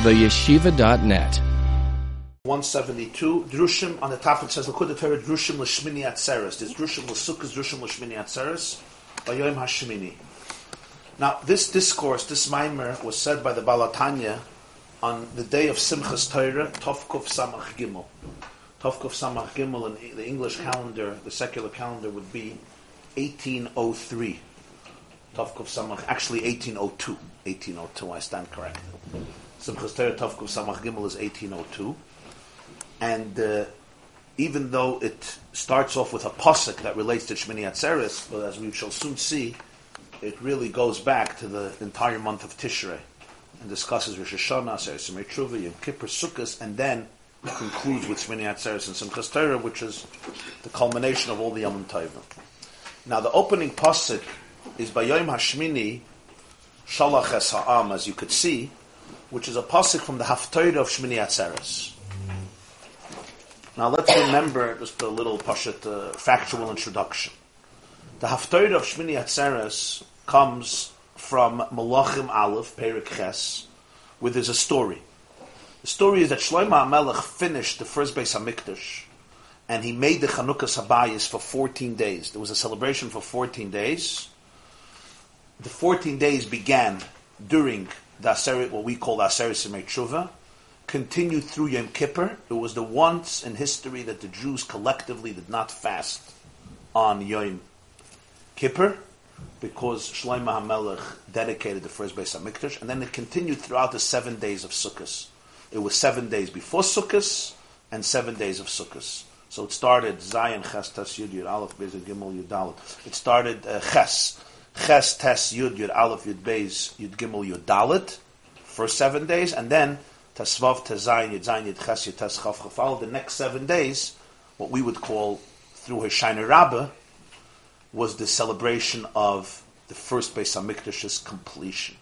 theyeshiva.net. 172 Drushim on the top it says Lakuda Torah Drushim Lashmini Atzeres. There's Drushim Lasukas Drushim Lashmini Atzeres by Yom Hashmini. Now this discourse, this mimer, was said by the Balatanya on the day of Simchas Torah, Tovkuf Samach Gimel. Tovkuf Samach Gimel in the English calendar, the secular calendar would be 1803. Tovkuf Samach, actually 1802. 1802, I stand corrected. Simchas Torah Tovkuf Samach Gimel is 1802. And uh, even though it starts off with a posuk that relates to Shmini Atzeres, but as we shall soon see, it really goes back to the entire month of Tishrei and discusses Rosh Hashanah, Aseret Yom Yom Kippur, Sukkot, and then concludes with Shmini Atzeres and Simchas Torah, which is the culmination of all the Yom Tovim. Now, the opening pasuk is by Yom Hashmini, Shalach Es Ha'am, as you could see, which is a pasuk from the Haftarah of Shmini Atzeres. Now let's remember just a little pashat uh, factual introduction. The Haftarah of Shmini Atzeres comes from Malachim Aleph, Perik Ches, where there's a story. The story is that Shlomo HaMelech finished the first Beis HaMikdash, and he made the Chanukah Sabayis for 14 days. There was a celebration for 14 days. The 14 days began during the what we call the Aseret Simei continued through Yom Kippur. It was the once in history that the Jews collectively did not fast on Yom Kippur because Shlomo HaMelech dedicated the first Beis HaMikdash, and then it continued throughout the seven days of Sukkot. It was seven days before Sukkot and seven days of Sukkot. So it started Zion Ches Tes Yud Yud Aleph Gimel Yud. It started uh, Ches Ches Tes Yud Yud Aleph Yud Beis Yud Gimel Yud Dalit, for seven days, and then Tesvav Tezayin Yud Zayin Yud Ches Yud Tes Chafal. The next seven days, what we would call through Hoshana Rabbah, was the celebration of the first Beis Hamikdash's completion.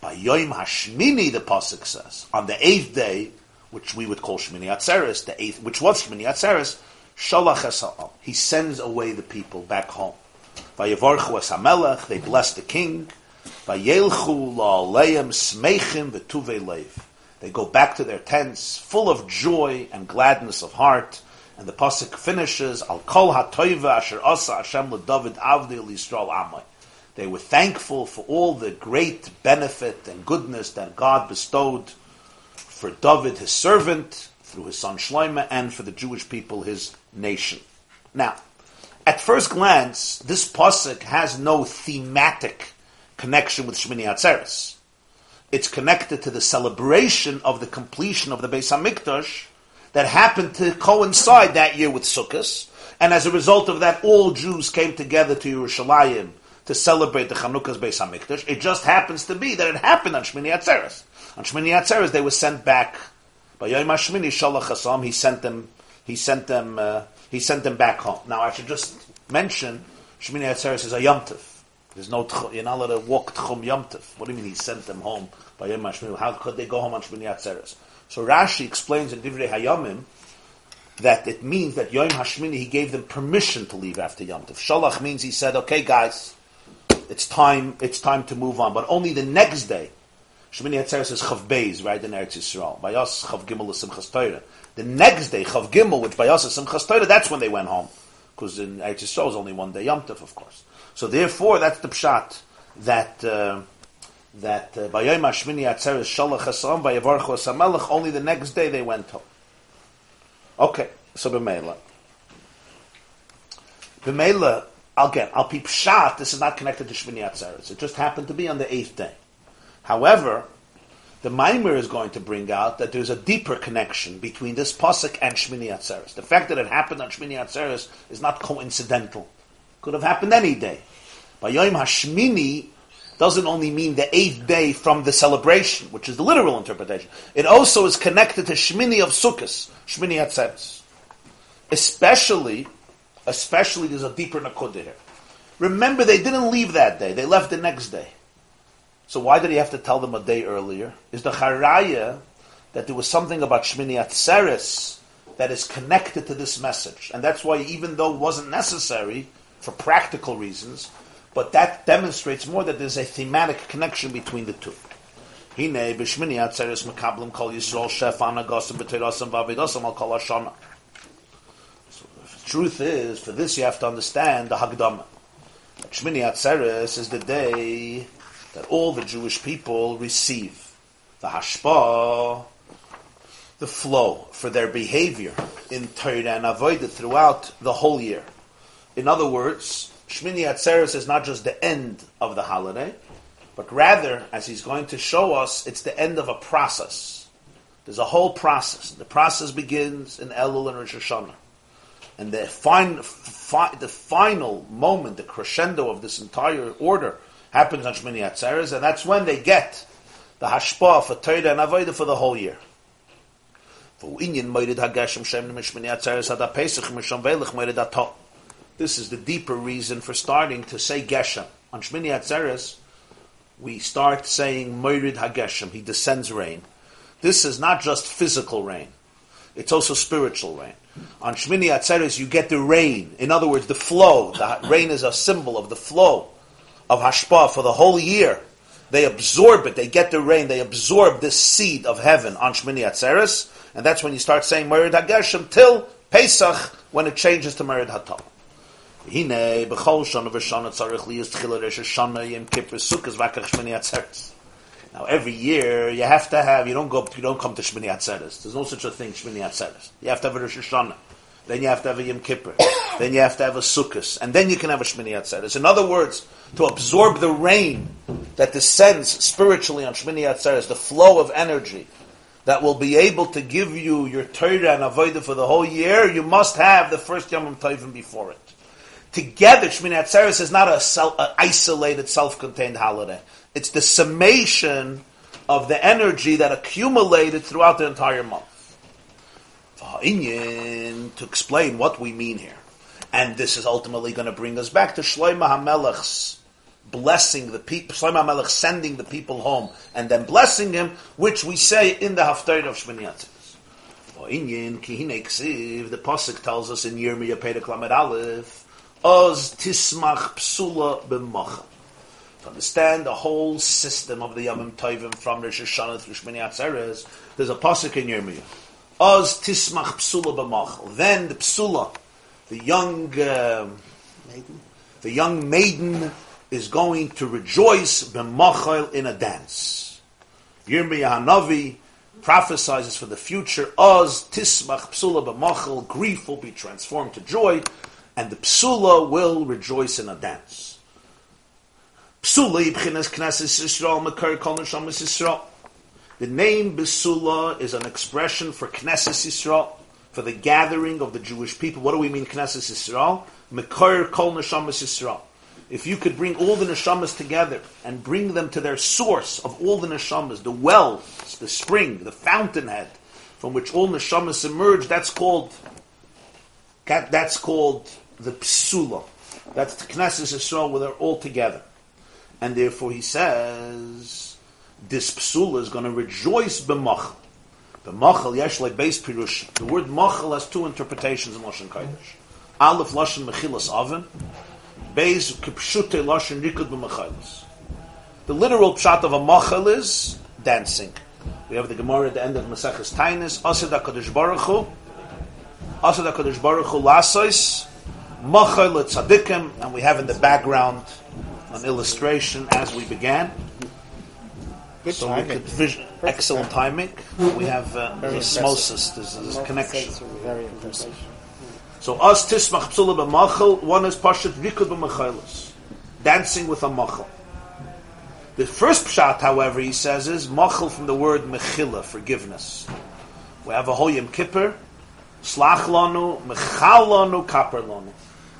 By Yom Hashmini, the pasuk says, on the eighth day, which we would call Shmini Atzeres, the eighth, which was Shmini Atzeres, Shalach. He sends away the people back home. Vayevarchu es Hamelech, they bless the king. Vayelchu la'aleim smeichim v'tuvei leiv. They go back to their tents, full of joy and gladness of heart. And the pasuk finishes, Al kol ha'toiva asher asa Hashem David avdi Yisrael amay. They were thankful for all the great benefit and goodness that God bestowed for David, his servant, through his son Shloimeh, and for the Jewish people, his nation. Now, at first glance, this pasuk has no thematic connection with Shmini Atzeres. It's connected to the celebration of the completion of the Beis Hamikdash that happened to coincide that year with Sukkot, and as a result of that, all Jews came together to Yerushalayim to celebrate the Chanukah's Beis Hamikdash. It just happens to be that it happened on Shmini Atzeres. On Shmini Atzeres, they were sent back by Yom HaShmini Shalach Hasam. He sent them. He sent them. Uh, he sent them back home. Now, I should just mention Shmini Atzeres is a Yom There's no you're not allowed to walk Tchum Yom What do you mean he sent them home by Yom HaShmini? How could they go home on Shmini Atzeres? So Rashi explains in Divrei Hayamim that it means that Yom Hashmini he gave them permission to leave after Yom Tov. Shalach means he said, "Okay, guys, it's time. It's time to move on." But only the next day. Shmini Atzeres is Chav Beis, right in Eretz Yisrael. Bayas Chav Gimel Simchas Torah. The next day, Chav Gimel, which Bayas is Simchas Torah, that's when they went home. Because in Eretz is only one day Yom Tov, of course. So therefore, that's the pshat that. Uh, that uh, by Yom Hashmini Atzeres Shalach Hasam by only the next day they went home. Okay, so b'meila. B'meila, again, al pi pshat, this is not connected to Shmini Atzeres. It just happened to be on the eighth day. However, the Maimer is going to bring out that there's a deeper connection between this pasuk and Shmini Atzeres. The fact that it happened on Shmini Atzeres is not coincidental. Could have happened any day. By Yom Hashmini, doesn't only mean the eighth day from the celebration, which is the literal interpretation. It also is connected to Shmini of Sukkot, Shmini Atzeres. Especially, especially there's a deeper nakudah here. Remember, they didn't leave that day; they left the next day. So why did he have to tell them a day earlier? Is the charaya that there was something about Shmini Atzeres that is connected to this message, and that's why, even though it wasn't necessary for practical reasons, but that demonstrates more that there's a thematic connection between the two. Hine b'shmini atzeres kol Yisrael b'teirasim al kol. So the truth is, for this you have to understand the Hagdama. Shmini Atzeres is the day that all the Jewish people receive the hashpah, the flow for their behavior in Torah and Avodah throughout the whole year. In other words, Shmini Atzeres is not just the end of the holiday, but rather, as he's going to show us, it's the end of a process. There's a whole process. The process begins in Elul and Rosh Hashanah. And the, fin- fi- the final moment, the crescendo of this entire order, happens on Shmini Atzeres, and that's when they get the hashpah for Torah and Avodah for the whole year. This is the deeper reason for starting to say Geshem. On Shmini Atzeres, we start saying Moirid HaGeshem, he descends rain. This is not just physical rain, it's also spiritual rain. On Shmini Atzeres, you get the rain. In other words, the flow. The rain is a symbol of the flow of Hashpah for the whole year. They absorb it. They get the rain. They absorb this seed of heaven on Shmini Atzeres. And that's when you start saying Merid HaGeshem till Pesach, when it changes to Merid HaTal. Hine, shana v'shana tzarich liyas tchila resh shana yim kippur v'akach shmini atzeres. Now every year you have to have, you don't go, you don't come to shmini atzeres. There's no such a thing, shmini atzeres. You have to have a Rosh Hashanah. Then you have to have a Yom Kippur. then you have to have a Sukkot. And then you can have a Shmini Atzeres. In other words, to absorb the rain that descends spiritually on Shmini Atzeres, the flow of energy that will be able to give you your Torah and Avodah for the whole year, you must have the first Yom Tovim before it together, Shmini Atzeres is not a self, an isolated, self-contained holiday. It's the summation of the energy that accumulated throughout the entire month. To explain what we mean here. And this is ultimately going to bring us back to Shloimeh HaMelech's blessing the people, HaMelech sending the people home, and then blessing him, which we say in the Haftarah of Shmini Atzeres. The Pasuk tells us in Yirmiyah Perek Lamed Aleph, Oz tismach psula b'mocha. To understand the whole system of the Yom Tovim from Rosh Hashanah through Shmini Atzeres, there's a pasuk in Yirmiyah. Oz tismach psula b'mocha. Then the psula, the young uh, maiden, the young maiden is going to rejoice b'mochel in a dance. Yirmiyah Hanavi prophesies for the future. Oz tismach psula b'mochel. Grief will be transformed to joy and the psula will rejoice in a dance. Psula ibchinas knesses Yisrael mekar kol neshamas Yisrael. The name Besula is an expression for Knesset Yisrael, for the gathering of the Jewish people. What do we mean Knesset Yisrael? Mekar kol neshamas Yisrael. If you could bring all the neshamas together and bring them to their source of all the neshamas, the well, the spring, the fountainhead from which all neshamas emerge, that's called that's called the psula. That's the Knesset Yisrael where they're all together. And therefore he says, this psula is going to rejoice b'machal. B'machal yesh base pirush. The word machal has two interpretations in Lashon Kodesh. Aleph Lashon mechilas oven. Beis kipshute Lashon rikud. The literal pshat of a machal is dancing. We have the Gemara at the end of Maseches Tainis. Asad HaKadosh Baruch Hu. Asad HaKadosh Baruch Hu lasois Machal Tzadikim, and we have in the background an illustration as we began. Good so timing. we could vision, excellent timing. We have uh, the osmosis, there's, there's a connection. So us tismach psula b'machal, one is pashat rikud b'machalis, dancing with a machal. The first pshat, however, he says is machal from the word mechila, forgiveness. We have a whole Yom Kippur, slach lanu, mechal lanu, kaper lanu.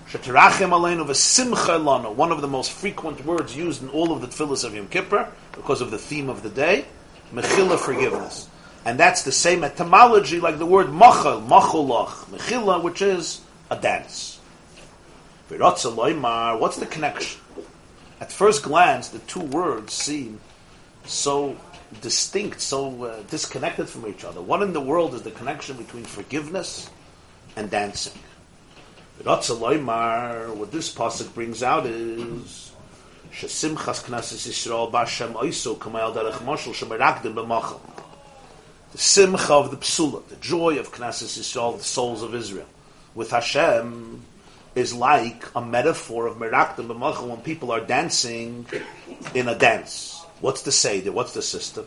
Shetirachem aleinu v'simcha lanu, one of the most frequent words used in all of the tefillahs of Yom Kippur, because of the theme of the day, mechila, forgiveness. And that's the same etymology like the word machal, macholach, mechila, which is a dance. What's the connection? At first glance, the two words seem so distinct, so uh, disconnected from each other. What in the world is the connection between forgiveness and dancing? What this pasuk brings out is Shesimchas Knesset Yisrael Bashem Oiso Kamayal Derech Moshel Shemerakdim B'machal. The simcha of the psula, the joy of Knesset Yisrael, the souls of Israel, with Hashem is like a metaphor of Merakdim B'machal when people are dancing in a dance. What's the Seder? What's the system?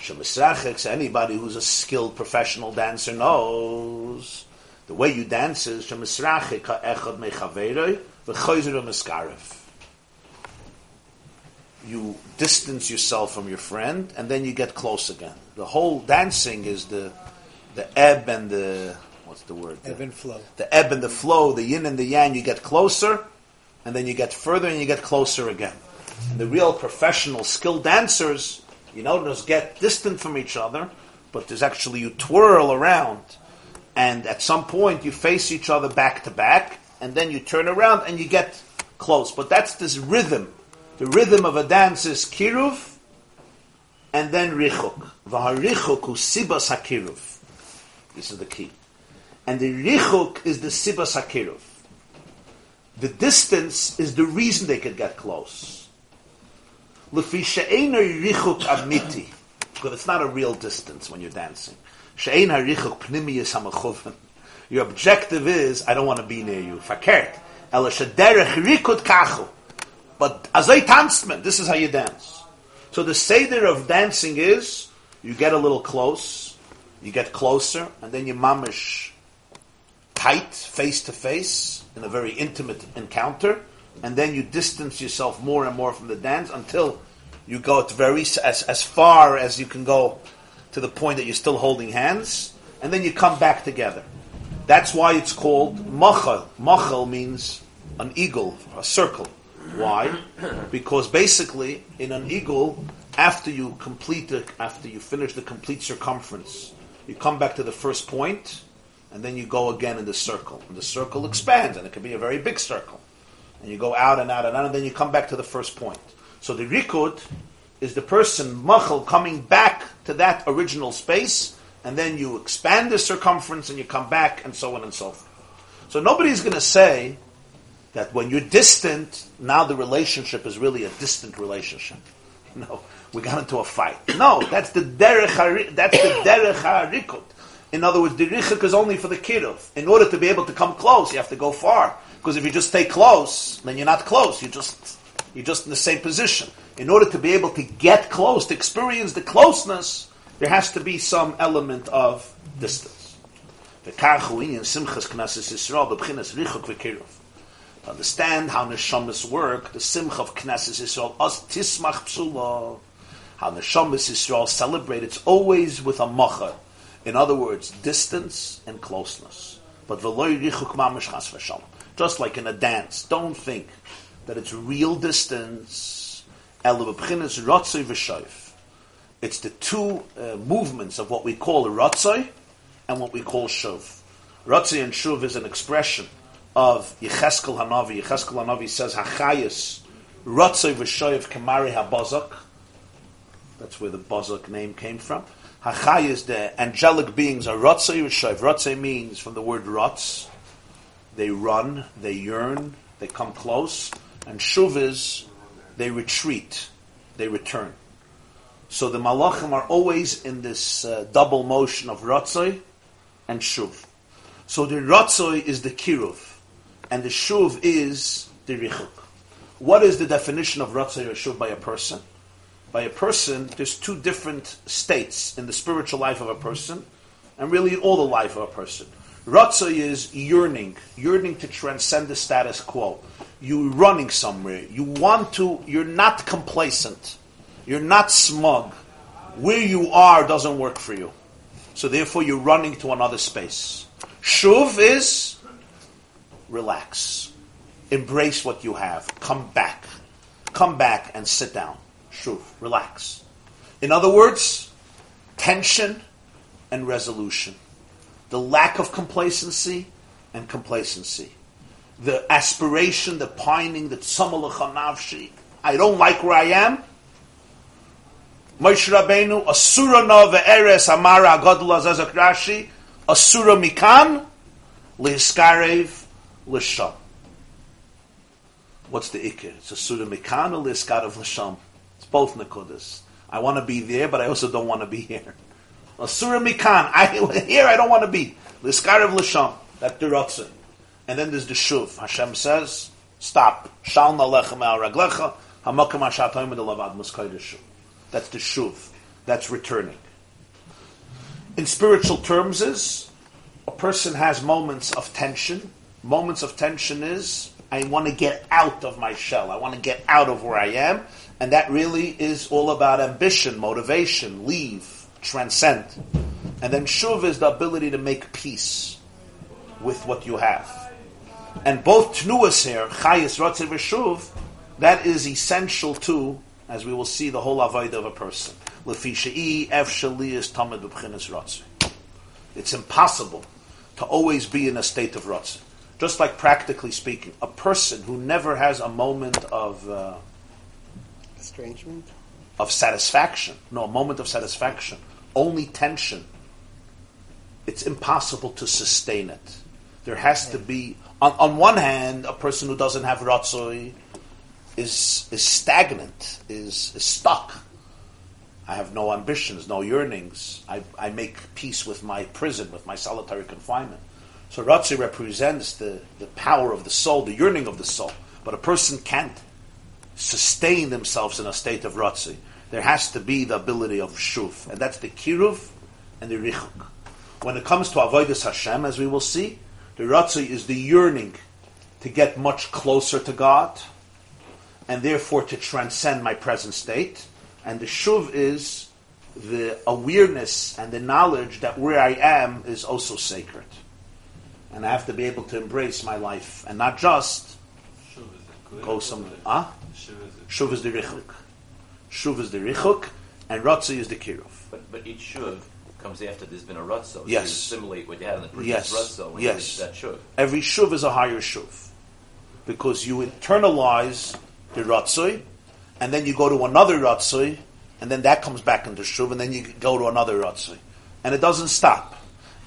Shemisrachik, anybody who's a skilled professional dancer knows the way you dance is Shemisrachik Echad Mechaveroi V'choyzer Miskarev you distance yourself from your friend, and then you get close again. The whole dancing is the the ebb and the what's the word? Ebb the, and flow. The ebb and the flow, the yin and the yang. You get closer, and then you get further, and you get closer again. And the real professional, skilled dancers, you notice, get distant from each other, but there's actually you twirl around, and at some point you face each other back to back, and then you turn around and you get close. But that's this rhythm the rhythm of a dance is kiruv, and then richuk. V'harichuk hu sibas hakiruv. This is the key. And the richuk is the sibas hakiruv. The distance is the reason they could get close. Lefi she'ener richuk amiti. Because it's not a real distance when you're dancing. She'en harichuk pnimiyas hamachuven. Your objective is, I don't want to be near you. Fakert. Ela shederech rikut kachu. But azay tansman, this is how you dance. So the seder of dancing is you get a little close, you get closer, and then you mamish tight, face to face, in a very intimate encounter, and then you distance yourself more and more from the dance until you go very as as far as you can go to the point that you're still holding hands, and then you come back together. That's why it's called machal. Machal means an eagle, a circle. Why? Because basically, in an eagle, after you complete the, after you finish the complete circumference, you come back to the first point, and then you go again in the circle. And the circle expands, and it can be a very big circle. And you go out and out and out, and then you come back to the first point. So the rikud is the person, machal, coming back to that original space, and then you expand the circumference, and you come back, and so on and so forth. So nobody's going to say that when you're distant, now the relationship is really a distant relationship. No, we got into a fight. No, that's the derech. That's the derech harikut. In other words, the richik is only for the kiruv. In order to be able to come close, you have to go far. Because if you just stay close, then you're not close. You just you're just in the same position. In order to be able to get close, to experience the closeness, there has to be some element of distance. The simchas knesses Yisrael richuk v'kiruv understand how neshamas work, the simcha of Knesset Yisrael, as tismach psula, how neshamas Yisrael celebrate, it's always with a macha. In other words, distance and closeness. But v'loy richuk mamish chas v'shalom. Just like in a dance, don't think that it's real distance. It's the two uh, movements of what we call rotzoi and what we call shuv. Rotzoi and shuv is an expression of Yecheskel Hanavi. Yecheskel Hanavi says, Hachayis, Ratzoi V'shoyev Kamari HaBozok. That's where the Bozok name came from. Hachayis, the angelic beings, are Ratzoi V'shoyev. Ratzoi means from the word Ratz. They run, they yearn, they come close. And Shuv is, they retreat, they return. So the Malachim are always in this uh, double motion of Ratzoi and Shuv. So the Ratzoi is the Kiruv and the shuv is the richuk. What is the definition of ratzah or shuv by a person? By a person, there's two different states in the spiritual life of a person, and really all the life of a person. Ratzah is yearning, yearning to transcend the status quo. You're running somewhere. You want to, you're not complacent. You're not smug. Where you are doesn't work for you. So therefore you're running to another space. Shuv is relax. Embrace what you have. Come back. Come back and sit down. Shuv, relax. In other words, tension and resolution. The lack of complacency and complacency. The aspiration, the pining, the tzamalachanavshi. I don't like where I am. Moshe Rabbeinu, Asura no ve'eres amara agadol azazak Rashi, Asura mikan, lihiskarev l'sham. What's the ikir? It's a surah mikan or liskat of lasham. It's both nakudas. I want to be there, but I also don't want to be here. A surah mikan. I here I don't want to be. Liskat of. That's the rotzah. And then there's the shuv. Hashem says, stop. Shal nalechem al raglecha. Hamakam ashatoim lavad muskaydeshu. That's the shuv. That's returning. In spiritual terms, is a person has moments of tension. Moments of tension is I want to get out of my shell. I want to get out of where I am, and that really is all about ambition, motivation, leave, transcend. And then shuv is the ability to make peace with what you have. And both tnuas here, chayis, rotze, v'shuv, that is essential to, as we will see, the whole avoid of a person. It's impossible to always be in a state of rotze. Just like practically speaking, a person who never has a moment of uh, Estrangement. of satisfaction, no, a moment of satisfaction, only tension. It's impossible to sustain it. There has to be, on, on one hand, a person who doesn't have ratzoi is is stagnant, is, is stuck. I have no ambitions, no yearnings. I, I make peace with my prison, with my solitary confinement. So Ratzi represents the, the power of the soul, the yearning of the soul. But a person can't sustain themselves in a state of Ratzi. There has to be the ability of Shuv. And that's the Kiruv and the Richuk. When it comes to Avodah Hashem, as we will see, the Ratzi is the yearning to get much closer to God and therefore to transcend my present state. And the Shuv is the awareness and the knowledge that where I am is also sacred. And I have to be able to embrace my life and not just Shuv is it good? go somewhere. Huh? Ah? Shuv is it Shuv is the Richuk. Shuv is the Richuk, and Ratzi is the Kiruv. But but each shuv comes after there's been a rutzo. Yes. You assimilate what you had in the previous Yes. rutzo when Yes. you that shuv. Every Shuv is a higher Shuv. Because you internalize the Ratzoi, and then you go to another Ratzoi, and then that comes back into Shuv, and then you go to another Ratzoi. And it doesn't stop.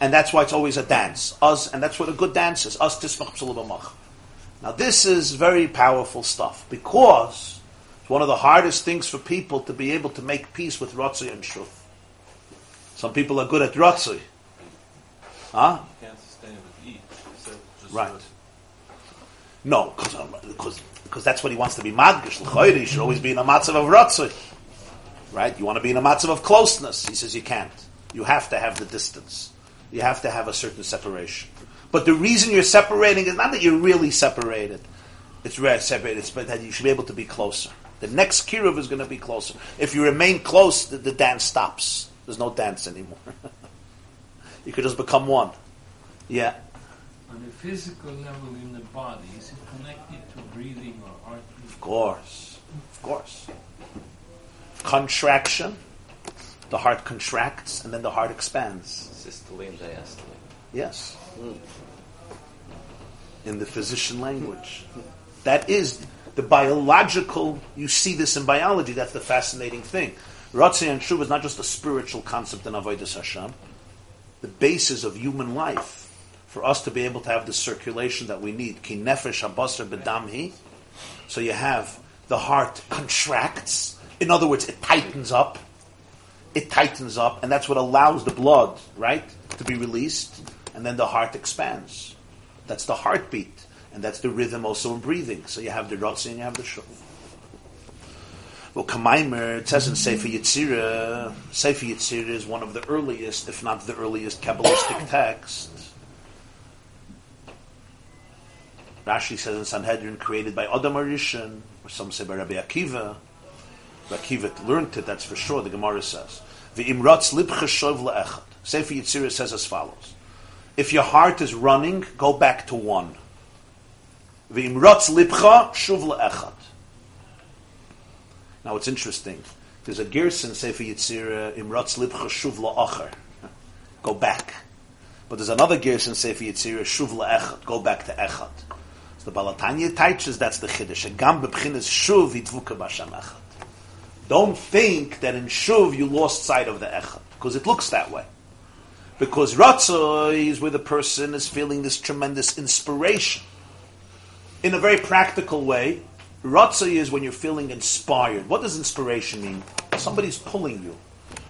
And that's why it's always a dance. Us, and that's what a good dance is. Us tismach b'sulubamach. Now this is very powerful stuff, because it's one of the hardest things for people to be able to make peace with Ratzoi and Shuv. Some people are good at Ratzoi. Huh? You can't sustain it with. You Right. with- No, because because um, that's what he wants to be madgish. L'chayri, you should always be in a matzav of ratzoi. Right? You want to be in a matzav of closeness. He says you can't. You have to have the distance. You have to have a certain separation. But the reason you're separating is not that you're really separated. It's rare separated, it's but that you should be able to be closer. The next kiruv is going to be closer. If you remain close, the, the dance stops. There's no dance anymore. you could just become one. Yeah. On the physical level in the body, is it connected to breathing or heartbeat? Of course. Of course. Contraction. The heart contracts and then the heart expands. Systole and diastole. Yes. Hmm. In the physician language. That is the biological, you see this in biology, that's the fascinating thing. Ratzei and Shuv is not just a spiritual concept in Avodah Hashem. The basis of human life, for us to be able to have the circulation that we need, ki nefesh habasar bedamhi, so you have the heart contracts. In other words, it tightens up. It tightens up, and that's what allows the blood, right, to be released, and then the heart expands. That's the heartbeat, and that's the rhythm also in breathing. So you have the rotzi and you have the shuv. Well, Kamaimer, it says in Sefer Yetzirah, Sefer Yetzirah is one of the earliest, if not the earliest, Kabbalistic text. Rashi says in Sanhedrin, created by Adam Arishan, or some say by Rabbi Akiva. Akiva learned it, that's for sure, the Gemara says. V'imratz libcha shov le'echad. Sefer Yetzirah says as follows. If your heart is running, go back to one. V'imratz libcha shuv le'echad. Now it's interesting. There's a Gerson Sefer Yetzirah, imratz libcha shuv la'achar. Go back. But there's another Gerson Sefer Yetzirah, shuv la'echad. Go back to echad. So the Balatanya teaches that's the Chiddush. Gam bebchinas shuv yitvuka b'Hashem echad. Don't think that in shuv you lost sight of the echad, because it looks that way. Because ratzoi is where the person is feeling this tremendous inspiration. In a very practical way, Ratzah is when you're feeling inspired. What does inspiration mean? Somebody's pulling you.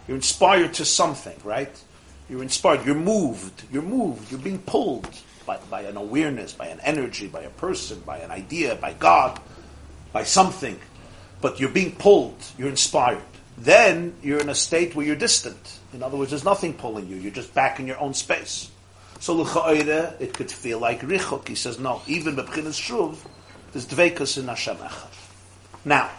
You're inspired to something, right? You're inspired. You're moved. You're moved. You're being pulled by, by an awareness, by an energy, by a person, by an idea, by God, by something. But you're being pulled. You're inspired. Then you're in a state where you're distant. In other words, there's nothing pulling you. You're just back in your own space. So l'cha'oire, it could feel like richok. He says, no, even b'bchinas shuv, there's dveikus in Hashem echad. Now,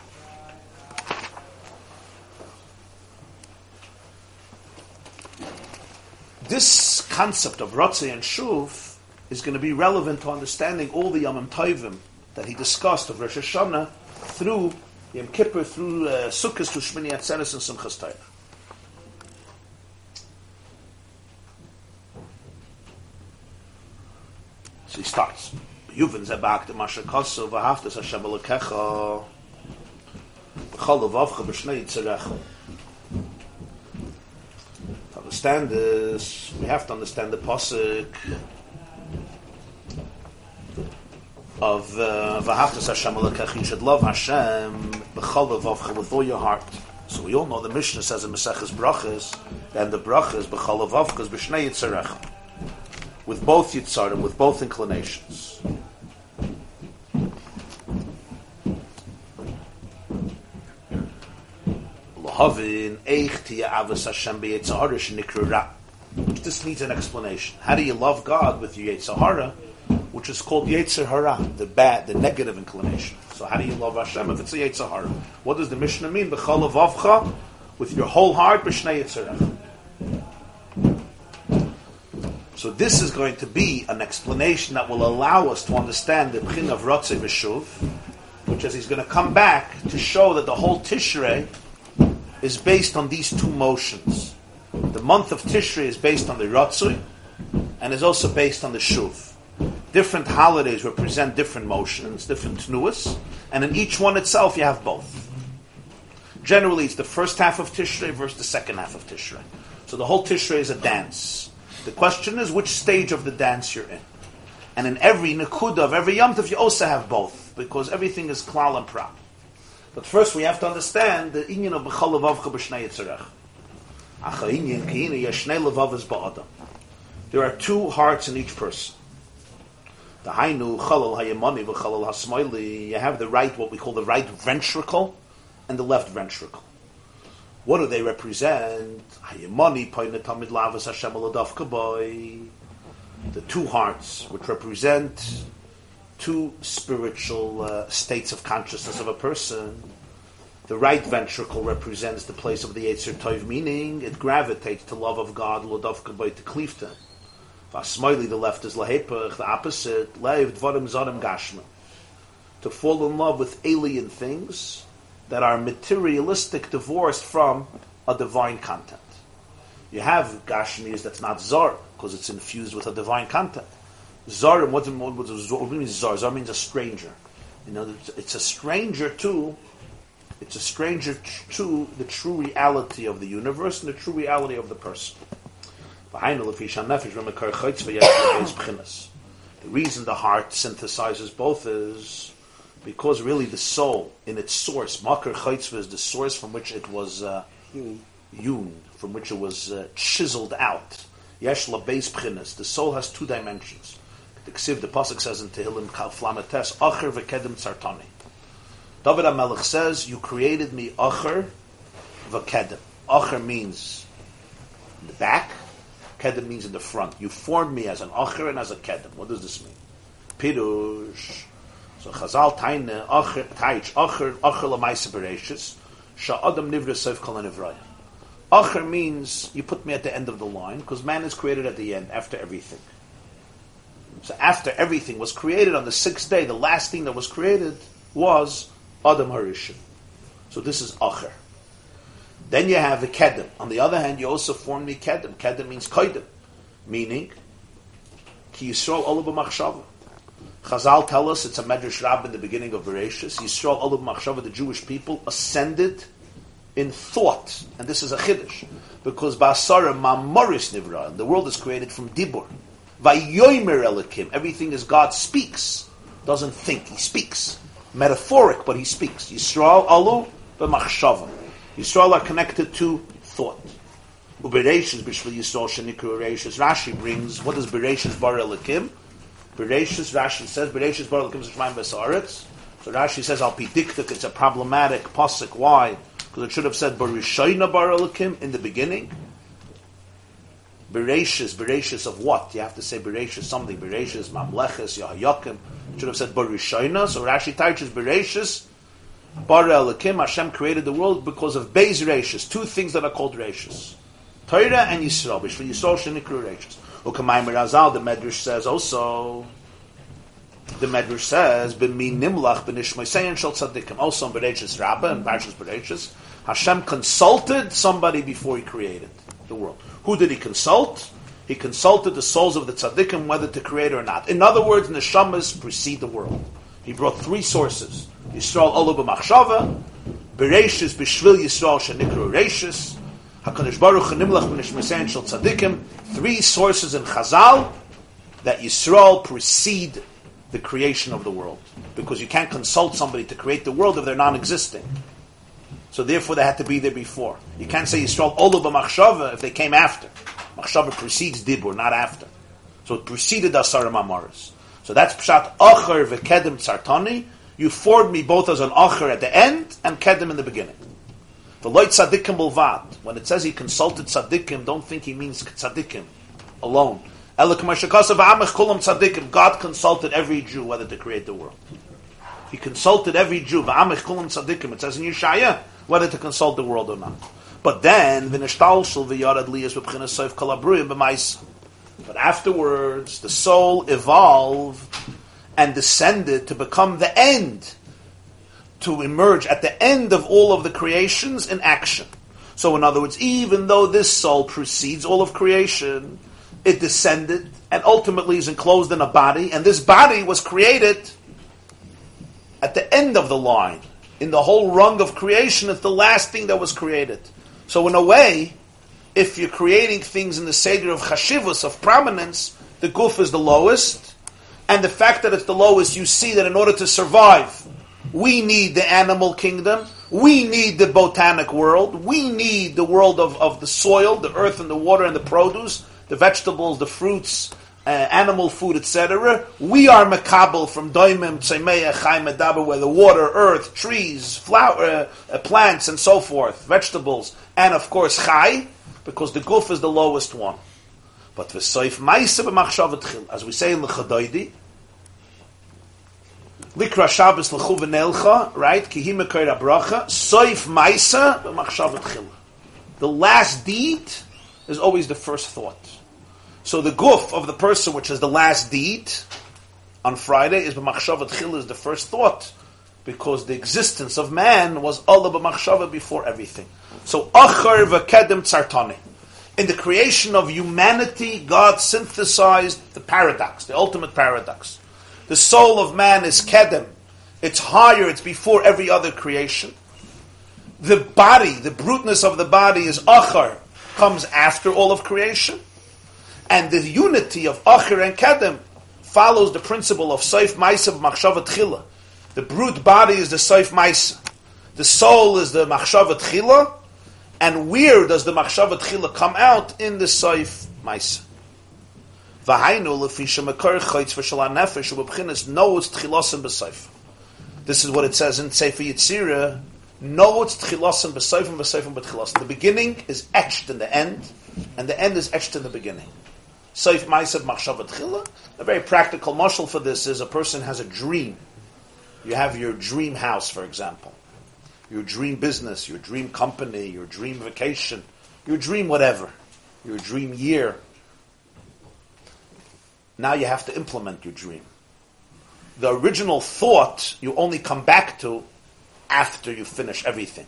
this concept of Ratzah and Shuv is going to be relevant to understanding all the Yom Tovim that he discussed of Rosh Hashanah through Yom Kippur, through uh, Sukkot, through Shmini Atzeres and Simchas Torah. So he starts. Yuvin zebak de Hashem levavcha b'shnei. To understand this, we have to understand the posuk of uh, v'haftas Hashem alekecha. You should love Hashem b'chol levavcha with all your heart. So we all know the Mishnah says in Maseches Brachas, and the Brachas is b'shnei yitzarecha with both Yitzarim, with both inclinations. Lahavin eich tiya avas Hashem shenikru ra. This needs an explanation. How do you love God with your Yitzhahara, which is called Yetzer Yitzhahara, the bad, the negative inclination? So how do you love Hashem if it's a Yetzer Yitzhahara? What does the Mishnah mean? B'chol avavcha, with your whole heart, b'shnei Yitzhahara. So this is going to be an explanation that will allow us to understand the Pchin of Ratzeh V'Shuv, which is he's going to come back to show that the whole Tishrei is based on these two motions. The month of Tishrei is based on the Ratzeh and is also based on the Shuv. Different holidays represent different motions, different tnuas, and in each one itself you have both. Generally, it's the first half of Tishrei versus the second half of Tishrei. So the whole Tishrei is a dance. The question is which stage of the dance you're in. And in every Nakuda of every Yom Tov, you also have both, because everything is klal and pra. But first we have to understand the inyan of B'chol Levavcha B'shnei Yitzarech. Acha inyan ki ina yashnei levavas ba'adam. There are two hearts in each person. The hainu chalal hayamani v'chalal hasmoili. You have the right, what we call the right ventricle, and the left ventricle. What do they represent? Hayamani pointed tamid lavas Hashem boy. The two hearts, which represent two spiritual uh, states of consciousness of a person. The right ventricle represents the place of the Yetzer Tov, meaning it gravitates to love of God, Lodavka boy to Klifta. Vasmoili, the left is Lahepach, the opposite, Leiv Dvarim Zarim Gashma. To fall in love with alien things that are materialistic, divorced from a divine content. You have Gashmis that's not Zar, because it's infused with a divine content. Zar, what, what, what, what means Zar? Zar means a stranger. You know, it's a stranger to, it's a stranger to the true reality of the universe and the true reality of the person. The reason the heart synthesizes both is because really the soul, in its source, Makar Chaitzva is the source from which it was uh, hewn, from which it was uh, chiseled out. Yesh Beis B'chinas. The soul has two dimensions. The Ksiv, the Pasuk says in Tehillim, Kal Flamates, Acher tzartani. David HaMelech says, you created me Acher v'kedem. Acher means the back, Kedem means in the front. You formed me as an Acher and as a Kedem. What does this mean? Pirush. So Chazal Taine Acher Taich Acher Acher Lamaisa Bereshis Sha'adam Nivra Seif Kol Nivraya. Acher means you put me at the end of the line because man is created at the end after everything. So after everything was created on the sixth day, the last thing that was created was Adam Harishim. So this is Acher. Then you have a Kedem. On the other hand, you also form the Kedem. Kedem means Koidem, meaning Ki Yisrael Olav Machshava. Chazal tell us it's a Medrash Rab in the beginning of Bereshis. Yisrael Olav Machshava, the Jewish people, ascended in thought, and this is a chiddush because Basara Mamoris Nivra, the world is created from Dibur. Vayomer Elikim, everything is God speaks, doesn't think, He speaks. metaphoric, but he speaks. Yisrael alu b'machshava. Yisrael are connected to thought. Ubereshis b'shvil Yisrael shenikru Bereshis. Rashi brings, what does Bereshis bar elikim? Bereshis, Rashi says, Bereshis bar elikim z'shmayim b'sa'aretz. So Rashi says, al pidiktik, it's a problematic posik. Why? Because it should have said Bereshayna bar elikim in the beginning. Bereshis, Bereshis of what? You have to say Bereshis something. Bereshis, Mamleches, Yahayakim. Should have said Bereshayna. So Rashi teaches Bereshis, Bar Elikim, Hashem created the world because of Beis Reshis. Two things that are called Reshis. Torah and Yisrael. Bishvil Yisrael shenikru Reshis. Ukamayim Razal, the Medrash says also, the Medrash says, "B'mi nimlach b'nishmoisein shel tzaddikim." Oh, also in Bereshis Rabbah and Parshas Bereshis, Hashem consulted somebody before He created the world. Who did He consult? He consulted the souls of the tzaddikim whether to create or not. In other words, neshamas precede the world. He brought three sources: Yisrael Olu b'machshava, Bereshis b'shvil Yisrael shenikru Reshis, Hakadosh Baruch Hu nimlach b'nishmoisein shel tzaddikim. Three sources in Chazal that Yisrael precede the creation of the world. Because you can't consult somebody to create the world if they're non-existing. So therefore they had to be there before. You can't say Yisrael Olu b'machshava if they came after. Machshava precedes Dibur, not after. So it preceded Asara Mamaris. So that's Pshat Acher v'Kedem Tzartani. You formed me both as an Acher at the end and Kedem in the beginning. The Loit Tzadikim Bulvat. When it says he consulted Tzadikim, don't think he means Tzadikim alone. God consulted every Jew whether to create the world. He consulted every Jew. It says in Yeshaya whether to consult the world or not. But then, but afterwards, the soul evolved and descended to become the end, to emerge at the end of all of the creations in action. So, in other words, even though this soul precedes all of creation, it descended and ultimately is enclosed in a body, and this body was created at the end of the line. In the whole rung of creation, it's the last thing that was created. So, in a way, if you're creating things in the Seder of Chashivus, of prominence, the Guf is the lowest, and the fact that it's the lowest, you see that in order to survive, we need the animal kingdom, we need the botanic world, we need the world of, of the soil, the earth and the water and the produce, the vegetables, the fruits, uh, animal food, etc. We are makabel from doimim, tzemeya, chaim, medaber, where the water, earth, trees, flower, uh, plants, and so forth, vegetables, and of course chai, because the guf is the lowest one. But v'soif ma'isa b'machshav chil, as we say in the Chadoidi, Likra Shabbos l'chu v'nelcha, right? Ki hi mekayr abracha, soif ma'isa b'machshav chil. The last deed is always the first thought. So the guf of the person, which is the last deed, on Friday is b'machshavat chil is the first thought, because the existence of man was Allah b'machshava before everything. So achar v'kedem tzartani. In the creation of humanity, God synthesized the paradox, the ultimate paradox. The soul of man is kedem. It's higher, it's before every other creation. The body, the bruteness of the body is achar, comes after all of creation. And the unity of Acher and Kedem follows the principle of Saif of Machshavat Chila. The brute body is the Saif Maisa. The soul is the Machshavat Chila. And where does the Machshavat Chila come out? In the Saif Maisa. V'hainu lefi shemakar chaytz v'shalan nefesh u'b'bchinas knows tchilosim b'seif. This is what it says in Sefer Yetzirah. Know it's tchilosim b'seifim b'seifim b'tchilosim. The beginning is etched in the end, and the end is etched in the beginning. Seif Maisav Machshavat Chila. A very practical muscle for this is a person has a dream. You have your dream house, for example, your dream business, your dream company, your dream vacation, your dream whatever, your dream year. Now you have to implement your dream. The original thought you only come back to after you finish everything.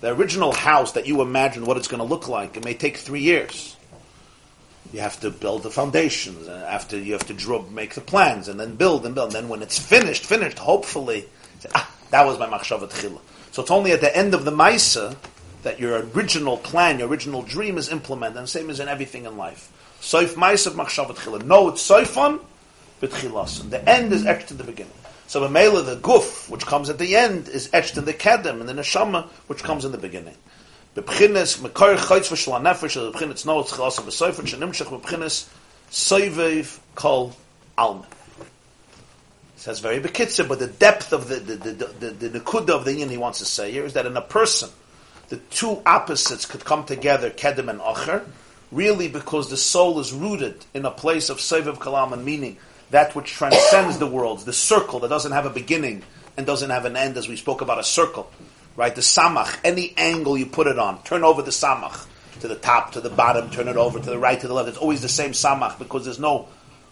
The original house that you imagine what it's going to look like, it may take three years you have to build the foundations. and after you have to draw, make the plans, and then build and build. And then when it's finished, finished, hopefully, say, ah, that was my machshavat chila. So it's only at the end of the maisa that your original plan, your original dream is implemented. And same as in everything in life. Soif maisa machshavat chila. No, it's soifon, but chilason. The end is extra to the beginning. So the mela, the guf, which comes at the end, is etched in the kedem, and the neshama, which comes in the beginning. Bebchines mekar chaytz v'shla nefesh, the no it's chalas v'soifer, shenimshach bebchines soivev kol alma. Says very bekitzer, but the depth of the the the the, the, the nekuda of the yin he wants to say here is that in a person, the two opposites could come together, kedem and acher, really because the soul is rooted in a place of soivev kol alma, meaning that which transcends the worlds, the circle that doesn't have a beginning and doesn't have an end, as we spoke about a circle, right? The samach, any angle you put it on, turn over the samach to the top, to the bottom, turn it over to the right, to the left. It's always the same samach because there's no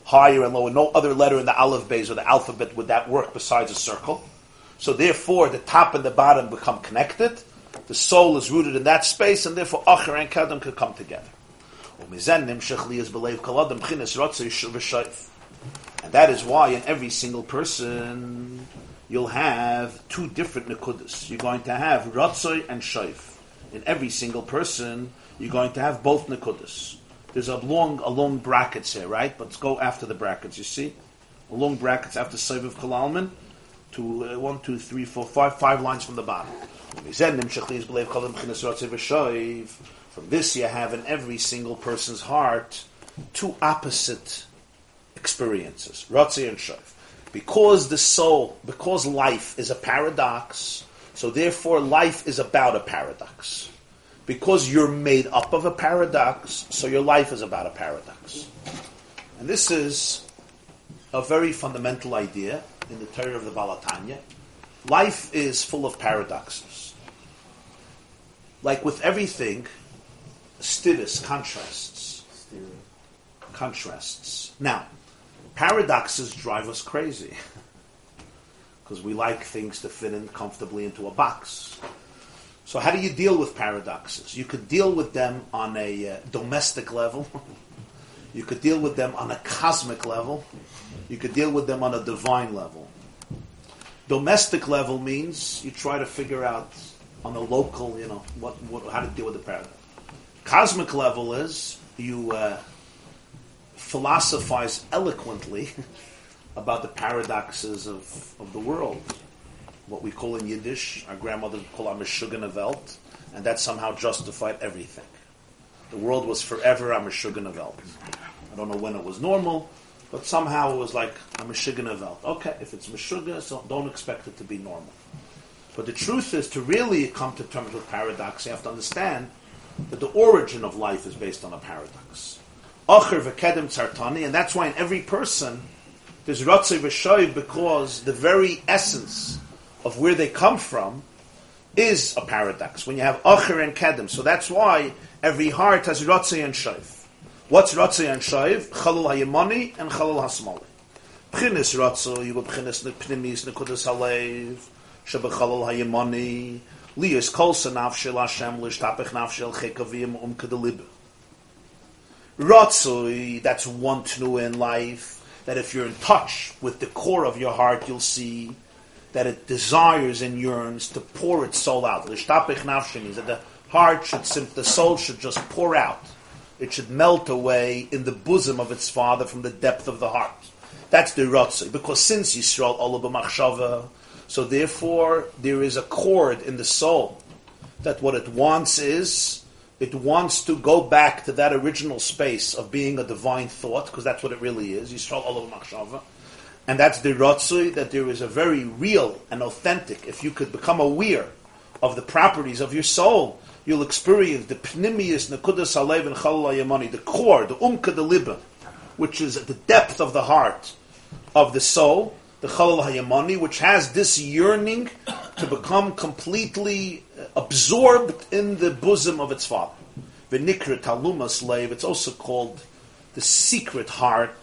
higher and lower, no other letter in the aleph base or the alphabet would that work besides a circle. So therefore, the top and the bottom become connected. The soul is rooted in that space, and therefore acher and kadam could come together. And that is why in every single person you'll have two different nekudas. You're going to have Ratzoy and Shaif. In every single person, you're going to have both nekudas. There's a long, a long brackets here, right? But let's go after the brackets. You see, a long brackets after of Kalalman to uh, one, two, three, four, five, five lines from the bottom. From this, you have in every single person's heart two opposite experiences, Ratzi and Shaif. Because the soul, because life is a paradox, so therefore life is about a paradox. Because you're made up of a paradox, so your life is about a paradox. And this is a very fundamental idea in the Torah of the Balatanya. Life is full of paradoxes. Like with everything, stidus, contrasts. Contrasts. Now, paradoxes drive us crazy because we like things to fit in comfortably into a box. So, how do you deal with paradoxes? You could deal with them on a uh, domestic level, you could deal with them on a cosmic level, you could deal with them on a divine level. Domestic level means you try to figure out on a local, you know, what, what how to deal with the paradox. Cosmic level is you. Uh, philosophize eloquently about the paradoxes of, of the world. What we call in Yiddish, our grandmother would call a Meshuggah Welt, and that somehow justified everything. The world was forever a Meshuggah Welt. I don't know when it was normal, but somehow it was like a Meshuggah Welt. Okay, if it's Meshuggah, so don't expect it to be normal. But the truth is, to really come to terms with paradox, you have to understand that the origin of life is based on a paradox. Acher v'kedem tzartani, and that's why in every person there's ratzei v'shoiv because the very essence of where they come from is a paradox. When you have acher and kedem, so that's why every heart has ratzei and shoiv. What's ratzei and shoiv? Chalul hayemani and chalul hasmali. Pchinis ratzei, you go pchinis pnimis nekudas halev, shebechalul hayemani, liyas kol sanaf shel Hashem lishtapech naf shel chekavim um kedelibu. Ratzoi, that's one to in life, that if you're in touch with the core of your heart, you'll see that it desires and yearns to pour its soul out. That the heart should, sim- the soul should just pour out. It should melt away in the bosom of its father from the depth of the heart. That's the Ratzoi. Because since Yisrael, Allah b'machshava, so therefore there is a chord in the soul that what it wants is it wants to go back to that original space of being a divine thought, because that's what it really is. Yisrael Olav Machshava. And that's the Ratzui, that there is a very real and authentic, if you could become aware of the properties of your soul, you'll experience the Pnimius Nekudas Alev and Chalal Yamani, the core, the Umka the Liba, which is the depth of the heart of the soul, the Chalal Hayamani, which has this yearning to become completely uh, absorbed in the bosom of its father. V'nikra taluma slave. It's also called the secret heart.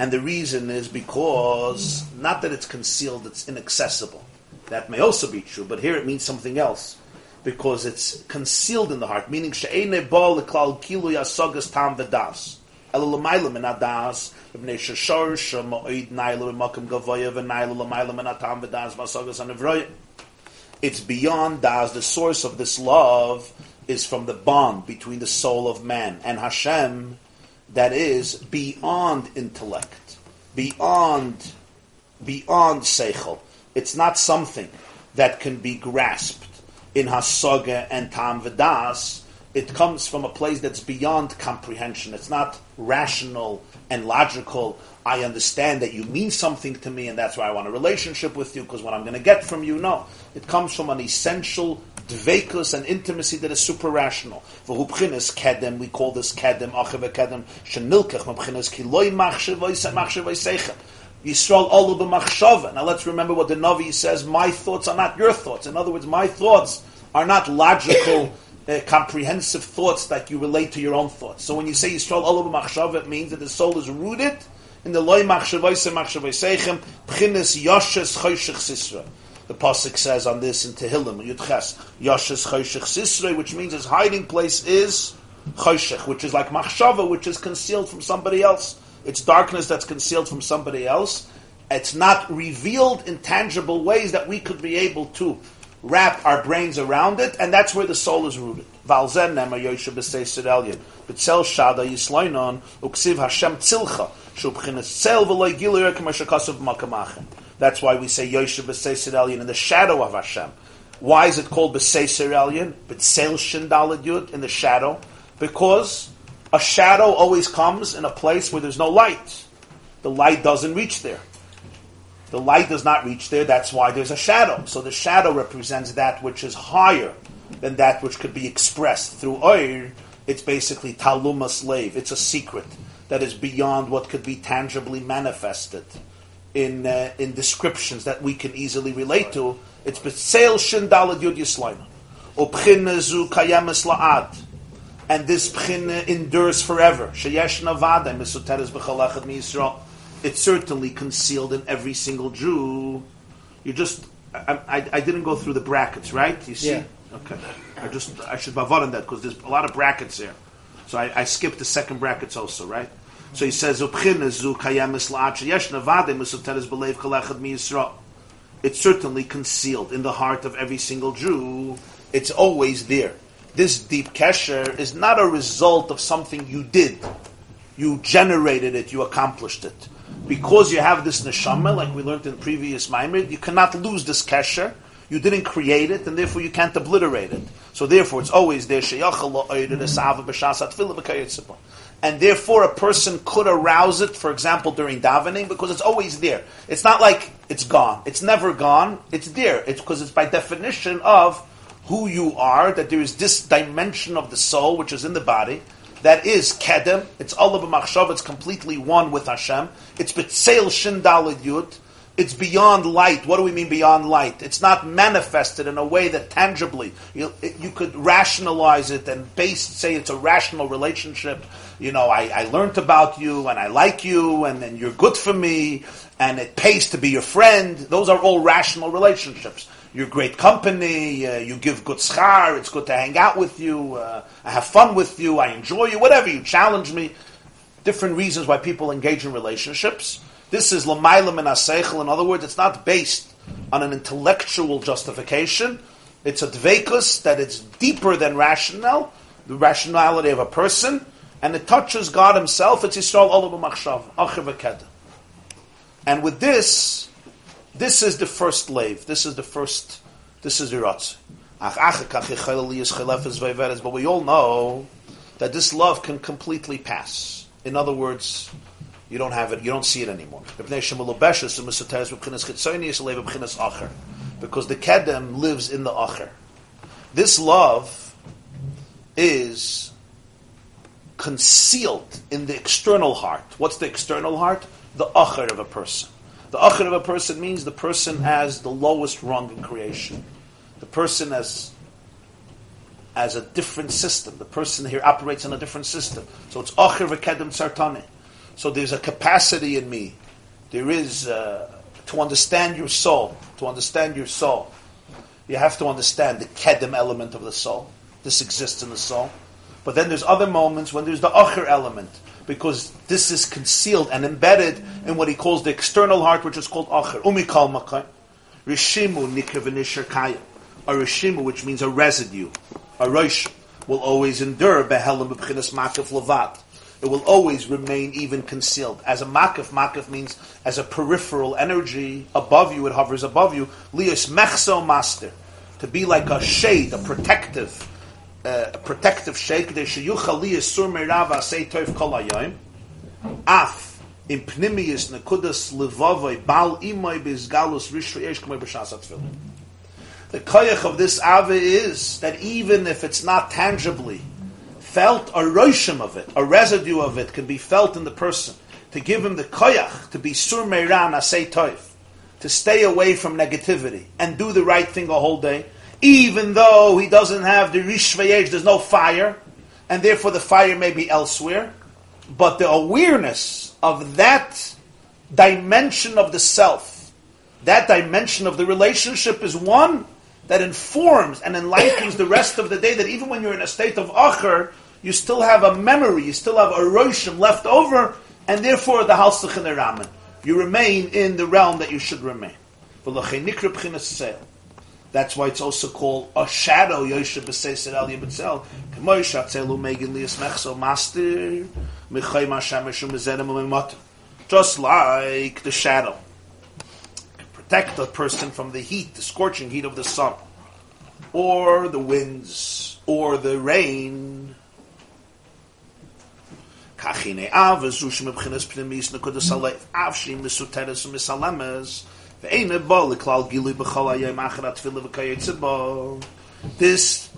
And the reason is because not that it's concealed, it's inaccessible. That may also be true, but here it means something else. Because it's concealed in the heart, meaning. It's beyond das. The source of this love is from the bond between the soul of man and Hashem that is beyond intellect. beyond beyond seichel. It's not something that can be grasped in hasoga and tam v'das. It comes from a place that's beyond comprehension. It's not rational and logical. I understand that you mean something to me, and that's why I want a relationship with you, because what I'm going to get from you, no. It comes from an essential dvekus and intimacy that is super rational. Kedem, we call this kedem, achiv kedem, shenilkech, mabchinas ki loy machshev machshev v'seicha. Yisrael olu b'machshava. Now let's remember what the Navi says, my thoughts are not your thoughts. In other words, my thoughts are not logical, uh, comprehensive thoughts that you relate to your own thoughts. So when you say Yisrael olu b'machshava, it means that the soul is rooted in the loy machshavaisa machshavaisechem, pchinas yoshes choshech sisra. The pasuk says on this in Tehillim, Yudches, Yoshes Choshech Sisrei, which means his hiding place is Choshech, which is like Machshava, which is concealed from somebody else. It's darkness that's concealed from somebody else. It's not revealed in tangible ways that we could be able to wrap our brains around it, and that's where the soul is rooted. Valzen nema Yoshe b'seisir elyon. B'tzel shada yisloinon, uksiv Hashem tzilcha, shubchinas tzel v'loy gilir k'mashakasav makamachem. That's why we say Yoshe b'seisir elyon, in the shadow of Hashem. Why is it called b'seisir elyon? B'tzel shindalad yud, in the shadow? Because a shadow always comes in a place where there's no light. The light doesn't reach there. The light does not reach there, that's why there's a shadow. So the shadow represents that which is higher than that which could be expressed through oir. It's basically taluma slave. It's a secret that is beyond what could be tangibly manifested in uh, in descriptions that we can easily relate to. It's betzel shin dalad yud zu kayemes la'ad. And this bchina endures forever. Sheyesh navada misuteres b'chalachat mi Yisrael it's certainly concealed in every single Jew. You just, I, I, I didn't go through the brackets, right? You see? Yeah. Okay. I just, I should bavod on that because there's a lot of brackets there. So I, I skipped the second brackets also, right? So he says, "Ubchin zu kayemis la'at yesh navade musuteres b'leiv kalechad mi It's certainly concealed in the heart of every single Jew. It's always there. This deep kesher is not a result of something you did. You generated it. You accomplished it because you have this neshama, like we learned in previous Maimir, you cannot lose this kesher. You didn't create it, and therefore you can't obliterate it. So therefore, it's always there. And therefore, a person could arouse it, for example, during davening, because it's always there. It's not like it's gone. It's never gone. It's there. It's because it's by definition of who you are, that there is this dimension of the soul, which is in the body, that is kedem. It's all Allah b'machshav. It's completely one with Hashem. It's betzeil shin yud. It's beyond light. What do we mean beyond light? It's not manifested in a way that tangibly you, you could rationalize it and base say it's a rational relationship. You know, I, I learned about you and I like you and, and you're good for me and it pays to be your friend. Those are all rational relationships you're great company, uh, you give good schar, it's good to hang out with you, uh, I have fun with you, I enjoy you, whatever, you challenge me. Different reasons why people engage in relationships. This is lamailam and aseichel. In other words, it's not based on an intellectual justification. It's a dvekus that it's deeper than rational, the rationality of a person, and it touches God Himself. It's Yisrael Olam Machshav, And with this, this is the first lave. This is the first. This is the rotz. But we all know that this love can completely pass. In other words, you don't have it. You don't see it anymore. Because the kedem lives in the acher. This love is concealed in the external heart. What's the external heart? The acher of a person. The achir of a person means the person has the lowest rung in creation. The person has as a different system. The person here operates in a different system. So it's achir v'kedem tzartane. So there's a capacity in me. There is uh, to understand your soul. To understand your soul, you have to understand the kedem element of the soul. This exists in the soul. But then there's other moments when there's the achir element because this is concealed and embedded in what he calls the external heart, which is called acher. Umikal makai. Rishimu nikra A rishimu, which means a residue. A rosh will always endure behelim b'chinas makif levat. it will always remain even concealed. As a makif, makif means as a peripheral energy above you, it hovers above you. Lios mechso master, to be like a shade, a protective, uh, a protective shade. Sheyuchal lios sur merava say toif kol. Af in pnimius nekudas levavoi bal imoy bizgalus rishra yesh k'moy b'shas atfilin. The koyach of this ave is that even if it's not tangibly felt, a roshim of it, a residue of it, can be felt in the person. To give him the koyach, to be sur meiran asay toif, to stay away from negativity and do the right thing a whole day, even though he doesn't have the rish v'yesh, there's no fire, and therefore the fire may be elsewhere. But the awareness of that dimension of the self, that dimension of the relationship is one that informs and enlightens the rest of the day. That even when you're in a state of acher, you still have a memory, you still have a roshim left over, and therefore the halsach and the ramen. You remain in the realm that you should remain. That's why it's also called a shadow. B'seiser al. K'moy shatzelu megin lias mechso master. U'mezedem u'mimot. Just like the shadow. Protect a person from the heat, the scorching heat of the sun. Or the winds. Or the rain. Kachine av, nekudas alev. Mesuteres u'misalemes. This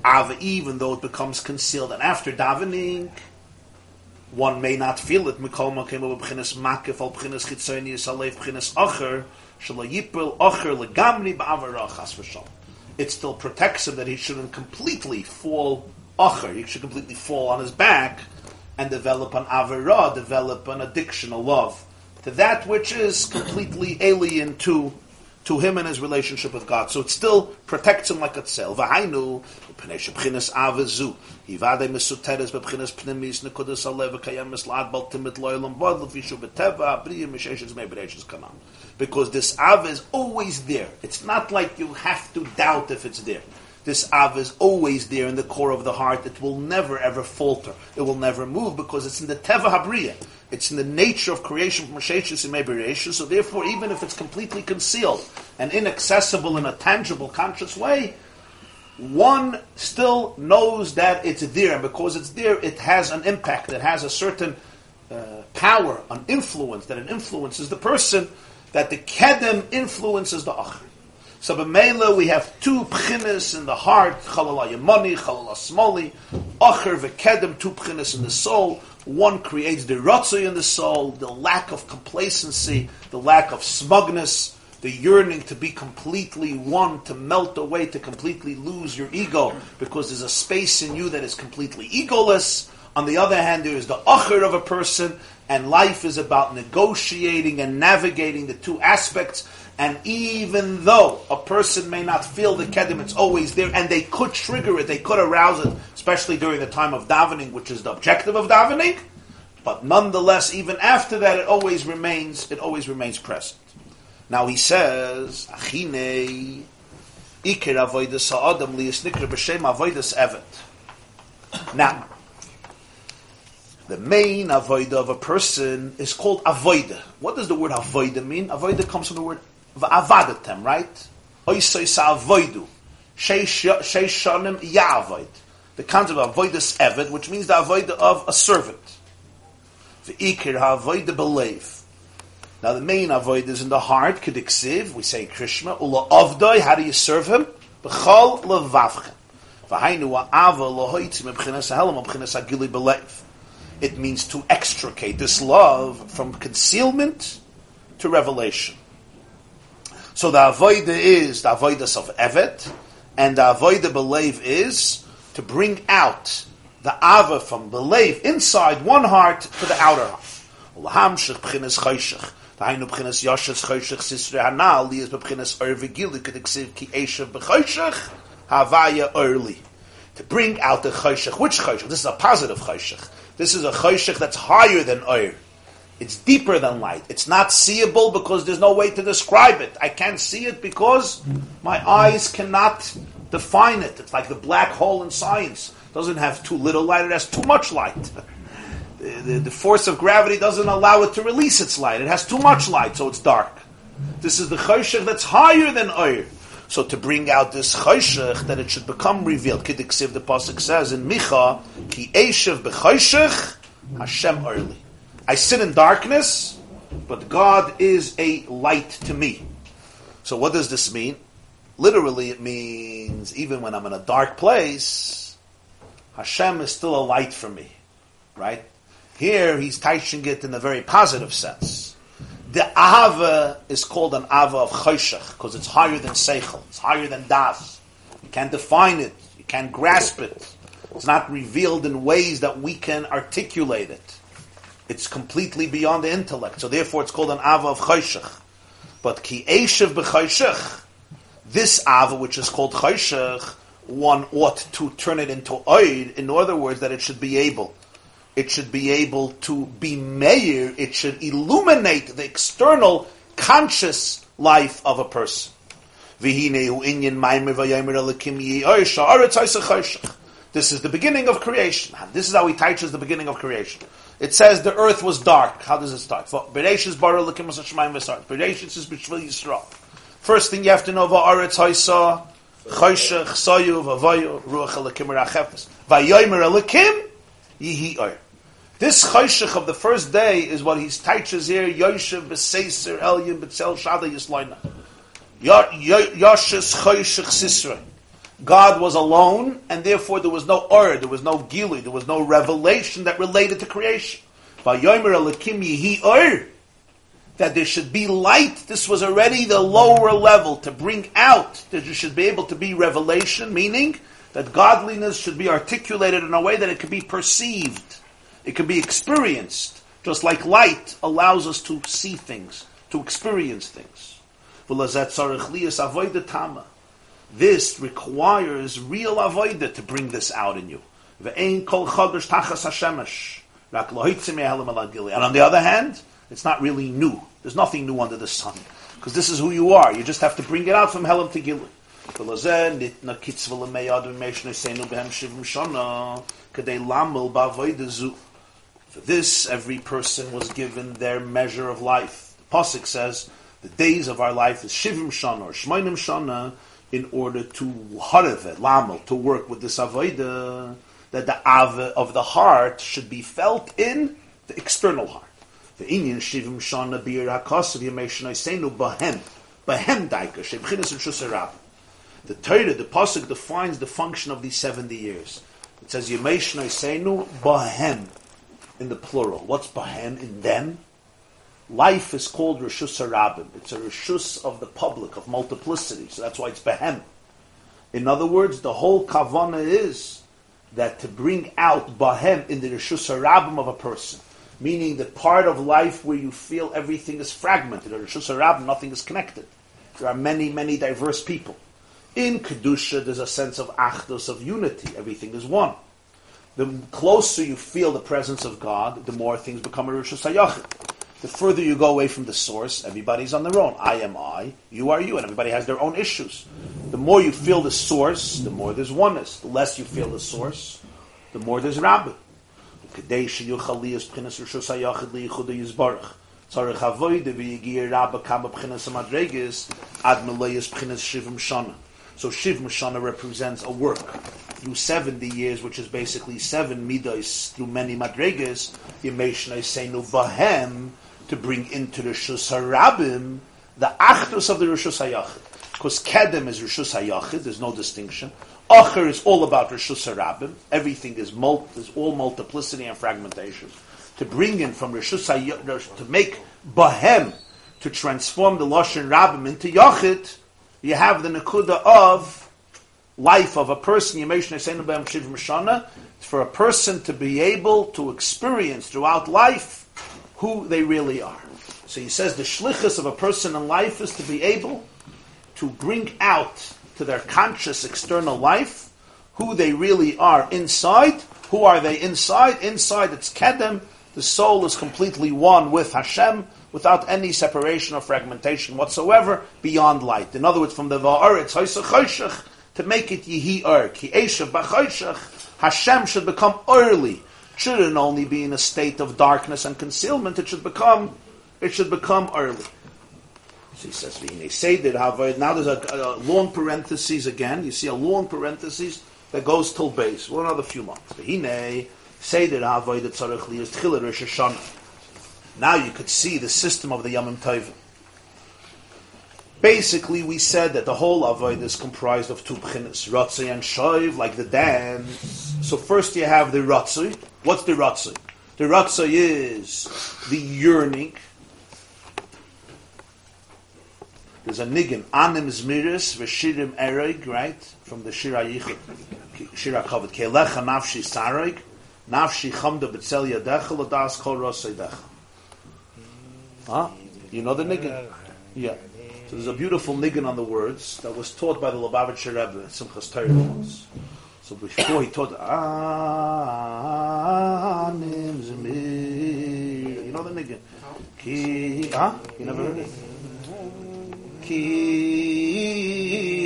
av, even though it becomes concealed, and after davening, one may not feel it. Mikol makim makif al chitzoni yisalev chas v'shal. It still protects him that he shouldn't completely fall acher. He should completely fall on his back and develop an avera, develop an addiction, a love to that which is completely alien to to him and his relationship with God. So it still protects him like itself. V'hainu, p'nei mesuteres pnimis nekudas alev kayem mislad bal bod lefishu b'teva b'reishes kanam. Because this ave is always there. It's not like you have to doubt if it's there. This av is always there in the core of the heart. It will never ever falter. It will never move because it's in the teva habriya. It's in the nature of creation from Sheshis and Meberation. So therefore, even if it's completely concealed and inaccessible in a tangible, conscious way, one still knows that it's there, and because it's there, it has an impact. It has a certain uh, power, an influence that it influences the person. That the kedem influences the achar. So b'meila we have two pchinas in the heart, chalala yamani, chalala smoli, acher v'kedem, two pchinas in the soul. One creates the rotzoy in the soul, the lack of complacency, the lack of smugness, the yearning to be completely one, to melt away, to completely lose your ego, because there's a space in you that is completely egoless. On the other hand, there is the acher of a person, and life is about negotiating and navigating the two aspects. And even though a person may not feel the kedim, it's always there, and they could trigger it, they could arouse it, especially during the time of davening, which is the objective of davening. But nonetheless, even after that, it always remains, it always remains present. Now he says, Achine ikir avoidus ha'adam liyasnikra b'shem avoidus evet. Now, the main avoida of a person is called avoida. What does the word avoida mean? Avoida comes from the word v'avadatem, right? Oisoi avoidu. Sheish shanim ya'avoid. The concept of avoidus evet, which means the avoid of a servant. V'ikir ha'avoida belief. Now the main avoid is in the heart, kediksiv, we say Krishna, ula avdoi, how do you serve him? B'chol levavchem. It means to extricate this love from concealment to revelation. So the avoida is the avoidus of Evet, and the avoida believe is to bring out the ava from believe inside one heart to the outer heart. L'hamshich b'chinas yoshes chayshich sisre hanal li is b'chinas or v'gili k'diksiv ki eshav b'chayshich havaya early. To bring out the chayshich. Which chayshich? This is a positive chayshich. This is a chayshich that's higher than oir. It's deeper than light. It's not seeable because there's no way to describe it. I can't see it because my eyes cannot define it. It's like the black hole in science. It doesn't have too little light, it has too much light. The, the, the force of gravity doesn't allow it to release its light. It has too much light, so it's dark. This is the choshech that's higher than oir. So to bring out this choshech, that it should become revealed, Kiddiksiv, the pasuk says in Micha, Ki eshev b'choshech, Hashem early. I sit in darkness, but God is a light to me. So what does this mean? Literally, it means even when I'm in a dark place, Hashem is still a light for me, right? Here, he's teaching it in a very positive sense. The Ava is called an Ava of Choshech because it's higher than Seichel, it's higher than Das. You can't define it, you can't grasp it. It's not revealed in ways that we can articulate it. It's completely beyond the intellect. So therefore it's called an Ava of Choshech. But Ki Eshev b'Choshech, this Ava which is called Choshech, one ought to turn it into Oid, in other words, that it should be able. It should be able to be mayor, it should illuminate the external conscious life of a person. This is the beginning of creation. This is how he teaches the beginning of creation. It says the earth was dark. How does it start? Bereshis bara l'kim Hashemayim v'sart. Bereshis is b'shvil Yisrael. First thing you have to know, va'aretz haisa, choshech, sayu, v'avayu, ruach elikim rachefes. Va'yoymer elikim, yihi oir. This choshech of the first day is what he teaches here, Yoshev b'seiser, elyon b'tzel shada yisloina. Yoshes choshech sisra. God was alone, and therefore there was no or, there was no gili, there was no revelation that related to creation. That there should be light. This was already the lower level to bring out that there should be able to be revelation, meaning that godliness should be articulated in a way that it can be perceived, it can be experienced, just like light allows us to see things, to experience things. This requires real avoida to bring this out in you. And on the other hand, it's not really new. There's nothing new under the sun. Because this is who you are. You just have to bring it out from Helam to Gilui. For this, every person was given their measure of life. The Pasuk says, the days of our life is Shivim Shana or Shmainim Shana, in order to harav lamel, to work with this avodah, that the ava of the heart should be felt in the external heart. The inyan shivim shana bir hakasav yameshin aisenu bahem, bahem daika, shebchinas and shusarab. The Torah, the Pasuk defines the function of these 70 years. It says yameshin aisenu bahem, in the plural. What's bahem in them? Life is called Rishus Harabim. It's a Rishus of the public, of multiplicity. So that's why it's Behem. In other words, the whole Kavana is that to bring out Bahem in the Rishus Harabim of a person, meaning the part of life where you feel everything is fragmented, or Rishus Harabim, nothing is connected. There are many, many diverse people. In Kedusha, there's a sense of Achdus, of unity. Everything is one. The closer you feel the presence of God, the more things become a Rishus Hayachid the further you go away from the source, everybody's on their own. I am I, you are you, and everybody has their own issues. The more you feel the source, the more there's oneness. The less you feel the source, the more there's rabbi. So Shiv Mashana represents a work through 70 years, which is basically seven midas through many madregas. Yemeshna Seinu Bahem to bring into the Rishus Harabim the Achdus of the Rishus Hayachid. Because Kedem is Rishus Hayachid, there's no distinction. Acher is all about Rishus Harabim. Everything is mul- is all multiplicity and fragmentation. To bring in from Rishus Hayachid, to make Bahem, to transform the Lashon Rabim into Yachid, you have the Nakuda of life of a person, for a person to be able to experience throughout life who they really are. So he says the shlichus of a person in life is to be able to bring out to their conscious external life who they really are inside. Who are they inside? Inside it's kedem. The soul is completely one with Hashem without any separation or fragmentation whatsoever beyond light. In other words, from the va'aretz to make it yihi ur ki Hashem should become early shouldn't only be in a state of darkness and concealment. It should become, it should become early. So he says, "V'hinei seder havoid." Now there's a, a long parenthesis again. You see a long parenthesis that goes till base. One another few months. Now you could see the system of the Yamim Tovim. Basically, we said that the whole avoid is comprised of two bchinas, Ratzui and Shoiv, like the dance. So first you have the Ratzui. What's the Ratzui? The Ratzui is the yearning. There's a niggin, Anim Zmiris, Veshirim Eroig, right? From the Shira Yichud, Shira Kavod, Kelecha Nafshi sarig, Nafshi Chamda Betzel Yadecha, Ladas Kol Rosei Decha. Huh? You know the niggin? Yeah. So there's a beautiful niggin on the words that was taught by the Lubavitcher Rebbe, Simchas Torah once. So before he taught, Anim Zmir, you know the niggin? Ki, huh? You never heard it? Ki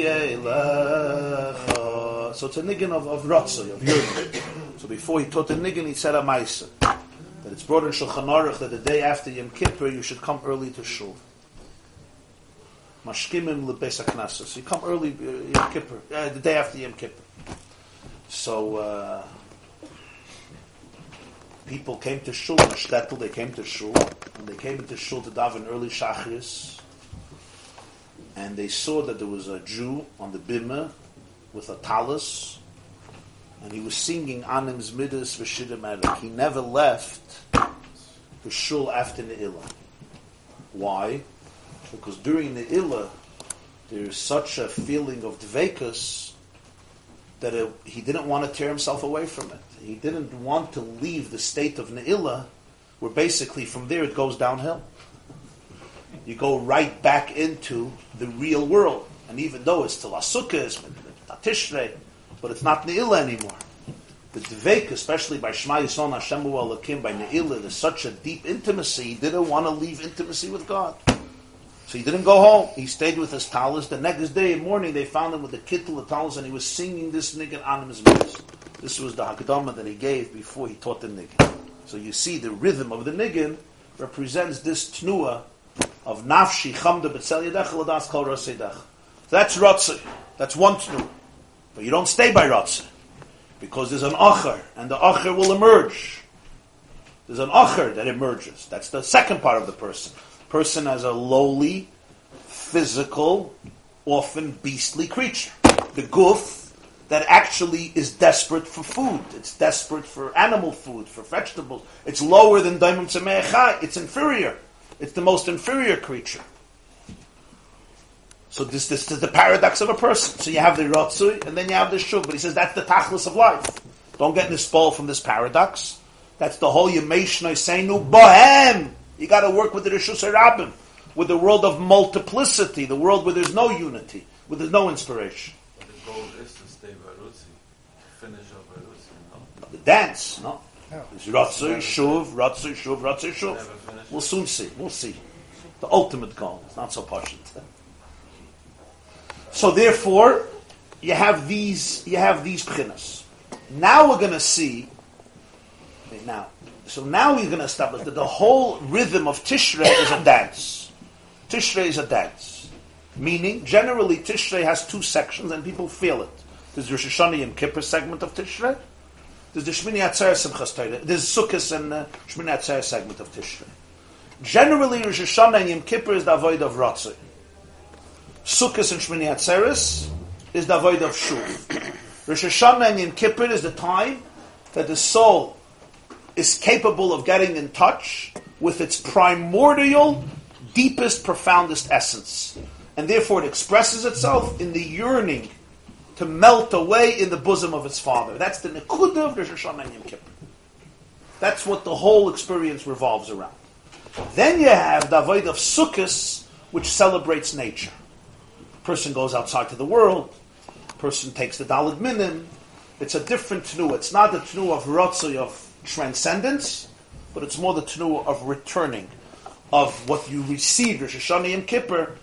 Eilecha. So it's a niggin of, of Ratzah, of yearning. So before he taught the niggin, he said a Maisa. That it's brought in Shulchan Aruch that the day after Yom Kippur you should come early to Shul. Mashkimim lebeis. So you come early uh, Yom Kippur, uh, the day after Yom Kippur. So uh, people came to shul, in shtetl, they came to shul, and they came to shul to daven early shachris, and they saw that there was a Jew on the bimah with a talus, and he was singing Anim's Midas V'Shidim. He never left the shul after the Ne'ilah. Why? Because during the Ne'ilah, there's such a feeling of dvekus that it, he didn't want to tear himself away from it. He didn't want to leave the state of Ne'ilah, where basically from there it goes downhill. You go right back into the real world. And even though it's still Asukah, it's Tishrei, but it's not Ne'ilah anymore. The Dveik, especially by Shema Yisrael Hashem Elokim, by Ne'ilah, there's such a deep intimacy, he didn't want to leave intimacy with God. So he didn't go home. He stayed with his talis. The next day, morning, they found him with the kittel of talis, and he was singing this niggun on his mitzvah. This was the hakdama that he gave before he taught the niggun. So you see, the rhythm of the niggun represents this tnua of nafshi chamda betzel yadech ladas kol rasedach. That's rotzi. That's one tnua. But you don't stay by rotzi. Because there's an acher, and the acher will emerge. There's an acher that emerges. That's the second part of the person person as a lowly, physical, often beastly creature. The goof that actually is desperate for food. It's desperate for animal food, for vegetables. It's lower than Daimon Tzemechai. It's inferior. It's the most inferior creature. So this, this is the paradox of a person. So you have the Ratzui, and then you have the Shuv. But he says that's the tachlis of life. Don't get nisbol from this paradox. That's the whole Yemesh Noisenu Bohem. You got to work with the Rishus Rabbim, with the world of multiplicity, the world where there's no unity, where there's no inspiration. But the goal is to stay Barutzi, finish up Barutzi, no? The dance, no? No. It's Ratzui, Shuv, Ratzui, Shuv, Ratzui, Shuv. We'll soon see. We'll see. The ultimate goal. It's not so poshut. So therefore, you have these. You have these pchinas. Now we're going to see. okay, Now, so now we're going to establish that the whole rhythm of Tishrei is a dance. Tishrei is a dance, meaning generally Tishrei has two sections, and people feel it. There's Rosh Hashanah and Kippur segment of Tishrei. There's the Shmini Atzeres Simchas Torah. There's Sukkot and uh, Shmini Atzeres segment of Tishrei. Generally, Rosh Hashanah and Yom Kippur is the void of Ratzah. Sukkot and Shmini Atzeres is the void of Shuv. Rosh Hashanah and Yom Kippur is the time that the soul is capable of getting in touch with its primordial, deepest, profoundest essence. And therefore it expresses itself in the yearning to melt away in the bosom of its father. That's the Nekudah of Rosh Hashanah Yom Kippur. That's what the whole experience revolves around. Then you have the Avoid of Sukkot, which celebrates nature. Person goes outside to the world. Person takes the Dalad Minim. It's a different tnu. It's not the tnu of Ratzoi of transcendence, but it's more the tnu of returning, of what you received, Rosh Hashanah Yom Kippur,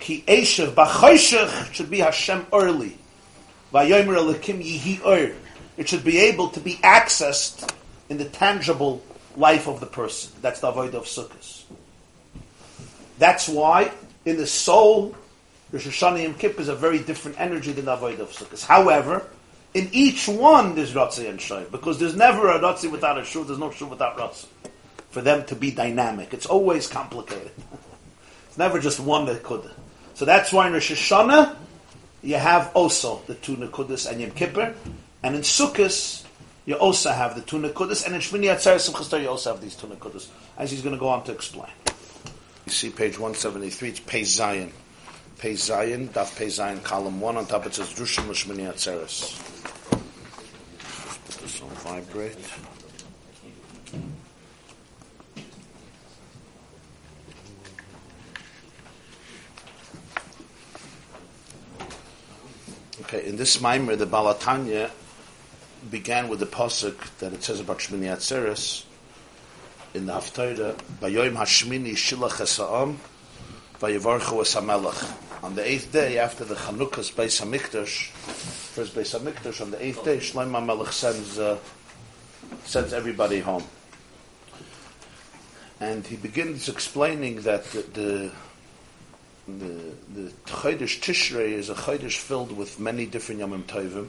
Ki Eshev B'choshech should be Hashem early. Vayomer Elikim Yihi Ur. It should be able to be accessed in the tangible life of the person. That's the avoid of sukkahs. That's why in the soul, Rosh Hashanah Yom Kippur is a very different energy than the avoid of sukkahs. However, in each one there's Ratzi and Shoy, because there's never a Ratzi without a Shuv, there's no Shuv without Ratzi. For them to be dynamic. It's always complicated. it's never just one that could. So that's why in Rosh Hashanah, you have also the two Nekudas and Yom Kippur, and in Sukkot, you also have the two Nekudas, and in Shmini Atzeres Simchas you also have these two Nekudas, as he's going to go on to explain. You see page 173, it's Pei Zion. Pei Zion, Daf Pei Zion, column 1, on top it says Drushim Lashmini Atzeres. Put this on vibrate. Okay, in this mimer, the Balatanya began with the pasuk that it says about Shmini Atzeres in the Haftarah, Bayoim Hashmini Shilach Esa'am, Vayivarchu Esamelech. On the eighth day after the Chanukah's Beis Hamikdash, first Beis Hamikdash, on the eighth day, Shloim HaMelech sends, uh, sends everybody home. And he begins explaining that the, the the Chodesh Tishrei is a Chodesh filled with many different Yomim Tovim.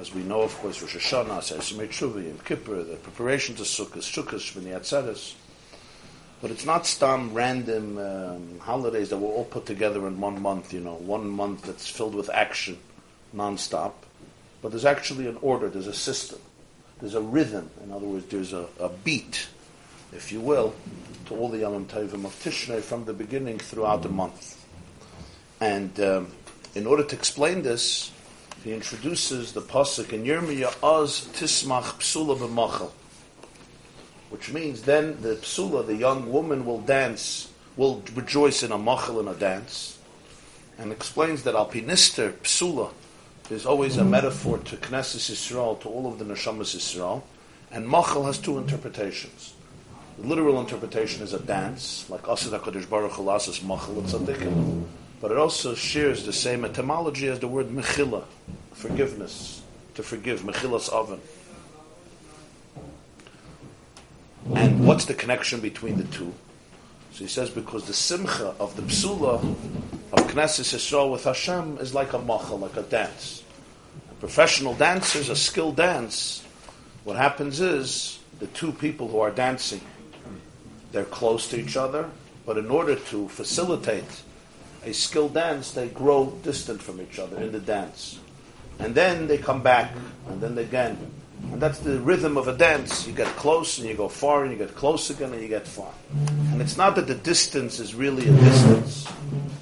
As we know, of course, Rosh Hashanah, Sesame Tshuva, Yom Kippur, the preparation to Sukkot, Sukkot, Shmini Atzeres. But it's not some random um, holidays that were all put together in one month, you know, one month that's filled with action, non-stop. But there's actually an order, there's a system, there's a rhythm. In other words, there's a, a beat, if you will, to all the Yom Tovim of Tishrei from the beginning throughout the month. And um, in order to explain this, he introduces the pasuk in Yirmiyah Oz Tismach Psula b'Machal, which means then the Psula, the young woman, will dance, will rejoice in a machal in a dance, and explains that Alpinister Psula is always a mm-hmm. metaphor to Knesset Yisrael, to all of the Neshamas Yisrael, and machal has two interpretations. The literal interpretation is a dance, like Asad HaKadosh Baruch Hu Lasas Machal Tzadikim. But it also shares the same etymology as the word Mechila, forgiveness, to forgive, Mechilas Oven. And what's the connection between the two? So he says because the simcha of the psula of Knesset Yisrael with Hashem is like a machal, like a dance. Professional dancers, a skilled dance, what happens is the two people who are dancing they're close to each other, but in order to facilitate a skilled dance, they grow distant from each other in the dance. And then they come back, and then again. And that's the rhythm of a dance. You get close, and you go far, and you get close again, and you get far. And it's not that the distance is really a distance,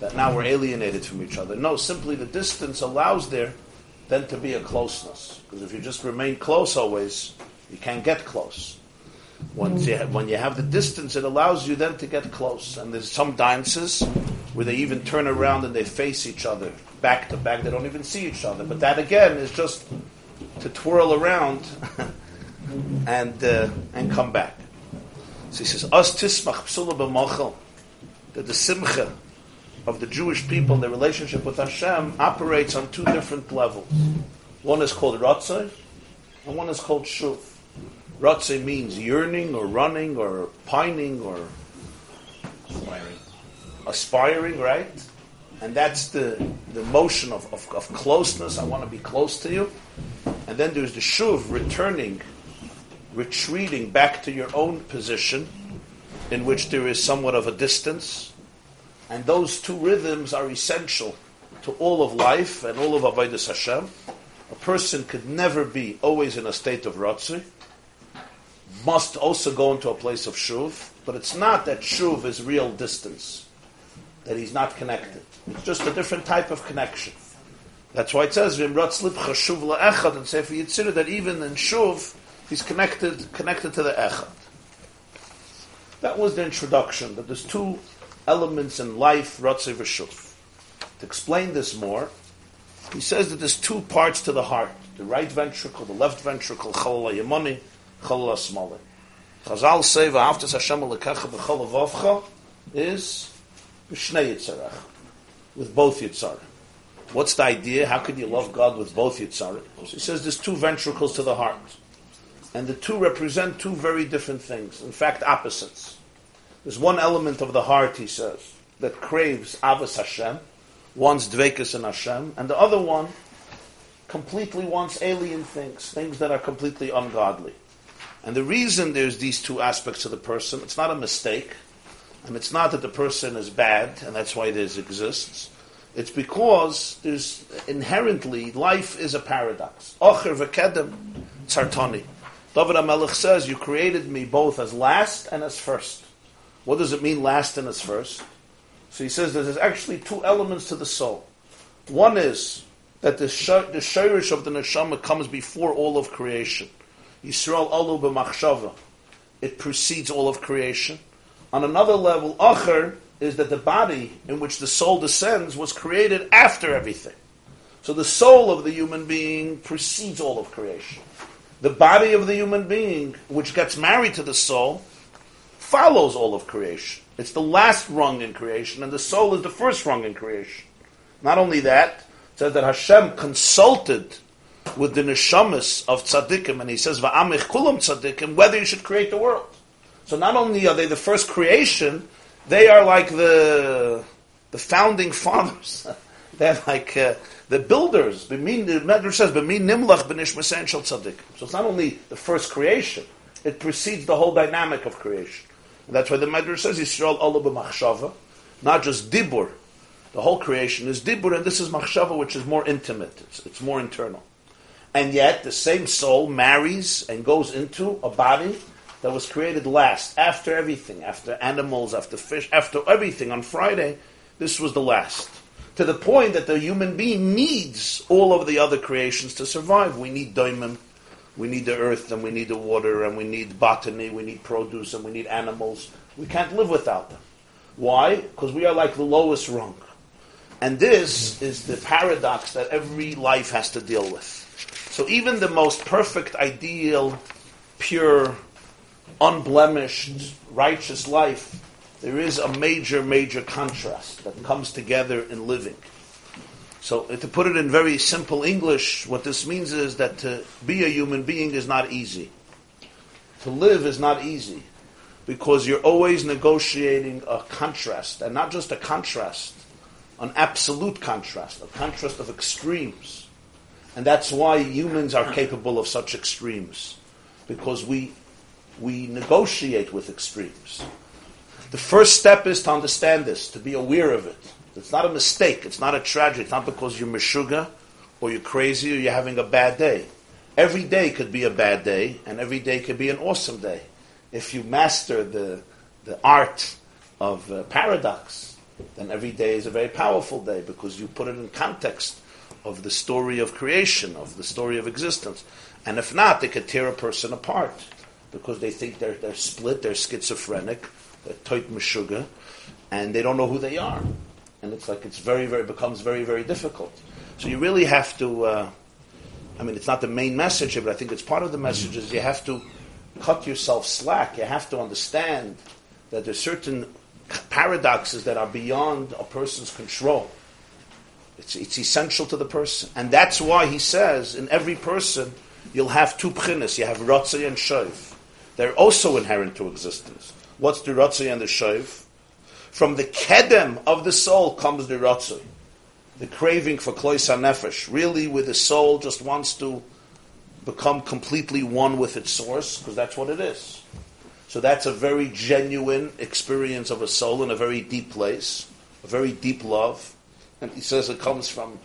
that now we're alienated from each other. No, simply the distance allows there then to be a closeness. Because if you just remain close always, you can't get close. Once you have, when you have the distance, it allows you then to get close. And there's some dances where they even turn around and they face each other back to back. They don't even see each other. But that again is just to twirl around and uh, and come back. So he says, "Us psula b'mochel," that the simcha of the Jewish people, their relationship with Hashem, operates on two different levels. One is called ratzah, and one is called shuv. Ratze means yearning or running or pining or aspiring, aspiring right? And that's the, the motion of, of, of closeness. I want to be close to you. And then there's the shuv, returning, retreating back to your own position, in which there is somewhat of a distance. And those two rhythms are essential to all of life and all of Avodah Hashem. A person could never be always in a state of Ratzah must also go into a place of shuv, but it's not that shuv is real distance, that he's not connected. It's just a different type of connection. That's why it says v'imratz libcha shuv la'echad and Sefer Yetzirah that even in shuv he's connected connected to the echad. That was the introduction. That there's two elements in life, ratzi v'shuv. To explain this more, he says that there's two parts to the heart: the right ventricle, the left ventricle, chalal yamani Chalal Asmali. Chazal say, V'aftas Hashem Alekecha B'chol Avavcha is B'shnei Yitzarech, with both Yitzarech. What's the idea? How can you love God with both? So he says there's two ventricles to the heart. And the two represent two very different things, in fact, opposites. There's one element of the heart, he says, that craves Avos Hashem, wants Dvekas in Hashem, and the other one completely wants alien things, things that are completely ungodly. And the reason there's these two aspects of the person, it's not a mistake, and it's not that the person is bad, and that's why this exists. It's because there's inherently life is a paradox. Ocher v'kedem tzartani. David HaMelech says, "You created me both as last and as first." What does it mean, last and as first? So he says there's actually two elements to the soul. One is that the, sh- the shirish of the neshama comes before all of creation. Yisrael alu b'machshava. It precedes all of creation. On another level, acher is that the body in which the soul descends was created after everything. So the soul of the human being precedes all of creation. The body of the human being, which gets married to the soul, follows all of creation. It's the last rung in creation, and the soul is the first rung in creation. Not only that, it says that Hashem consulted with the neshamas of tzaddikim, and he says, "Va'amich kulam tzaddikim," whether you should create the world. So not only are they the first creation, they are like the the founding fathers. They're like uh, the builders. The Medrash says, "B'min nimlach b'nish shel tzaddik." So it's not only the first creation; it precedes the whole dynamic of creation. And that's why the Medrash says, "Yisrael olah b'machshava," not just dibur. The whole creation is dibur, and this is machshava, which is more intimate. It's, it's more internal. And yet, the same soul marries and goes into a body that was created last, after everything, after animals, after fish, after everything. On Friday, this was the last. To the point that the human being needs all of the other creations to survive. We need daimon, we need the earth, and we need the water, and we need botany, we need produce, and we need animals. We can't live without them. Why? Because we are like the lowest rung. And this is the paradox that every life has to deal with. So even the most perfect, ideal, pure, unblemished, righteous life, there is a major, major contrast that comes together in living. So uh, to put it in very simple English, what this means is that to be a human being is not easy. To live is not easy because you're always negotiating a contrast, and not just a contrast, an absolute contrast, a contrast of extremes. And that's why humans are capable of such extremes, because we, we negotiate with extremes. The first step is to understand this, to be aware of it. It's not a mistake, it's not a tragedy, it's not because you're meshuga, or you're crazy, or you're having a bad day. Every day could be a bad day, and every day could be an awesome day. If you master the, the art of uh, paradox, then every day is a very powerful day because you put it in context of the story of creation, of the story of existence. And if not, they could tear a person apart because they think they're, they're split, they're schizophrenic, they're toit meshuga, and they don't know who they are. And it's like it's very, very, becomes very, very difficult. So you really have to, uh, I mean, it's not the main message here, but I think it's part of the message is you have to cut yourself slack. You have to understand that there's certain paradoxes that are beyond a person's control it's, it's essential to the person. And that's why he says in every person you'll have two pchinas. You have Ratzai and Shoiv. They're also inherent to existence. What's the Ratzai and the Shoiv? From the kedem of the soul comes the Ratzai. The craving for Klois HaNefesh. Really, where the soul just wants to become completely one with its source, because that's what it is. So that's a very genuine experience of a soul in a very deep place, a very deep love. And he says it comes from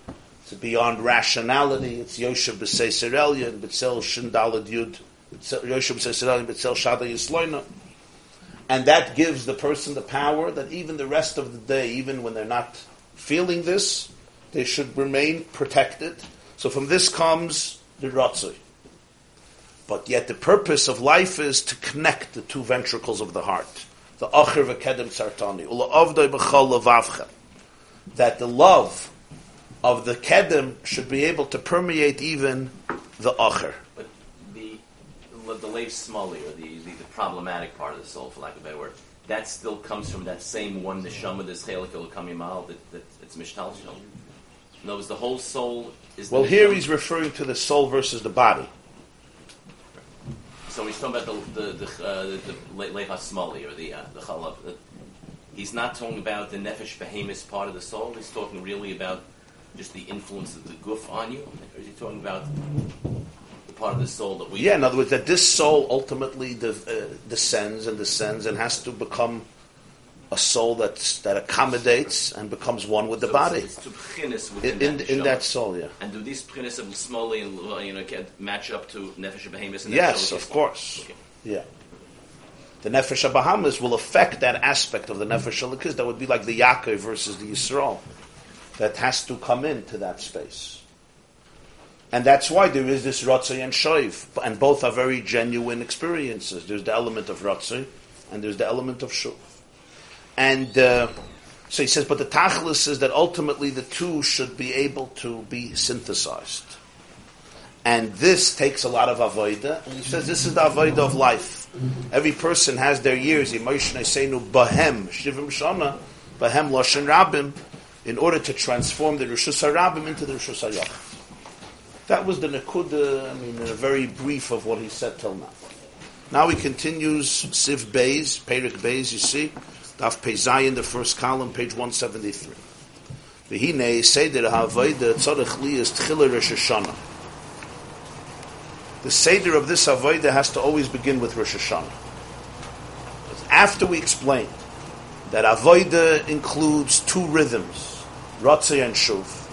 beyond rationality. It's Yoshev b'Seiser Elyon, b'Tzel Shindalad Yud, And that gives the person the power that even the rest of the day, even when they're not feeling this, they should remain protected. So from this comes the Ratzui. But yet the purpose of life is to connect the two ventricles of the heart. The Acher v'Kedem Sartani. Ula avdoi that the love of the kedem should be able to permeate even the acher. The late smully or the, the, the, problematic part of the soul, for lack of a better word, that still comes from that same one neshama, this chelik kamimal that, that it's mishtal shel. In other words, the whole soul is. Well, here he's referring to the soul versus the body. So he's talking about the the the, uh, the, the Leif Hasmali or the uh, the Chalav, uh, he's not talking about the nefesh behemoth part of the soul. He's talking really about just the influence of the guf on you, or is he talking about part of the soul that we? Yeah, in other words, that this soul ultimately de- uh, descends and descends and has to become a soul that's, that accommodates and becomes one with the So body. It's, it's In, in, that in that soul, yeah. And do these pchinas of smoli and uh, you know match up to nefesh behemoth? and Yes, of course. Okay. Yeah. The Nefesh Bahamas will affect that aspect of the Nefesh Elokis that would be like the Yaakov versus the Yisrael that has to come into that space. And that's why there is this Ratzai and Shoiv, and both are very genuine experiences. There's the element of Ratzai, and there's the element of Shuv. And uh, so he says, but the Tachlis is that ultimately the two should be able to be synthesized. And this takes a lot of avoida. And he says this is the avoida of life. Every person has their years. Emotion Seinu Bahem, Shivim Shana, Bahem Loshen Rabim, in order to transform the Rishus HaRabim into the Rishus HaYachid. That was the Nakuda, uh, I mean, in a very brief of what he said till now. Now he continues, Siv Beis, Perik Beis, you see, Daf Pezai in the first column, page 173. V'hinei Seder HaAvoida Tzorech Li is Tchila Rosh Hashanah. The Seder of this Avoida has to always begin with Rosh Hashanah. After we explained that Avoida includes two rhythms, Ratzah and Shuv.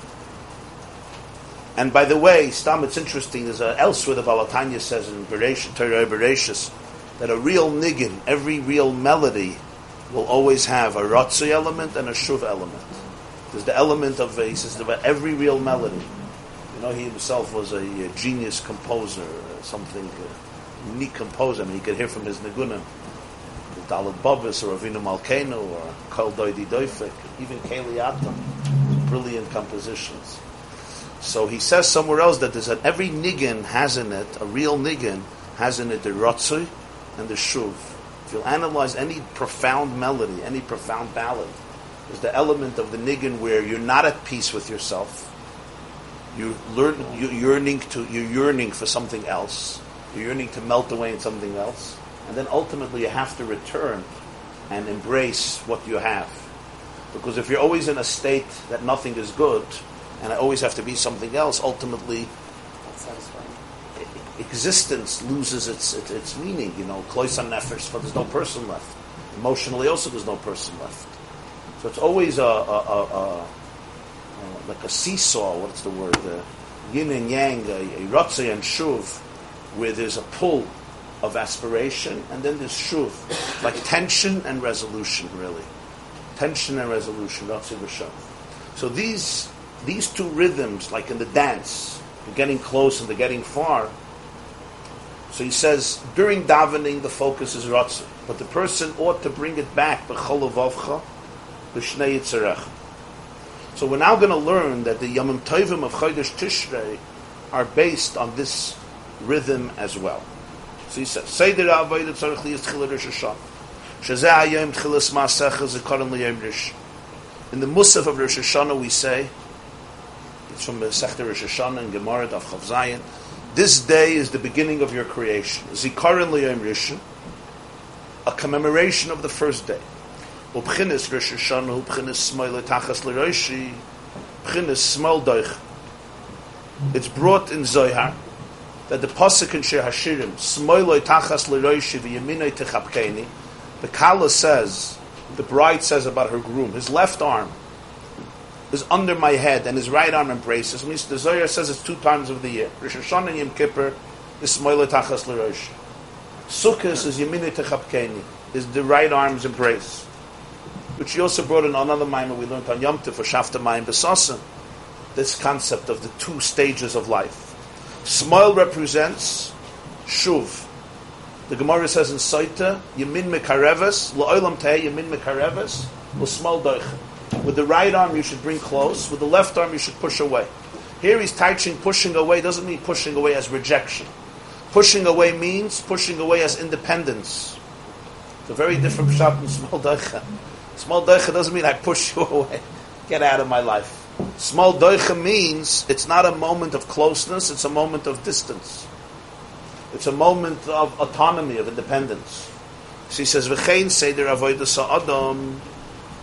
And by the way, Stam, it's interesting, there's a, elsewhere the Baal HaTanya says in Bereshit, Torah Bereshis, that a real niggin, every real melody, will always have a Ratzah element and a Shuv element. There's the element of, he says, about every real melody. You know, he himself was a, a genius composer, something uh, unique composer. I mean, you could hear from his Nigunim, the Daled Bavos or Avinu Malkenu or Kol Doidi Doifik, even Keli brilliant compositions. So he says somewhere else that there's an, every niggin has in it, a real niggin has in it the Ratzui and the Shuv. If you'll analyze any profound melody, any profound ballad, there's the element of the niggin where you're not at peace with yourself, you learn you yearning to you're yearning for something else. You're yearning to melt away in something else, and then ultimately you have to return and embrace what you have. Because if you're always in a state that nothing is good, and I always have to be something else, ultimately existence loses its its, its meaning. You know, close on nefesh, but there's no person left. Emotionally, also there's no person left. So it's always a, a, a, a, a like a seesaw. What's the word? Uh, yin and yang, a, a ratzah and shuv, where there's a pull of aspiration, and then there's shuv, like tension and resolution, really. Tension and resolution, ratzah v'shuv. So these these two rhythms, like in the dance, they're getting close and they're getting far. So he says during davening the focus is ratzah, but the person ought to bring it back b'cholavavcha, b'shnei yitzarech. So we're now going to learn that the Yomim Tovim of Chodesh Tishrei are based on this rhythm as well. So he says, Seder Avodah Tzarech Liyas Tchila Rosh Hashanah. Shezeh Hayom Tchilas Liyom Rish. In the Musaf of Rosh Hashanah we say, it's from Sechta Rosh Hashanah and Gemara Daf Chav Zayin, this day is the beginning of your creation. Zikaron Liyom Rish, a commemoration of the first day. Ubchinis Rosh Hashanah, Ubchinis Smoile Tachas L'Roshi, Ubchinis Smol Doich. It's brought in Zohar that the Pasuk in Shir Hashirim, Smoile Tachas L'Roshi v'Yaminoi Techapkeni, the Kala says, the bride says about her groom, his left arm is under my head and his right arm embraces me. So the Zohar says it's two times of the year. Rosh Hashanah and Yom Kippur is Smoile Tachas L'Roshi. Sukkot is Yaminoi Techapkeni, is the right arm's embrace which he also brought in another mimer we learned on Yom Tov for Shafta Mayim Besasim, this concept of the two stages of life. Smile represents Shuv. The Gemara says in Saita, Yamin Mekareves, La'olam Teh Yamin Mekareves, L'smal Doich. With the right arm you should bring close, with the left arm you should push away. Here he's touching pushing away doesn't mean pushing away as rejection. Pushing away means pushing away as independence. It's a very different shot in Small Doicha. Small doicha doesn't mean I push you away. Get out of my life. Small doicha means it's not a moment of closeness, it's a moment of distance. It's a moment of autonomy, of independence. So he says, "V'chein seder avodah sa'adam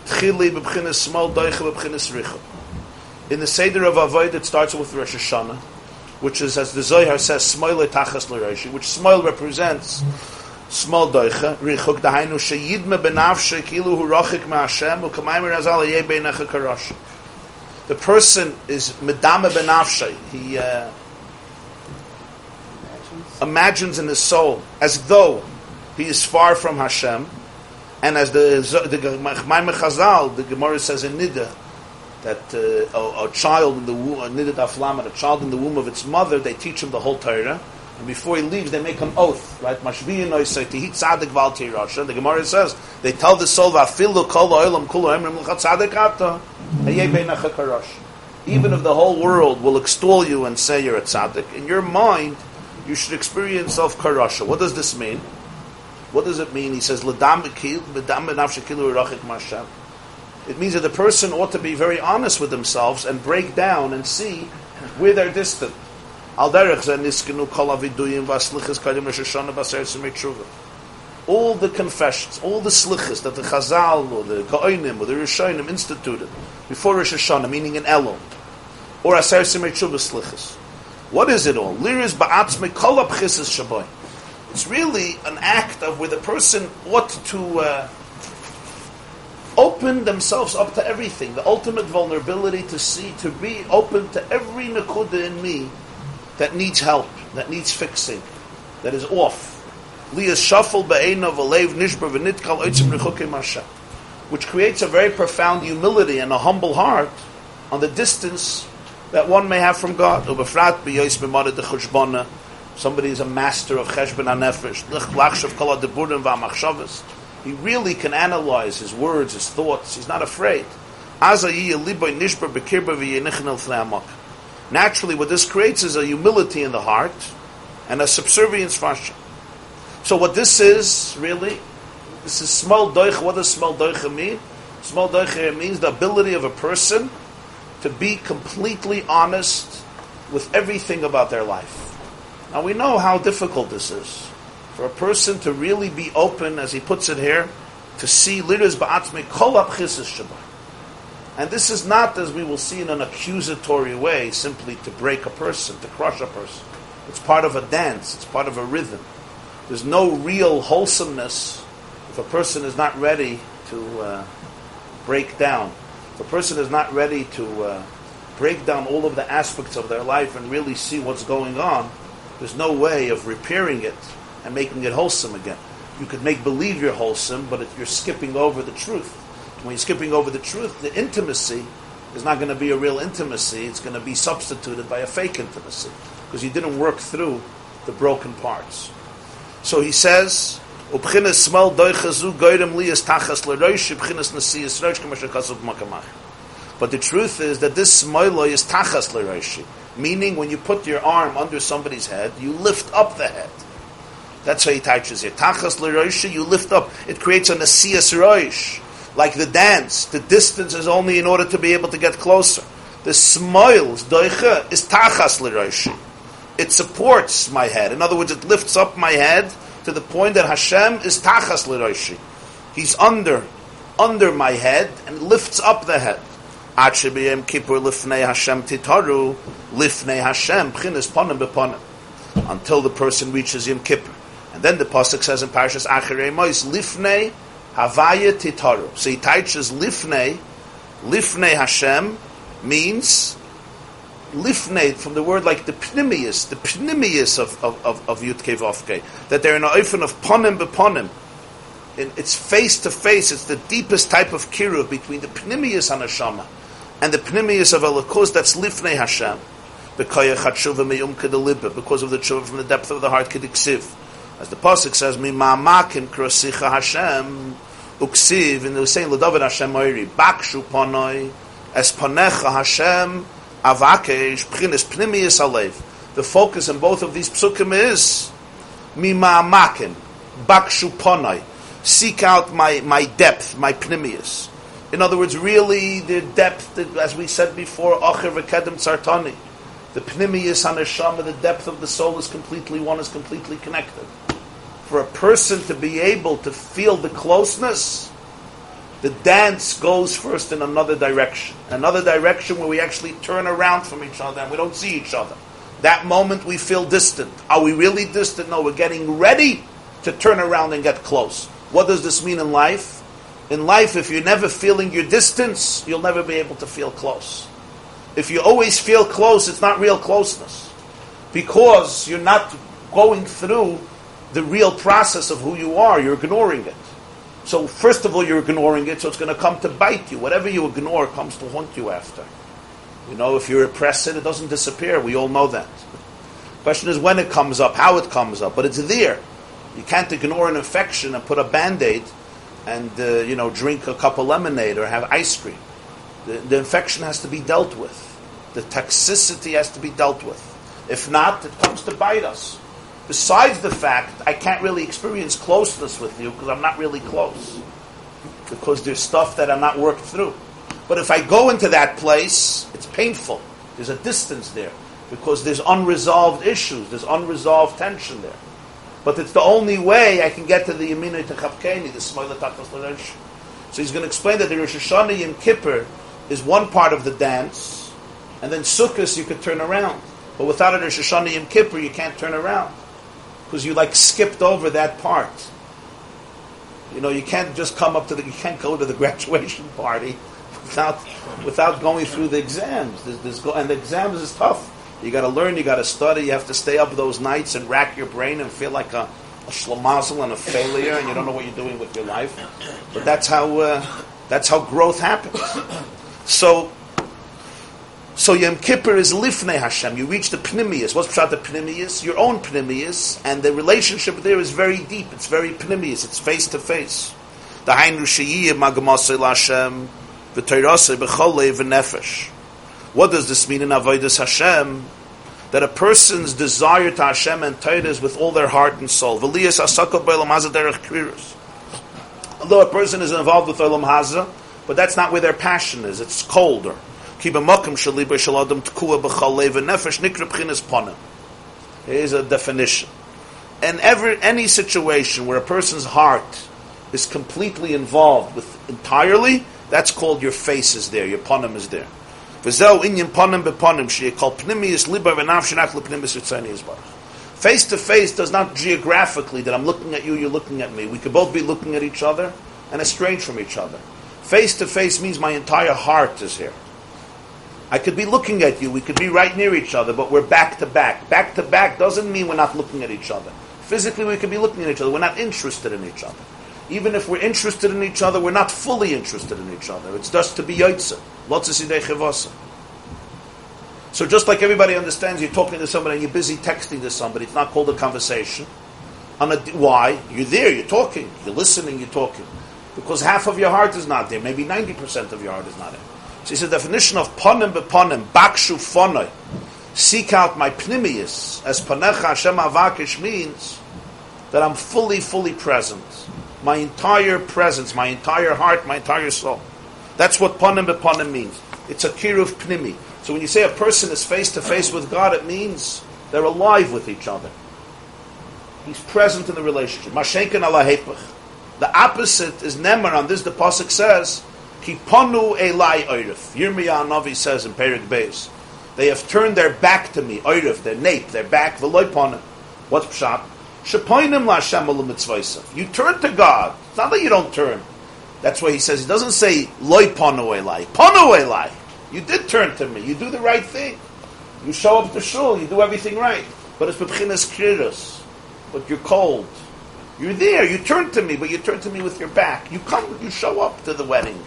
tchili b'bchinas small doicha b'bchinas richa." In the seder of avodah, it starts with Rosh Hashanah, which is, as the Zohar says, small tachas l'roshi, which small represents small doicha richuk dahainu sheyidme benavshe kilu hu rochik ma'ashem u'kamayim razal yeh beinecha karosh. The person is medame benavshe. He uh, imagines in his soul as though he is far from Hashem, and as the the Maimon Chazal, the Gemara says in Nida that uh, a, a, child in the womb, a Nida Aflamet, a child in the womb of its mother, they teach him the whole Torah, and before he leaves, they make an oath, right? The Gemara says they tell the soul. Even if the whole world will extol you and say you're a tzaddik, in your mind you should experience self karasha. What does this mean? What does it mean? He says, It means that the person ought to be very honest with themselves and break down and see where they're distant. All the confessions, all the slichas that the Chazal or the Geonim or the Rishonim instituted before Rosh Hashanah, meaning in Elul, or Aseres Yemei Tshuva slichas. What is it all? Liris ba'atzme kol shaboy. It's really an act of where the person ought to uh, open themselves up to everything. The ultimate vulnerability to see, to be open to every nakuda in me that needs help, that needs fixing, that is off. Which creates a very profound humility and a humble heart on the distance that one may have from God. Somebody is a master of cheshbon hanefesh. He really can analyze his words, his thoughts. He's not afraid. Naturally, what this creates is a humility in the heart and a subservience fashion. So, what this is really, this is small doich. What does small doich mean? Small doich means the ability of a person to be completely honest with everything about their life. Now we know how difficult this is. For a person to really be open, as he puts it here, to see liras ba'atzme kol shabbat. And this is not, as we will see in an accusatory way, simply to break a person, to crush a person. It's part of a dance, it's part of a rhythm. There's no real wholesomeness if a person is not ready to uh, break down. If a person is not ready to uh, break down all of the aspects of their life and really see what's going on, there's no way of repairing it and making it wholesome again. You could make believe you're wholesome, but you're skipping over the truth. When you're skipping over the truth, the intimacy is not going to be a real intimacy. It's going to be substituted by a fake intimacy because you didn't work through the broken parts. So he says, But the truth is that this smoilo is tachas l'roshi. Meaning, when you put your arm under somebody's head, you lift up the head. That's how he touches it. Tachas l'roisha, you lift up. It creates a nasias roish. Like the dance, the distance is only in order to be able to get closer. The smiles, doicha, is tachas l'roishi. It supports my head. In other words, it lifts up my head to the point that Hashem is tachas l'roishi. He's under, under my head and lifts up the head. Kippur lifnei Hashem titaru lifnei Hashem ponim until the person reaches Yom Kippur. And then the pasuk says in Parashas Acharei Mois lifnei havaya titaru. So he teaches lifnei lifnei Hashem means lifnei from the word like the pnimius, the pnimius of of of, of Yudke Vovke, that they're in a oifen of ponim beponim. It's face to face. It's the deepest type of kiruv between the pnimius and Hashama and the pnimius of Elokus, that's lifnei Hashem. Because of the tshuva from the depth of the heart, kediksiv. As the pasuk says, "Mi ma'amakim krosicha Hashem uksiv." And they were saying, "L'David Hashem oiri bakshu ponoi es ponecha Hashem avakesh pchinis pnimius alev." The focus in both of these psukim is "Mi ma'amakim bakshu ponoi." Seek out my, my depth, my pnimius. In other words, really the depth, as we said before, Acher v'kedem tzartani. The pnimius haneshama, the depth of the soul is completely one, is completely connected. For a person to be able to feel the closeness, the dance goes first in another direction. Another direction where we actually turn around from each other and we don't see each other. That moment we feel distant. Are we really distant? No, we're getting ready to turn around and get close. What does this mean in life? In life, if you're never feeling your distance, you'll never be able to feel close. If you always feel close, it's not real closeness. Because you're not going through the real process of who you are, you're ignoring it. So, first of all, you're ignoring it, so it's going to come to bite you. Whatever you ignore comes to haunt you after. You know, if you repress it, it doesn't disappear. We all know that. Question is when it comes up, how it comes up, but it's there. You can't ignore an infection and put a band-aid and uh, you know drink a cup of lemonade or have ice cream. The, the infection has to be dealt with. The toxicity has to be dealt with. If not, it comes to bite us. Besides the fact I can't really experience closeness with you because I'm not really close. Because there's stuff that I'm not worked through. But if I go into that place, it's painful. There's a distance there because there's unresolved issues, there's unresolved tension there. But it's the only way I can get to the Yemina Techavkeni, the Smoila Takas L'Rosh. So he's going to explain that the Rosh Hashanah Yom Kippur is one part of the dance, and then Sukkot you could turn around. But without a Rosh Hashanah Yom Kippur, you can't turn around because you like skipped over that part. You know, you can't just come up to the, you can't go to the graduation party without without going through the exams. There's, there's and the exams is tough. You got to learn, you got to study, you have to stay up those nights and rack your brain and feel like a, a schlamazel and a failure, and you don't know what you're doing with your life. But that's how uh, that's how growth happens. So. So Yom Kippur is lifnei Hashem. You reach the pnimius. What's pshat the pnimius? Your own pnimius, and the relationship there is very deep. It's very pnimius. It's face to face. The Hainu Sheyiyah Magamasei Hashem v'Teirasei b'Cholei v'Nefesh. What does this mean in Avodas Hashem? That a person's desire to Hashem and Torah is with all their heart and soul. Although a person is involved with olam hazeh, but that's not where their passion is. It's colder. Here's a definition. And every any situation where a person's heart is completely involved with entirely, that's called your face is there, your ponim is there. V'zeu inyan liba v'nav. Face to face does not geographically that I'm looking at you, you're looking at me. We could both be looking at each other and estranged from each other. Face to face means my entire heart is here. I could be looking at you, we could be right near each other, but we're back to back. Back to back doesn't mean we're not looking at each other. Physically, we could be looking at each other, we're not interested in each other. Even if we're interested in each other, we're not fully interested in each other. It's just to be yotze. So just like everybody understands, you're talking to somebody and you're busy texting to somebody. It's not called a conversation. A, why? You're there, you're talking, you're listening, you're talking. Because half of your heart is not there. Maybe 90% of your heart is not there. So it's a definition of ponim beponim, bakshu fonoi. Seek out my pnimius, as panecha Hashem avakish means that I'm fully, fully present. My entire presence, my entire heart, my entire soul. That's what ponim beponim means. It's a kiruv pnimi. So when you say a person is face to face with God, it means they're alive with each other. He's present in the relationship. Mashenken ala The opposite is nemer. On this, the pasuk says, "Kiponu elai oirif." Yirmiyah Navi says in Perik Beis, "They have turned their back to me, oirif, their nape, their back, v'loiponim." What's pshat? You turn to God. It's not that you don't turn. That's why he says he doesn't say loy ponu elai, ponu elai. You did turn to me. You do the right thing. You show up to shul. You do everything right. But it's bebchinas kriros. But you're cold. You're there. You turn to me, but you turn to me with your back. You come. You show up to the wedding.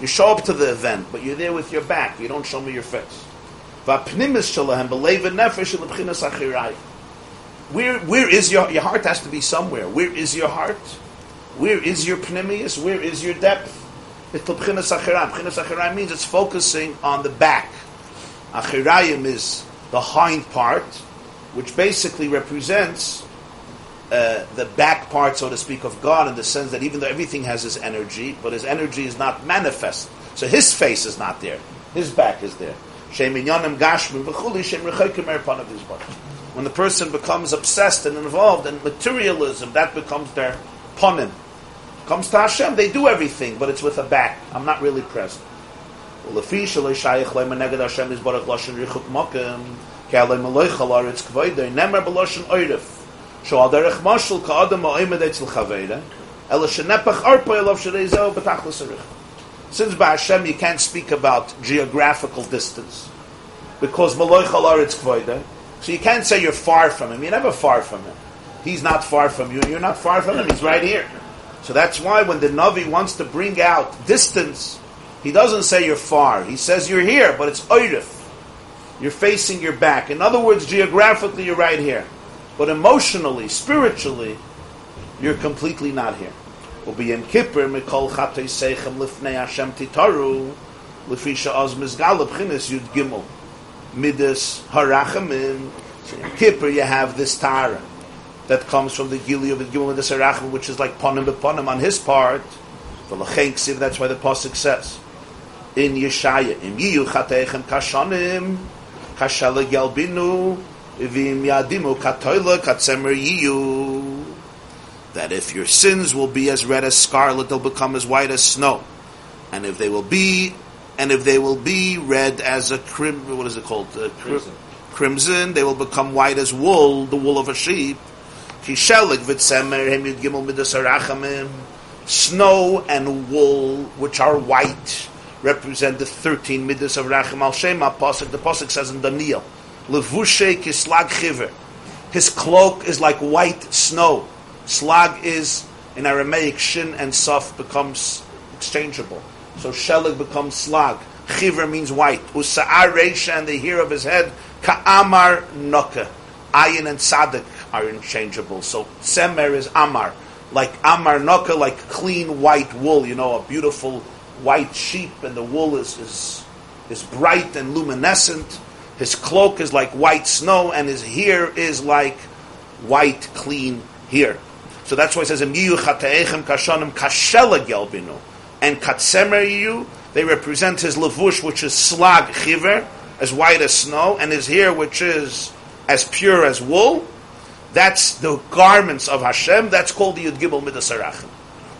You show up to the event, but you're there with your back. You don't show me your face. Where, where is your, your heart has to be somewhere. Where is your heart? Where is your pnimius? Where is your depth? It's Pchinas Achirayim means it's focusing on the back. Achirayim is the hind part, which basically represents uh, the back part, so to speak, of God in the sense that even though everything has his energy, but his energy is not manifest. So his face is not there. His back is there. Shem shem rechokim er panav yizbarach when the person becomes obsessed and involved in materialism, that becomes their ponim. Comes to Hashem, they do everything, but it's with a back. I'm not really present. Since by Hashem you can't speak about geographical distance, because Maloich Alar so you can't say you're far from him. You're never far from him. He's not far from you, you're not far from him. He's right here. So that's why when the Navi wants to bring out distance, he doesn't say you're far. He says you're here, but it's oirif. You're facing your back. In other words, geographically, you're right here. But emotionally, spiritually, you're completely not here. Kippur titaru yud gimel midas harachamim. So in kippur you have this tara that comes from the gili of the gimel midas harachamim which is like ponim b'ponim on his part. That's why the pasuk says in Yeshaya im yiyu chateichem kashonim kashala gelbinu v'im yadimu katoila katzemer yiyu. That if your sins will be as red as scarlet, they'll become as white as snow, and if they will be, and if they will be red as a crim, what is it called? Uh, cri- Crimson. crimson, they will become white as wool, the wool of a sheep. Kishelik v'tzemer hem gimel midas harachamim. Snow and wool, which are white, represent the thirteen midas of racham al shema pasuk. The pasuk says in Daniel, levushe kislag chiver. His cloak is like white snow. Slag is in Aramaic shin and saf becomes exchangeable. So shelig becomes slag. Chiver means white. Usa'ar reisha and the hair of his head ka'amar noka. Ayin and sadik are interchangeable. So semer is amar. Like amar noka, like clean white wool, you know, a beautiful white sheep and the wool is, is, is bright and luminescent. His cloak is like white snow and his hair is like white, clean hair. So that's why it says, and katsemer. They represent his levush, which is slag chiver, as white as snow, and his hair, which is as pure as wool. That's the garments of Hashem. That's called the Yud Gimel Midas Harachim.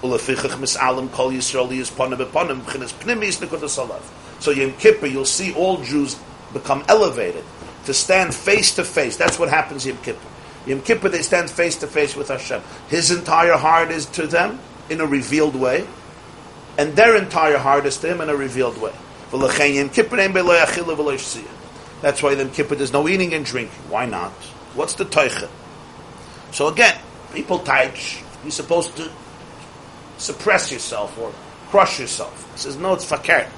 Ulefichach misalim kol Yisrael is ponim beponim b'chinas pnimis nekudas. So Yom Kippur, you'll see all Jews become elevated to stand face to face. That's what happens Yom Kippur. Yom Kippur, they stand face to face with Hashem. His entire heart is to them in a revealed way, and their entire heart is to him in a revealed way. That's why Yom Kippur there's no eating and drinking. Why not? What's the toicha? So again, people taich, you're supposed to suppress yourself or crush yourself. He says, no, it's fakir.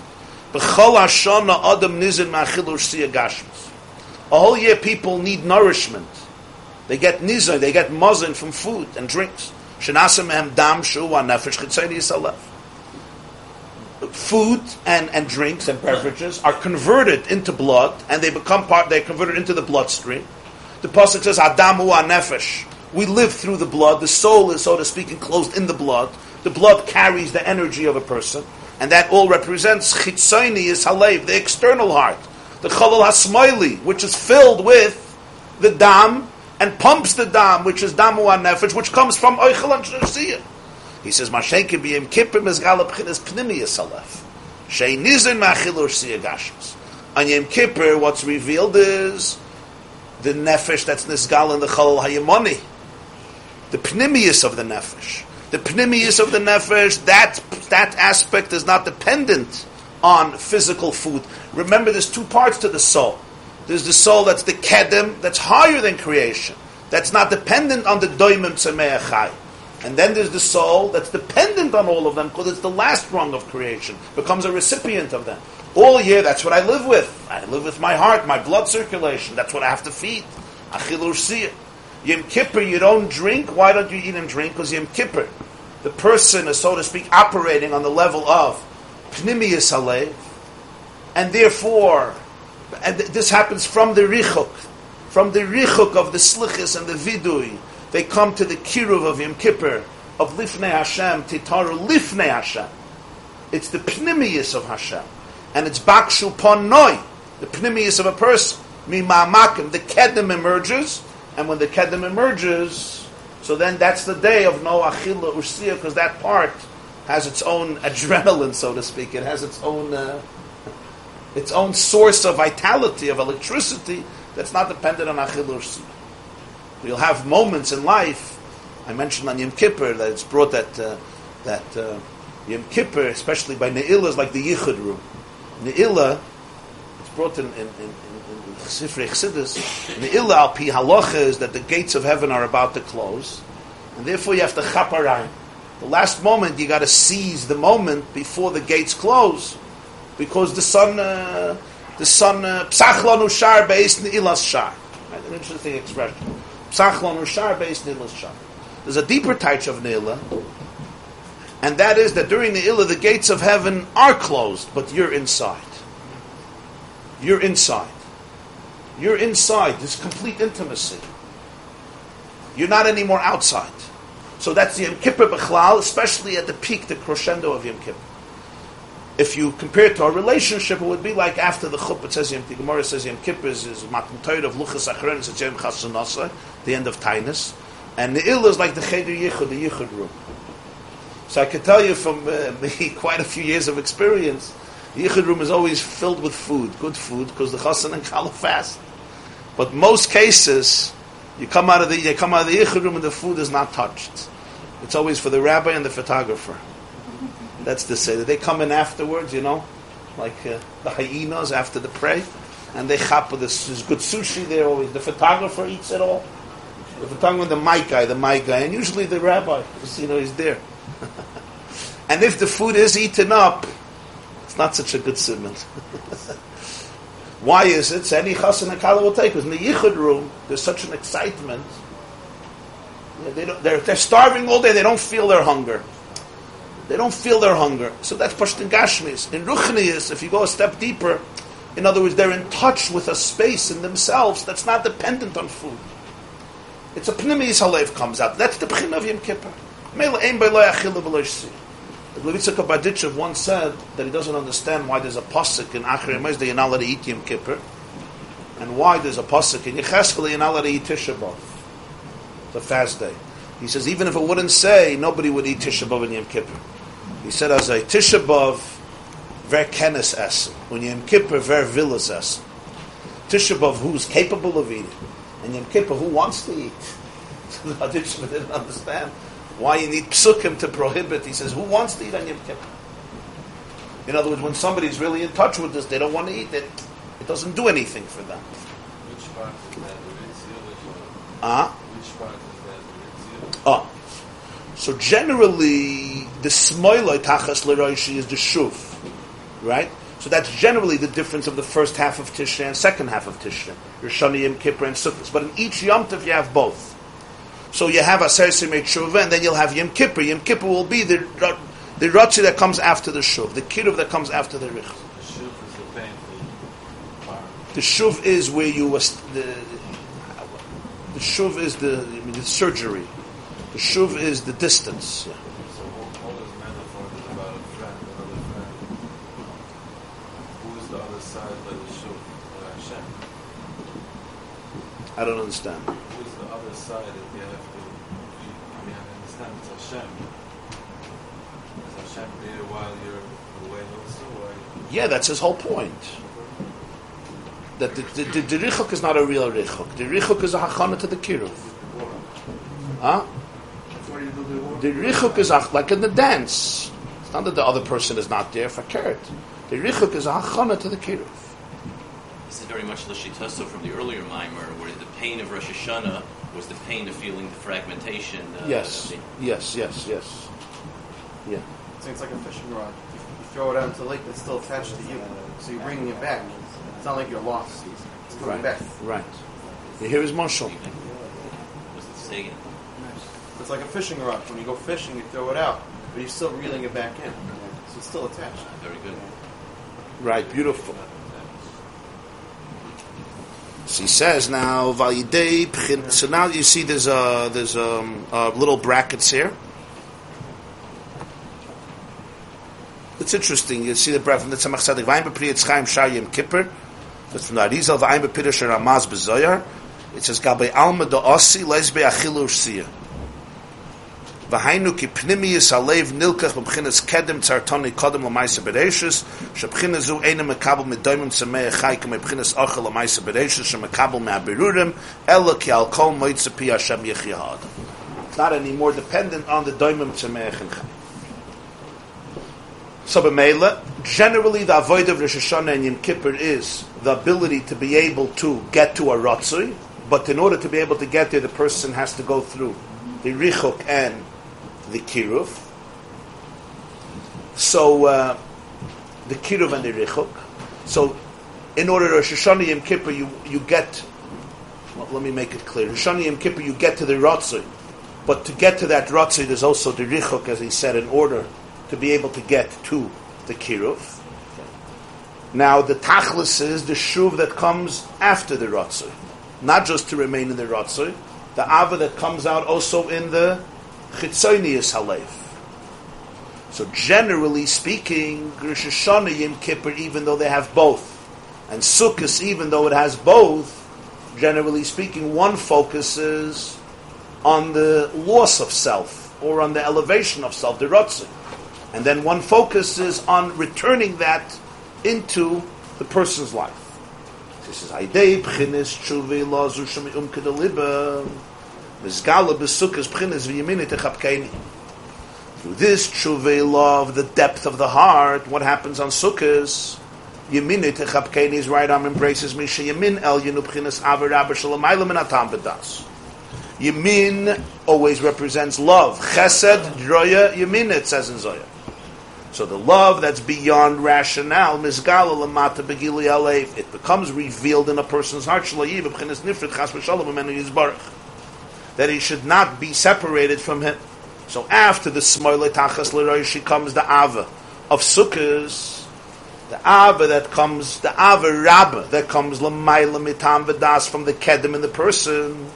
A whole year people need nourishment. They get nizar, they get muzzin from food and drinks. Mehem dam shu wa nefesh chitzayni yisalev. Food and, and drinks and beverages are converted into blood, and they become part. They're converted into the bloodstream. The pasuk says, "Adamu nefesh." We live through the blood. The soul is, so to speak, enclosed in the blood. The blood carries the energy of a person, and that all represents chitzayni is halev, the external heart, the chalal hasmoili, which is filled with the dam and pumps the dam, which is damu nefesh, which comes from oichel and shnusiyah. He says, "Mashenke b'yim kippur mizgal b'chinas pnimiyas alef, shei nizin ma'achilur siyah. On Yom Kippur, what's revealed is the nefesh that's nizgal in the chalal hayamoni, the pnimius of the nefesh. The pnimius of the nefesh, that, that aspect is not dependent on physical food. Remember, there's two parts to the soul. There's the soul that's the kedem, that's higher than creation, that's not dependent on the doimim tzemeachai. And then there's the soul that's dependent on all of them because it's the last rung of creation, becomes a recipient of them. All year, that's what I live with. I live with my heart, my blood circulation. That's what I have to feed. Yom Kippur, you don't drink. Why don't you eat and drink? Because Yom Kippur, the person is, so to speak, operating on the level of pnimius halev, and therefore, and this happens from the richuk, from the richuk of the slichis and the vidui. They come to the kiruv of Yom Kippur, of lifnei Hashem, titaru lifnei Hashem. It's the pnimius of Hashem, and it's bakshu ponoi. the pnimius of a person. Mimamakim, the kedem emerges, and when the kedem emerges, so then that's the day of no achila usia, because that part has its own adrenaline, so to speak. It has its own uh, its own source of vitality, of electricity, that's not dependent on achila usia. You'll have moments in life. I mentioned on Yom Kippur that it's brought that uh, that uh, Yom Kippur, especially by Ne'ilah, is like the Yichud room. Ne'ilah, it's brought in in, in, Sifrei Chassidus. Ne'ilah al pi halacha is that the gates of heaven are about to close, and therefore you have to chaparayim. The last moment you got to seize the moment before the gates close, because the sun, uh, the sun, uh, psachlon ushar beis ne'ilas shar. An interesting expression. Psachlon ushar beis ne'ilas shar. There's a deeper touch of ne'ilah, and that is that during the Ilah, the gates of heaven are closed, but you're inside. You're inside. You're inside. There's complete intimacy. You're not anymore outside. So that's the Yom Kippur B'chlal, especially at the peak, the crescendo of Yom Kippur. If you compare it to our relationship, it would be like after the chuppah, it says Yom the Gemara says Yom Kippur is, Matan Torah of Luchas Achron, it's Yom the end of Tainus. And the Ilah is like the Cheder Yichud, the Yichud room. So I can tell you from uh, quite a few years of experience, the Yichud room is always filled with food, good food, because the Chassan and Kala fast. But most cases, you come out of the you come out of the Yichud room and the food is not touched. It's always for the rabbi and the photographer. That's to say that they come in afterwards, you know, like uh, the hyenas after the prey, and they chop with this. There's good sushi there. Always the photographer eats it all. The photographer, the mic guy, the mic guy, and usually the rabbi, you know, he's there. and if the food is eaten up, it's not such a good simon. Why is it? Any chassan and kala will take. Because in the yichud room, there's such an excitement. They they're, they're starving all day. They don't feel their hunger. They don't feel their hunger. So that's Pashtin Gashmis. In Ruchnius, if you go a step deeper, in other words, they're in touch with a space in themselves that's not dependent on food. It's a Pnimis Halev comes out. That's the Pchin of Yom Kippur. The Levitzik Berditchev once said that he doesn't understand why there's a pasuk in Achrei Mez that you're not allowed to eat Yom Kippur, and why there's a pasuk in Yecheskel you're not allowed to eat B'Av, the fast day. He says even if it wouldn't say, nobody would eat Tisha B'Av in Yom Kippur. He said as a Tisha B'Av, ver kenes es, when Yom Kippur ver villas es. Tisha B'Av who's capable of eating, and Yom Kippur who wants to eat. The Berditchev didn't understand why you need psukim to prohibit. He says, who wants to eat on Yom Kippur? In other words, when somebody's really in touch with this, they don't want to eat it. It doesn't do anything for them. Which part is that? Ah, Which part is that oh. So generally, the smoiloi tachas leroishi is the shuv, right? So that's generally the difference of the first half of Tishrei and second half of Tishrei. Rishoni Yom Kippur and Sukkot. But in each Yom Tov you have both. So you have Aseres Yemei Tshuva, and then you'll have Yom Kippur. Yom Kippur will be the the Ratzi that comes after the Shuv, the Kiruv that comes after the Rich. The Shuf is the painful part. The Shuv is where you was the the Shuv is the, I mean, the surgery. The Shuv is the distance. Yeah. So all all this metaphor is about a friend, another friend. Who is the other side of the Shuf? Uh, Hashem. I don't understand. Who is the other side that you have to... I mean, I understand it's Hashem. Is Hashem there while you're away also? Or Yeah, that's his whole point. That the, the, the, the Richuk is not a real Richuk. The Richuk is a Hachana to the Kiruv. Huh? Before you do the work. Richuk is a, like in the dance. It's not that the other person is not there for Kert. The Richuk is a Hachana to the Kiruv. This is very much Lashitaso from the earlier mimer, where the pain of Rosh Hashanah was the pain of feeling the fragmentation. Uh, Yes, of yes, yes, yes. Yeah. So it's like a fishing rod. You, you throw it out into the lake that's still attached to you. So you're bringing it back. It's not like you're lost. It's coming Right, back. right. Here is Marshall. the, was it Sagan? It's like a fishing rod. When you go fishing, you throw it out, but you're still reeling it back in. So it's still attached. Very good. Right, beautiful. So he says now, so now you see there's a, there's um uh, little brackets here. It's interesting. You see the breath from the Tzemach Tzedek. Vayim b'Pri Etz Chaim Shar Yom Kippur. That's from the Arizal V'ayim B'Pirush Ramaz B'Zoyar. It says, Gabe Alma Da Osi Lesbe Achilu Ursiyah. V'hainu ki pnimiyus alev nilkach b'bchinas kedem tzartoni kodem l'maisa bereshis sheb'chinas zu enem mekabel midoimim semei chayk meb'chinas ochel l'maisa bereshis shemekabel me'abirurim ela ki al kol moitze pi Hashem yechiyad. It's not any more dependent on the doimim semei chayk. So b'meila, generally the avoid of Rosh Hashanah and Yom Kippur is the ability to be able to get to a Ratzui, but in order to be able to get there, the person has to go through the Richuk and the kiruv. So uh, the kiruv and the richuk. So in order to Rosh Yom Kippur, you you get. Well, let me make it clear. Rosh Yom Kippur, you get to the ratzui, but to get to that ratzui, there's also the richuk, as he said, in order to be able to get to the kiruv. Now the tachlis is the shuv that comes after the ratzui, not just to remain in the ratzui. The ava that comes out also in the chitzonius halev. So generally speaking, Rosh Hashanah Yom Kippur, even though they have both, and Sukkot, even though it has both, generally speaking, one focuses on the loss of self or on the elevation of self, the Ratzin. And then one focuses on returning that into the person's life. This is Aidei B'chinis Tshuvi Lazu Shemi Umke Through this Tshuvi love, the depth of the heart, what happens on Sukkos Yemini Techapkeini, right arm embraces me Sheyemin El Yenu B'chinis Aver Rabba Shalamayla Min Atam B'das Yemin always represents love. Chesed, Droya, Yemin, it says in Zoya. So the love that's beyond rationale, Mizgala Lamata Begili Alev, it becomes revealed in a person's heart, Shalayiv, B'chinis Nifrit, Chas V'Shalom, Yizbarach. That he should not be separated from him. So after the Smoile Tachas Leroishi comes the Ava of Sukkos, the Ava that comes, the Ava Rabba that comes Lamaila Mitam V'das from the Kedem in the person,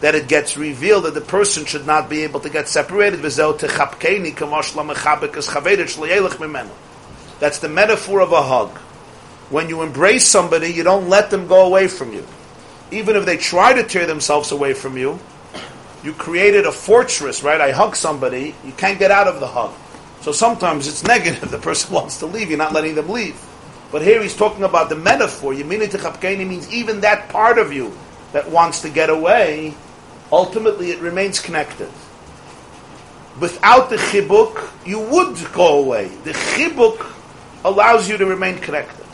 that it gets revealed that the person should not be able to get separated. That's the metaphor of a hug. When you embrace somebody, you don't let them go away from you. Even if they try to tear themselves away from you, you created a fortress, right? I hug somebody, you can't get out of the hug. So sometimes it's negative. The person wants to leave, you're not letting them leave. But here he's talking about the metaphor. Yemini techapkeni means even that part of you that wants to get away, ultimately it remains connected. Without the chibuk, you would go away. The chibuk allows you to remain connected.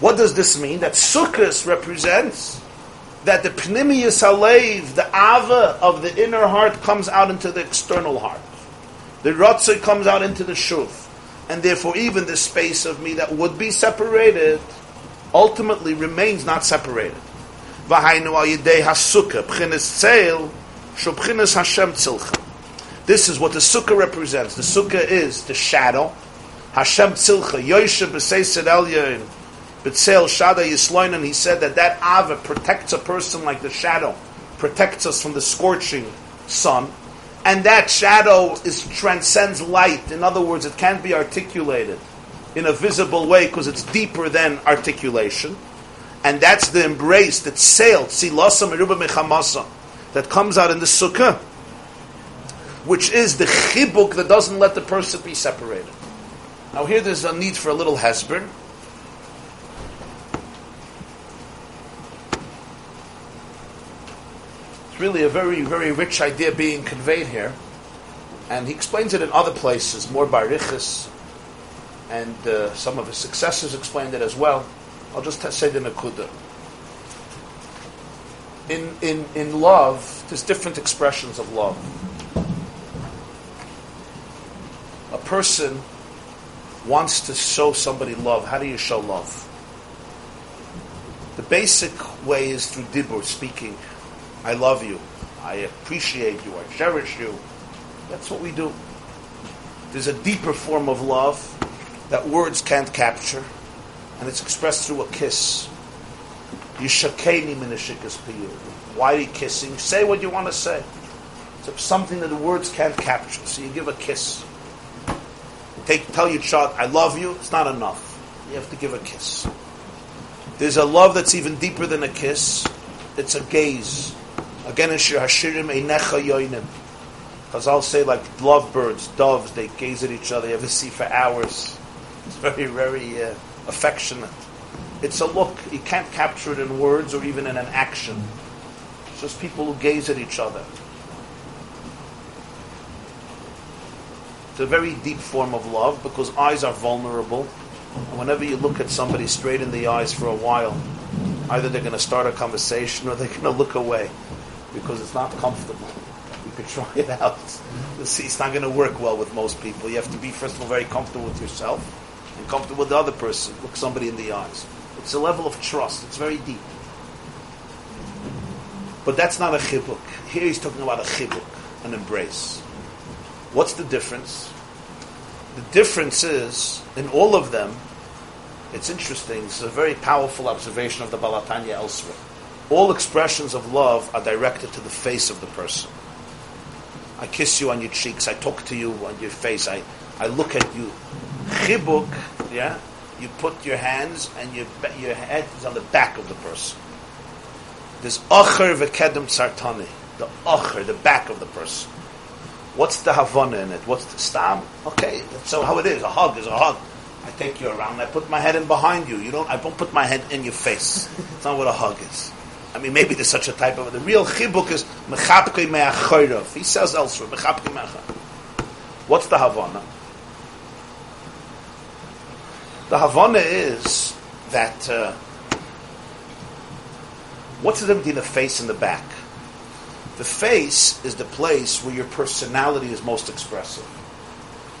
What does this mean? That sukkahs represents that the pnimius alev, the ava of the inner heart, comes out into the external heart. The rotzah comes out into the shuv. And therefore, even the space of me that would be separated ultimately remains not separated. This is what the sukkah represents. The sukkah is the shadow. Hashem tzilcha, yoisha b'seised b'tzeil shada yisloinan, he said that that ava protects a person like the shadow, protects us from the scorching sun. And that shadow is transcends light. In other words, it can't be articulated in a visible way because it's deeper than articulation and that's the embrace that sailed, silasa meruba mechamasa, that comes out in the sukkah, which is the chibuk that doesn't let the person be separated. Now here there's a need for a little hesper. Really a very, very rich idea being conveyed here. And he explains it in other places, more barichas, and uh, some of his successors explained it as well. I'll just say the nakuda. In, in, in love, there's different expressions of love. A person wants to show somebody love. How do you show love? The basic way is through dibur, speaking. I love you. I appreciate you. I cherish you. That's what we do. There's a deeper form of love that words can't capture and it's expressed through a kiss. Yishakeni minashikas piyu. Why are you kissing? Say what you want to say. It's something that the words can't capture. So you give a kiss. Take, tell your child, I love you. It's not enough. You have to give a kiss. There's a love that's even deeper than a kiss. It's a gaze. Again, in Shir Hashirim, Einecha Yoinim. Chazal say like lovebirds, doves, they gaze at each other. You ever see for hours. It's very, very uh, affectionate. It's a look. You can't capture it in words or even in an action. It's just people who gaze at each other. It's a very deep form of love because eyes are vulnerable. And whenever you look at somebody straight in the eyes for a while, either they're going to start a conversation or they're going to look away because it's not comfortable. You could try it out. It's not going to work well with most people. You have to be, first of all, very comfortable with yourself and comfortable with the other person. Look somebody in the eyes. It's a level of trust. It's very deep. But that's not a chibuk. Here he's talking about a chibuk, an embrace. What's the difference? The difference is, in all of them, it's interesting, it's a very powerful observation of the Baal HaTanya elsewhere. All expressions of love are directed to the face of the person. I kiss you on your cheeks, I talk to you on your face, I, I look at you. Chibuk, yeah, you put your hands and your, your head is on the back of the person. There's acher v'kedem sartani, the acher, the back of the person. What's the Havana in it? What's the stam? Okay, so how it is. A hug is a hug. I take you around. I put my head in behind you. You don't. I don't put my head in your face. It's not what a hug is. I mean, maybe there's such a type of. The real chibuk is mechapke me'achayrav. He says elsewhere mechapke me'achayrav. What's the Havana? The Havana is that. Uh, what's the difference between the face and the back? The face is the place where your personality is most expressive.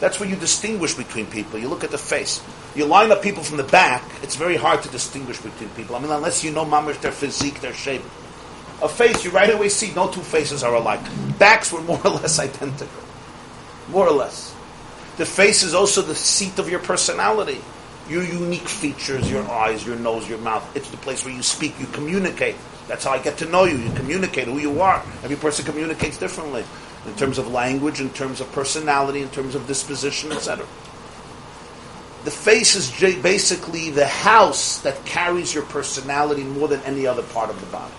That's where you distinguish between people. You look at the face. You line up people from the back, it's very hard to distinguish between people. I mean, unless you know mamish, their physique, their shape. A face, you right away see no two faces are alike. Backs were more or less identical. More or less. The face is also the seat of your personality. Your unique features, your eyes, your nose, your mouth. It's the place where you speak, you communicate. That's how I get to know you. You communicate who you are. Every person communicates differently in terms of language, in terms of personality, in terms of disposition, etc. The face is j- basically the house that carries your personality more than any other part of the body.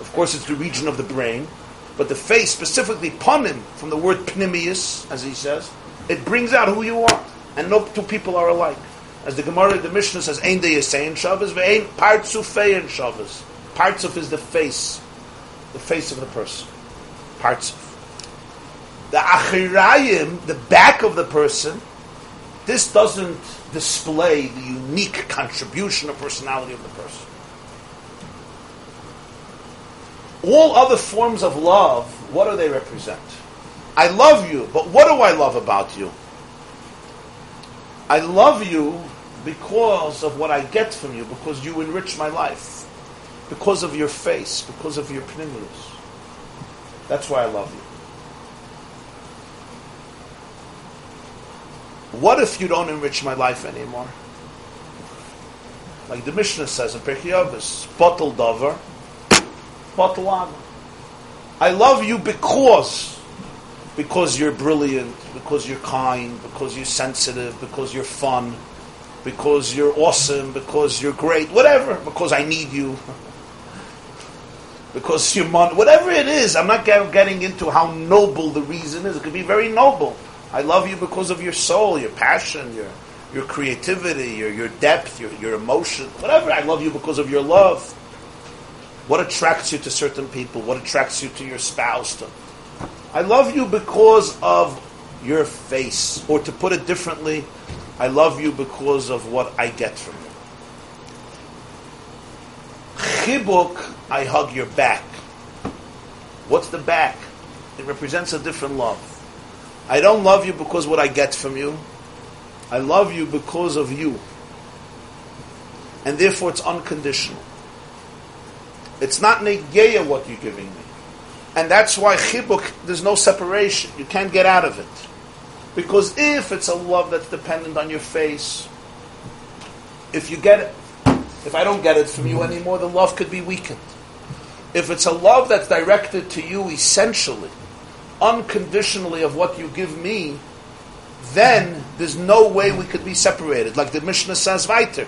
Of course, it's the region of the brain, but the face, specifically panim, from the word pnimius, as he says, it brings out who you are, and no two people are alike. As the Gemara, the Mishnah says, "Ein de yasein Shabbos, ve'ein partsufein Shabbos." Parts of is the face, the face of the person. Parts of. The achirayim, the back of the person, this doesn't display the unique contribution or personality of the person. All other forms of love, what do they represent? I love you, but what do I love about you? I love you because of what I get from you, because you enrich my life, because of your face, because of your pneumonis. That's why I love you. What if you don't enrich my life anymore? Like the Mishnah says in Pirkei Avos, bottle dover, bottle on. I love you because, because you're brilliant, because you're kind, because you're sensitive, because you're fun, because you're awesome, because you're great, whatever, because I need you, because you're mon- whatever it is. I'm not getting into how noble the reason is. It could be very noble. I love you because of your soul, your passion, your your creativity, your your depth, your your emotion, whatever. I love you because of your love. What attracts you to certain people? What attracts you to your spouse? To, I love you because of your face, or to put it differently, I love you because of what I get from. Chibuk, I hug your back. What's the back? It represents a different love. I don't love you because what I get from you. I love you because of you. And therefore it's unconditional. It's not negeya what you're giving me. And that's why chibuk, there's no separation. You can't get out of it. Because if it's a love that's dependent on your face, if you get if I don't get it from you anymore, the love could be weakened. If it's a love that's directed to you essentially, unconditionally of what you give me, then there's no way we could be separated. Like the Mishnah says weiter.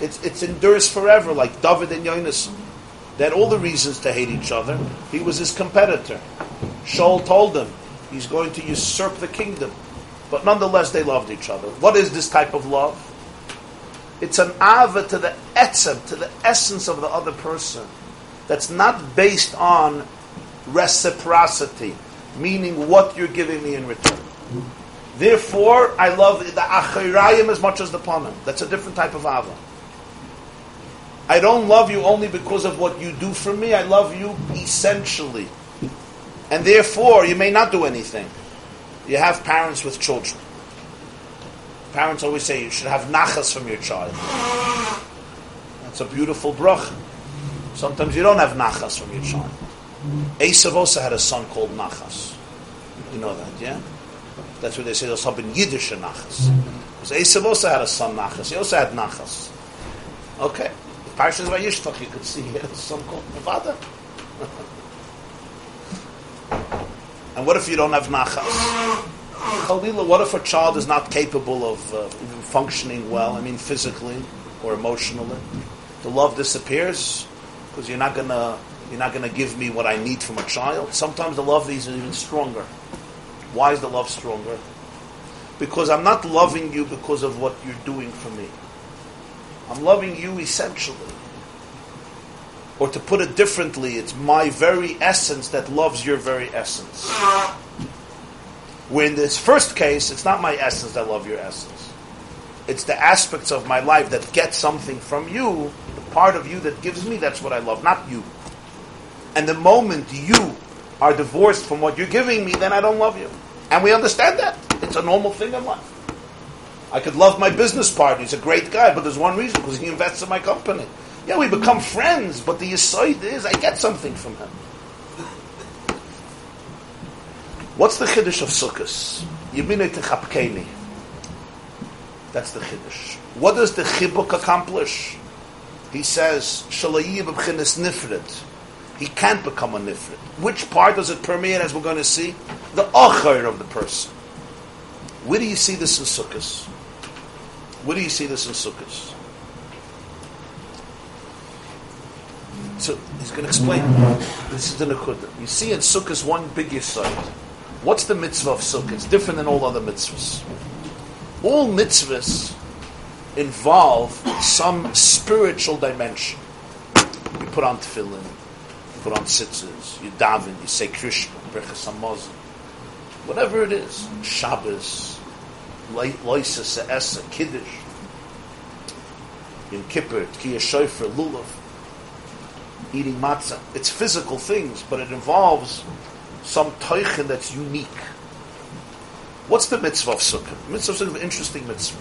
It's it's endures forever, like David and Yonas. They had all the reasons to hate each other. He was his competitor. Shaul told him he's going to usurp the kingdom. But nonetheless, they loved each other. What is this type of love? It's an ava to the etzem, to the essence of the other person. That's not based on reciprocity, meaning what you're giving me in return. Therefore, I love the achirayim as much as the panim. That's a different type of ava. I don't love you only because of what you do for me. I love you essentially. And therefore, you may not do anything. You have parents with children. Parents always say you should have nachas from your child. That's a beautiful brach. Sometimes you don't have nachas from your child. Esav also had a son called Nachas. You know that, yeah? That's what they say, there's something Yiddish Nachas. Because Esav also had a son Nachas. He also had Nachas. Okay. The Parshas Vayishlach, you could see he had a son called Nevada. and what if you don't have Nachas? Khalila, what if a child is not capable of uh, functioning well, I mean physically or emotionally? The love disappears because you're not gonna you're not gonna give me what I need from a child. Sometimes the love is even stronger. Why is the love stronger? Because I'm not loving you because of what you're doing for me. I'm loving you essentially. Or to put it differently, it's my very essence that loves your very essence. Where in this first case, it's not my essence that loves your essence. It's the aspects of my life that get something from you, the part of you that gives me, that's what I love, not you. And the moment you are divorced from what you're giving me, then I don't love you. And we understand that. It's a normal thing in life. I could love my business partner. He's a great guy, but there's one reason, because he invests in my company. Yeah, we become friends, but the aside is I get something from him. What's the chiddush of Sukkot? Yemine techapkeni. That's the chiddush. What does the chibuk accomplish? He says, Shalayim b'chinas nifrit. He can't become a nifrit. Which part does it permeate, as we're going to see? The acher of the person. Where do you see this in Sukkot? Where do you see this in Sukkot? So he's going to explain. This is the Nakuda. You see in Sukkot one big side. What's the mitzvah of Sukkot? It's different than all other mitzvahs. All mitzvahs involve some spiritual dimension. You put on tefillin, you put on tzitzis, you daven, you say Krishna, Berchas Hamazon, whatever it is, Shabbos, Loisa, Se'esa, Kiddush, Yom Kippur, Tkiyah Shofar, Lulav, eating matzah. It's physical things, but it involves some teichen that's unique. What's the mitzvah of sukkah? Mitzvah is an interesting mitzvah.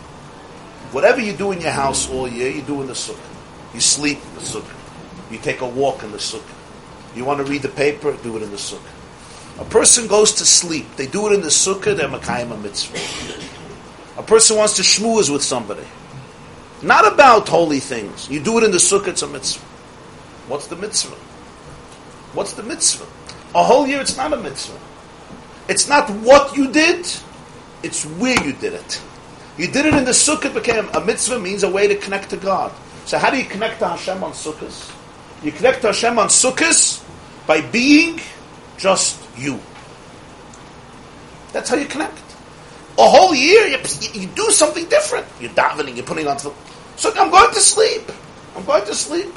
Whatever you do in your house all year, you do in the sukkah. You sleep in the sukkah. You take a walk in the sukkah. You want to read the paper, do it in the sukkah. A person goes to sleep. They do it in the sukkah, they're makayim a mitzvah. A person wants to shmooze with somebody. Not about holy things. You do it in the sukkah, it's a mitzvah. What's the mitzvah? What's the mitzvah? A whole year, it's not a mitzvah. It's not what you did, it's where you did it. You did it in the sukkah, became a mitzvah, means a way to connect to God. So how do you connect to Hashem on sukkahs? You connect to Hashem on sukkahs by being just you. That's how you connect. A whole year, you, you do something different. You're davening, you're putting on. So I'm going to sleep. I'm going to sleep.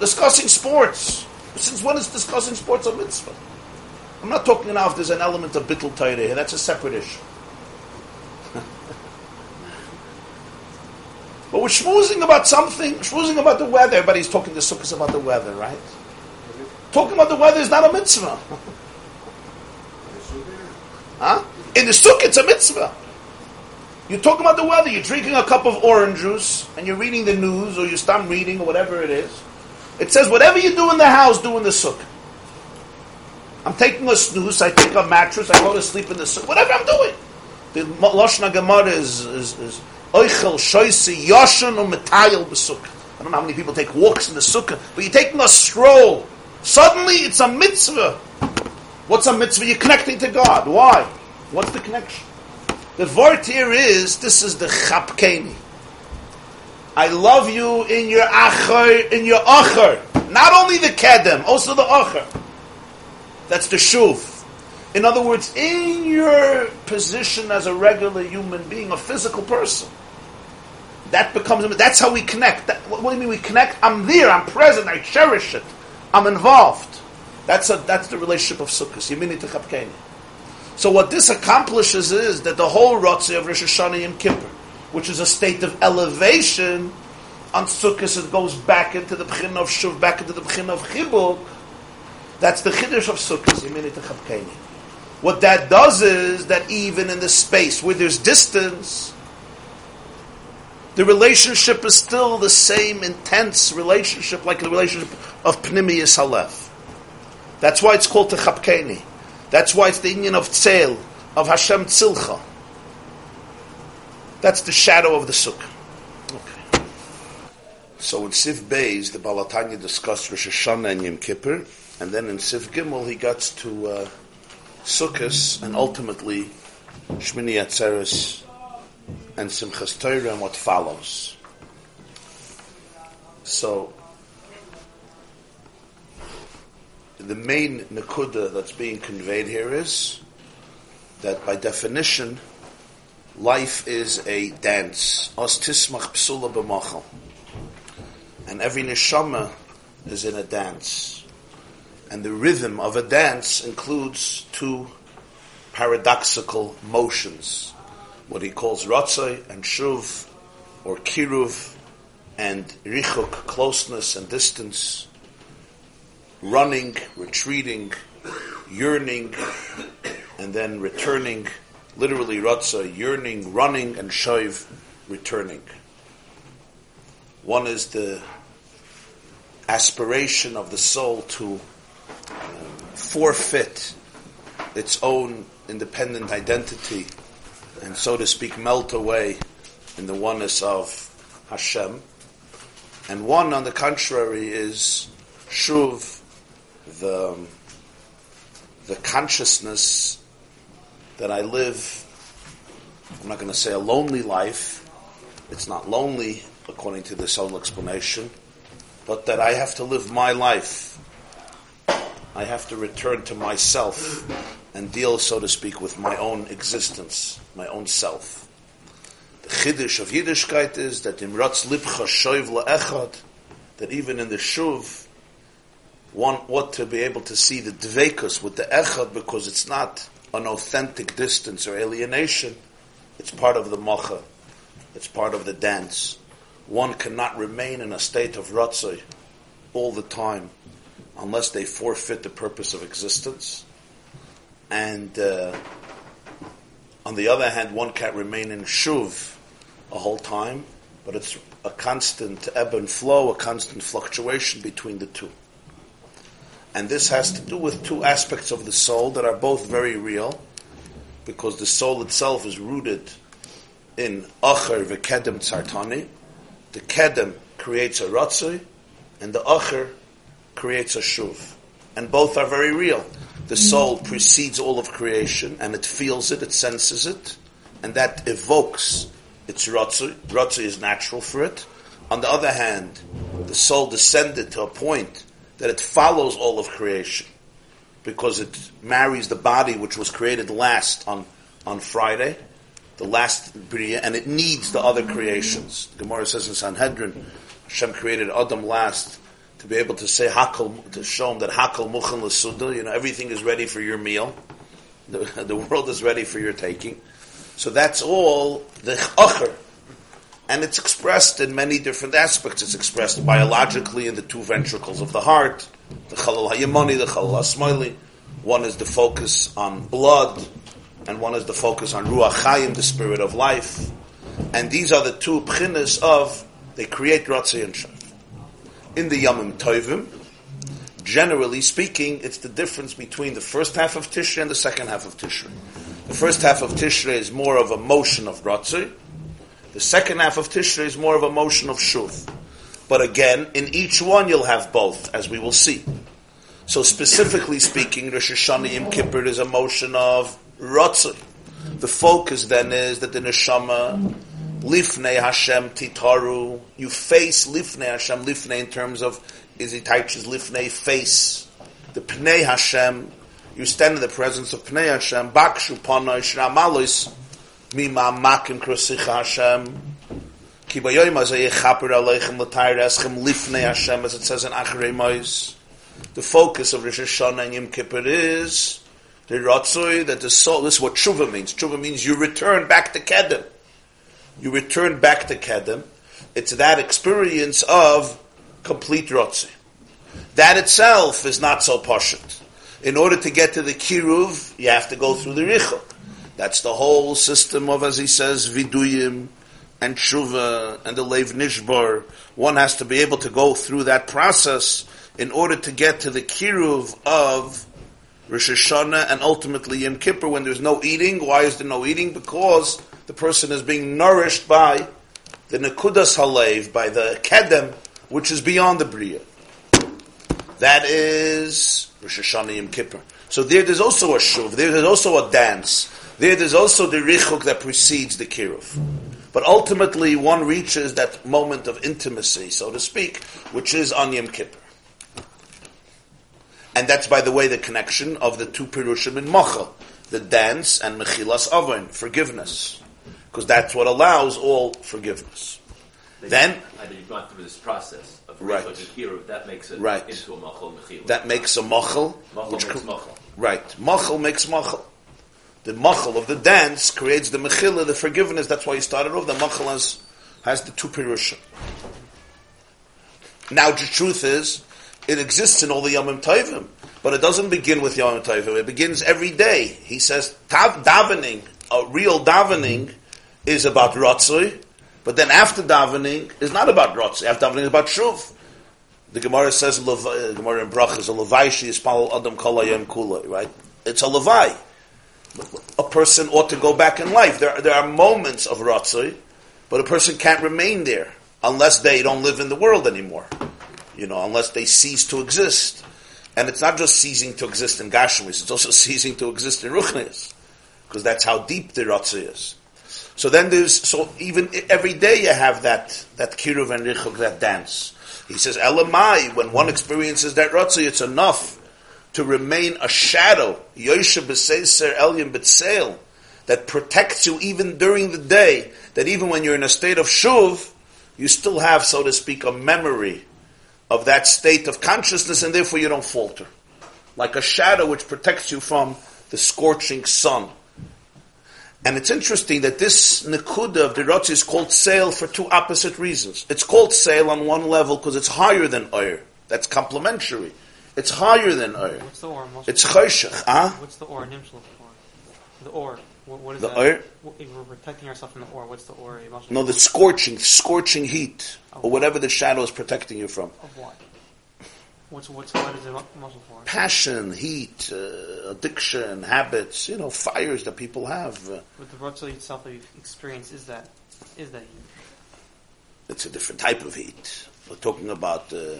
Discussing sports. Since when is discussing sports a mitzvah? I'm not talking now if there's an element of bittul Torah here. That's a separate issue. but we're schmoozing about something, schmoozing about the weather. Everybody's talking to sukkahs about the weather, right? Talking about the weather is not a mitzvah. huh? In the sukkah, it's a mitzvah. You're talking about the weather. You're drinking a cup of orange juice, and you're reading the news, or you start reading, or whatever it is. It says, whatever you do in the house, do in the sukkah. I'm taking a snooze, I take a mattress, I go to sleep in the sukkah, whatever I'm doing. The Lashna Gemara is, Oichel, Shoisi, Yoshan, or Metayel B'sukkah. I don't know how many people take walks in the sukkah, but you're taking a stroll. Suddenly, it's a mitzvah. What's a mitzvah? You're connecting to God. Why? What's the connection? The word here is, this is the chapkeni. I love you in your acher, in your acher. Not only the kedem, also the acher. That's the shuv. In other words, in your position as a regular human being, a physical person, that becomes, that's how we connect. That, what, do you mean we connect? I'm there, I'm present, I cherish it, I'm involved. That's, a, that's the relationship of Sukkot. Yemini to. So what this accomplishes is that the whole Rotzi of Rosh Hashanah and Kippur, which is a state of elevation, on Sukkot it goes back into the Bchin of Shuv, back into the Bchin of Chibuk. That's the Chiddush of Sukkot, Yemini to What that does is that even in the space where there's distance, the relationship is still the same intense relationship like the relationship of Pnimius Halef. That's why it's called Techapkeni. That's why it's the union of Tzel, of Hashem Tzilcha. That's the shadow of the Sukkah. Okay. So in Siv Beis, the Baal HaTanya discussed Rosh Hashanah and Yom Kippur, and then in Siv Gimel he got to uh, and ultimately Shmini Atzeres and Simchas Torah and what follows. So, the main nakuda that's being conveyed here is that by definition, life is a dance. Os tismach psula b'machal. And every neshama is in a dance. And the rhythm of a dance includes two paradoxical motions what he calls Ratzai and Shuv, or Kiruv, and Richuk, closeness and distance, running, retreating, yearning, and then returning, literally Ratzai, yearning, running, and Shoiv, returning. One is the aspiration of the soul to um, forfeit its own independent identity and so to speak, melt away in the oneness of Hashem. And one, on the contrary, is shuv, the, the consciousness that I live, I'm not going to say a lonely life, it's not lonely according to this whole explanation, but that I have to live my life. I have to return to myself and deal, so to speak, with my own existence, my own self. The chiddush of Yiddishkeit is that imratz libcha shoiv la'echad, that even in the shuv, one ought to be able to see the dvekus with the echad because it's not an authentic distance or alienation. It's part of the macha. It's part of the dance. One cannot remain in a state of ratzoi all the time unless they forfeit the purpose of existence and uh, on the other hand, one can't remain in shuv a whole time, but it's a constant ebb and flow, a constant fluctuation between the two. And this has to do with two aspects of the soul that are both very real, because the soul itself is rooted in acher v'kedem tzartani. The kedem creates a ratzui, and the acher creates a shuv. And both are very real the soul precedes all of creation and it feels it, it senses it, and that evokes its rotzu. Rotzu is natural for it. On the other hand, the soul descended to a point that it follows all of creation because it marries the body which was created last on, on Friday, the last and it needs the other creations. Gemara says in Sanhedrin, Hashem created Adam last to be able to say hakol to show him that hakol muchan l'suda, you know, everything is ready for your meal. The, the world is ready for your taking. So that's all the acher. And it's expressed in many different aspects. It's expressed biologically in the two ventricles of the heart, the chalal hayamani, the chalal hasmoili. One is the focus on blood, and one is the focus on ruach chayim, the spirit of life. And these are the two pchinas of, they create ratzei and shah in the Yamim Tovim, generally speaking, it's the difference between the first half of Tishrei and the second half of Tishrei. The first half of Tishrei is more of a motion of Ratzui. The second half of Tishrei is more of a motion of Shuv. But again, in each one you'll have both, as we will see. So specifically speaking, Rosh Hashanah Yom Kippur is a motion of Ratzui. The focus then is that the neshama Lifnei Hashem titaru. You face Lifnei Hashem. Lifnei in terms of is he touches Lifnei face. The Pnei Hashem. You stand in the presence of Pnei Hashem. Bakshu panoi shramalos makim krosicha Hashem. Ki bayoyim azay yechaper aleichem l'tayr eschem Lifnei Hashem as it says in Acharei Mois. The focus of Rosh Hashanah and Yom Kippur is the Ratzoi, that the soul, this is what Tshuva means. Tshuva means you return back to Kedem you return back to Kedem. It's that experience of complete Rotzi. That itself is not so pashut. In order to get to the Kiruv, you have to go through the Richok. That's the whole system of, as he says, Viduyim and Shuva and the Lev Nishbar. One has to be able to go through that process in order to get to the Kiruv of Rosh Hashanah and ultimately Yom Kippur when there's no eating. Why is there no eating? Because the person is being nourished by the Nekudas Halev, by the Kedem, which is beyond the Bria. That is Rosh Hashanah Yom Kippur. So there, there's also a shuv. There, there's also a dance. There, there's also the richuk that precedes the kiruv. But ultimately, one reaches that moment of intimacy, so to speak, which is on Yom Kippur. And that's, by the way, the connection of the two Pirushim in Mochel, the dance and Mechilas Avon, forgiveness because that's what allows all forgiveness. then Either you've gone through this process of right. Kiruv, that makes it right. into a machal mechila. That makes a machal. Machal makes machal. Right. Machal makes machal. The machal of the dance creates the mechila, the forgiveness. That's why he started off. The machal has, has the two pirushim. Now the truth is, it exists in all the Yomim Tovim, but it doesn't begin with Yomim Tovim. It begins every day. He says, davening, a real davening, is about Ratzui, but then after davening is not about Ratzui. After davening is about Shuv. The Gemara says, the Gemara in Brach is a Levai, is Pal Adam Kolayim Kula, right? It's a Levai. A person ought to go back in life. There, there are moments of Ratzui, but a person can't remain there unless they don't live in the world anymore. You know, unless they cease to exist. And it's not just ceasing to exist in Gashmis, it's also ceasing to exist in Ruchnis. Because that's how deep the Ratzui is. So then there's so even every day you have that that kiruv and richuk that dance. He says elamai when one experiences that rotzi, it's enough to remain a shadow that protects you even during the day. That even when you're in a state of shuv, you still have, so to speak, a memory of that state of consciousness, and therefore you don't falter, like a shadow which protects you from the scorching sun. And it's interesting that this Nekuda of the Rotzi is called sale for two opposite reasons. It's called sale on one level because it's higher than Oyer. That's complementary. It's higher than Oyer. What's the Or? It's Choshech. Huh? What's the Or? Nimshal? The Or. What, what is the that? If we're protecting ourselves from the Or, what's the Or? No, the scorching, scorching heat, or whatever the shadow is protecting you from. Of what? What's what's what is it muscle for? Passion, heat, uh, addiction, habits. You know, fires that people have. But the rotzah itself that you've experienced is that is that heat? It's a different type of heat. We're talking about uh,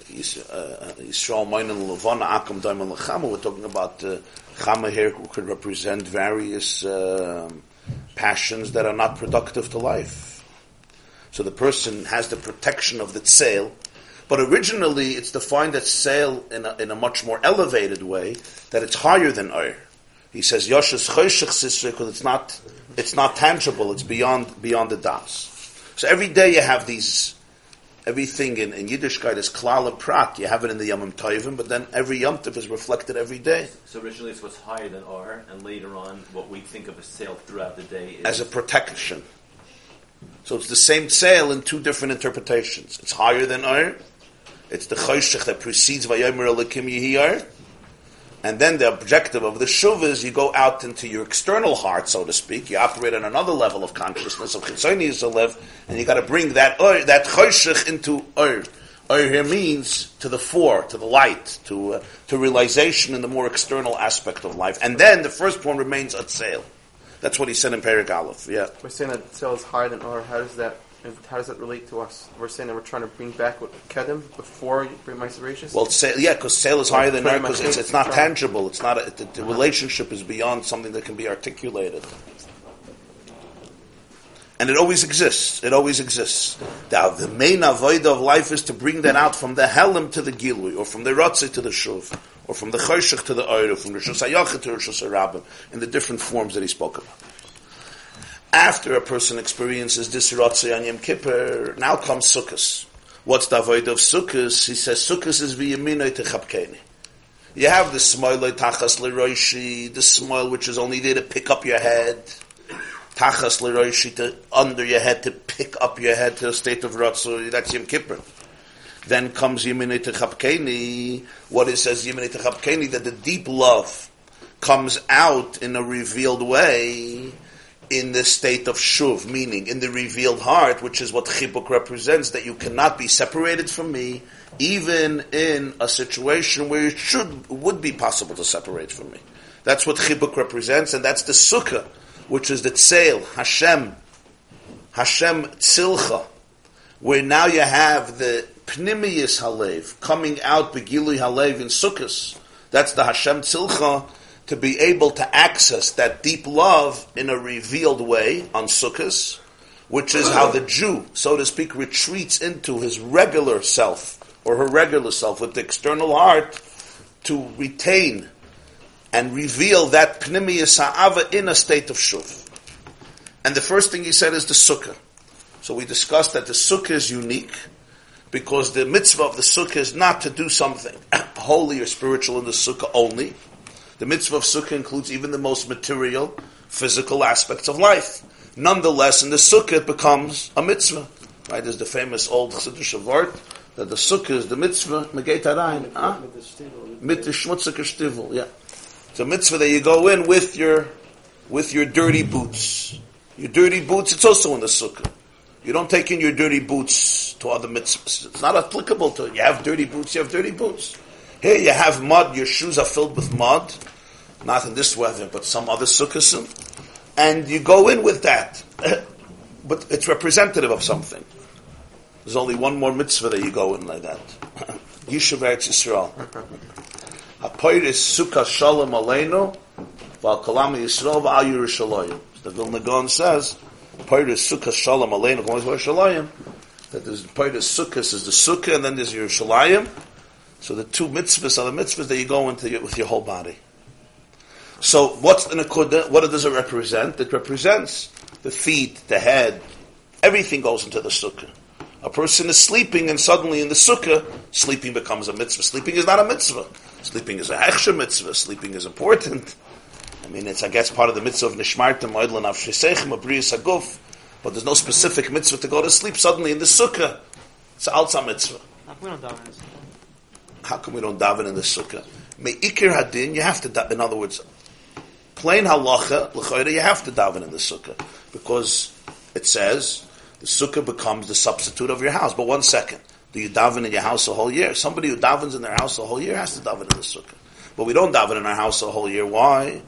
uh Yisrael Moinen Levana Akam Daimon Lechama. We're talking about uh, Chama here who could represent various uh, passions that are not productive to life. So the person has the protection of the tzel, but originally, it's defined as sale in a, in a much more elevated way, that it's higher than Ur. He says, Yosh's Choshech because it's not, it's not tangible, it's beyond, beyond the Das. So every day you have these, everything in, in Yiddishkeit is klal and prat. You have it in the Yom Tovim, but then every Yom Tov is reflected every day. So originally it's what's higher than R, and later on what we think of as sale throughout the day is... As a protection. So it's the same sale in two different interpretations. It's higher than R, it's the choshech that precedes Vayomer Elikim Yehiyar. And then the objective of the shuv is you go out into your external heart, so to speak. You operate on another level of consciousness of chitzoni yisalev, and you got to bring that that choshech into oir. Oir here means to the fore, to the light, to uh, to realization in the more external aspect of life. And then the first one remains at sale. That's what he said in Perik Aleph. Yeah. We're saying that sale is higher than or. How does that and how does that relate to us? We're saying that we're trying to bring back what Kedem before bring Meiser Well, sale, yeah, because sale is higher than Ner because it's, it's, not tangible. It's not a, the, the relationship is beyond something that can be articulated. And it always exists. It always exists. Now, the main avoid of life is to bring that out from the helim to the gilui, or from the rotze to the shuv, or from the choshech to the oir, from the shusayach to the shusarabim, in the different forms that he spoke about. After a person experiences this rotze on Yom Kippur, now comes Sukkot. What's the avoid of Sukkot? He says Sukkot is v'yaminoi techapkeni. You have the smile tachas leroishi, the smile which is only there to pick up your head tachas leroishi to under your head to pick up your head to a state of ratzu. That's Yom Kippur. Then comes Yeminei Techapkeni. What it says Yeminei Techapkeni that the deep love comes out in a revealed way in the state of shuv, meaning in the revealed heart, which is what chibuk represents, that you cannot be separated from me, even in a situation where it should would be possible to separate from me. That's what chibuk represents, and that's the sukkah which is the Tseil, Hashem, Hashem Tzilcha, where now you have the Pnimius Halev coming out Begilui Halev in Sukkot. That's the Hashem Tzilcha to be able to access that deep love in a revealed way on Sukkot, which is how the Jew, so to speak, retreats into his regular self or her regular self with the external heart to retain and reveal that Pnimius Ha'ava in a state of Shuv. And the first thing he said is the Sukkah. So we discussed that the Sukkah is unique because the mitzvah of the Sukkah is not to do something holy or spiritual in the Sukkah only. The mitzvah of Sukkah includes even the most material, physical aspects of life. Nonetheless, in the Sukkah it becomes a mitzvah. Right? There's the famous old Chassidus Shavart that the Sukkah is the mitzvah, Megeit Arayin, huh? Mit Shmutzike yeah. It's a mitzvah that you go in with your with your dirty boots. Your dirty boots, it's also in the sukkah. You don't take in your dirty boots to other mitzvahs. It's not applicable to it. You have dirty boots, you have dirty boots. Here you have mud, your shoes are filled with mud. Not in this weather, but some other sukkahs. And you go in with that. but it's representative of something. There's only one more mitzvah that you go in like that. Yishuv Eretz Yisrael. Hapoiris Sukkah Shalom Aleinu, Val Kalam Yisrael Val Yerushalayim. The Vilna Gaon says, Poiris Sukkah Shalom Aleinu that there's Poiris Sukkah is the Sukkah and then there's Yerushalayim. So the two mitzvahs are the mitzvahs that you go into with your whole body. So what's? What does it represent? It represents the feet, the head, everything goes into the Sukkah. A person is sleeping and suddenly in the Sukkah, sleeping becomes a mitzvah. Sleeping is not a mitzvah. Sleeping is a hechsher mitzvah. Sleeping is important. I mean, it's, I guess, part of the mitzvah of nishmartim, oidlan av shesechem, abriyas aguf, but there's no specific mitzvah to go to sleep suddenly in the sukkah. It's a alza mitzvah. How come we don't daven in the sukkah? Me'ikir hadin, you have to in other words, plain halacha, l'chayra, you have to daven in the sukkah. Because it says, the sukkah becomes the substitute of your house. But one second. Do you daven in your house a whole year? Somebody who davens in their house a whole year has to daven in the sukkah. But we don't daven in our house a whole year. Why?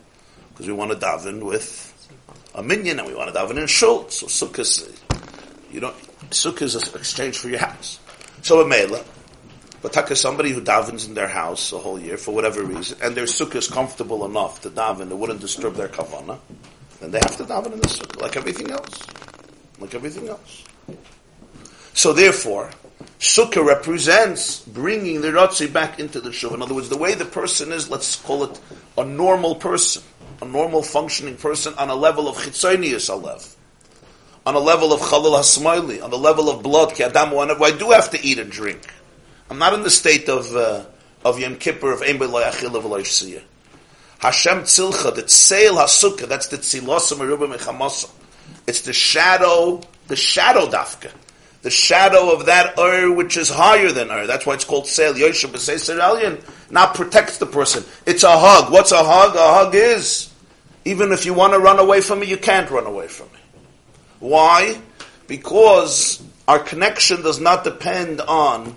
Because we want to daven with a minion and we want to daven in shul. So sukkah you don't, sukkah is an exchange for your house. So a mela, but taka somebody who davens in their house a whole year for whatever reason, and their sukkah is comfortable enough to daven, it wouldn't disturb their kavana, then they have to daven in the sukkah, like everything else. Like everything else. So therefore, Sukkah represents bringing the Ratzi back into the Shuv. In other words, the way the person is, let's call it a normal person, a normal functioning person on a level of Chitzonius Alev, on a level of Chalil HaSmaili, on the level of blood, Ki Adam I do have to eat and drink. I'm not in the state of, uh, of Yom Kippur, of Ein Yachil V'lo Yishsiyah. Hashem Tzilcha, the Tseil HaSukkah, that's the Tzilosim Merubim Echamasa. It's the shadow, the shadow dafka the shadow of that Ur which is higher than Ur. That's why it's called Seil. Yosha B'Seir Elyon now protects the person. It's a hug. What's a hug? A hug is, even if you want to run away from me, you can't run away from me. Why? Because our connection does not depend on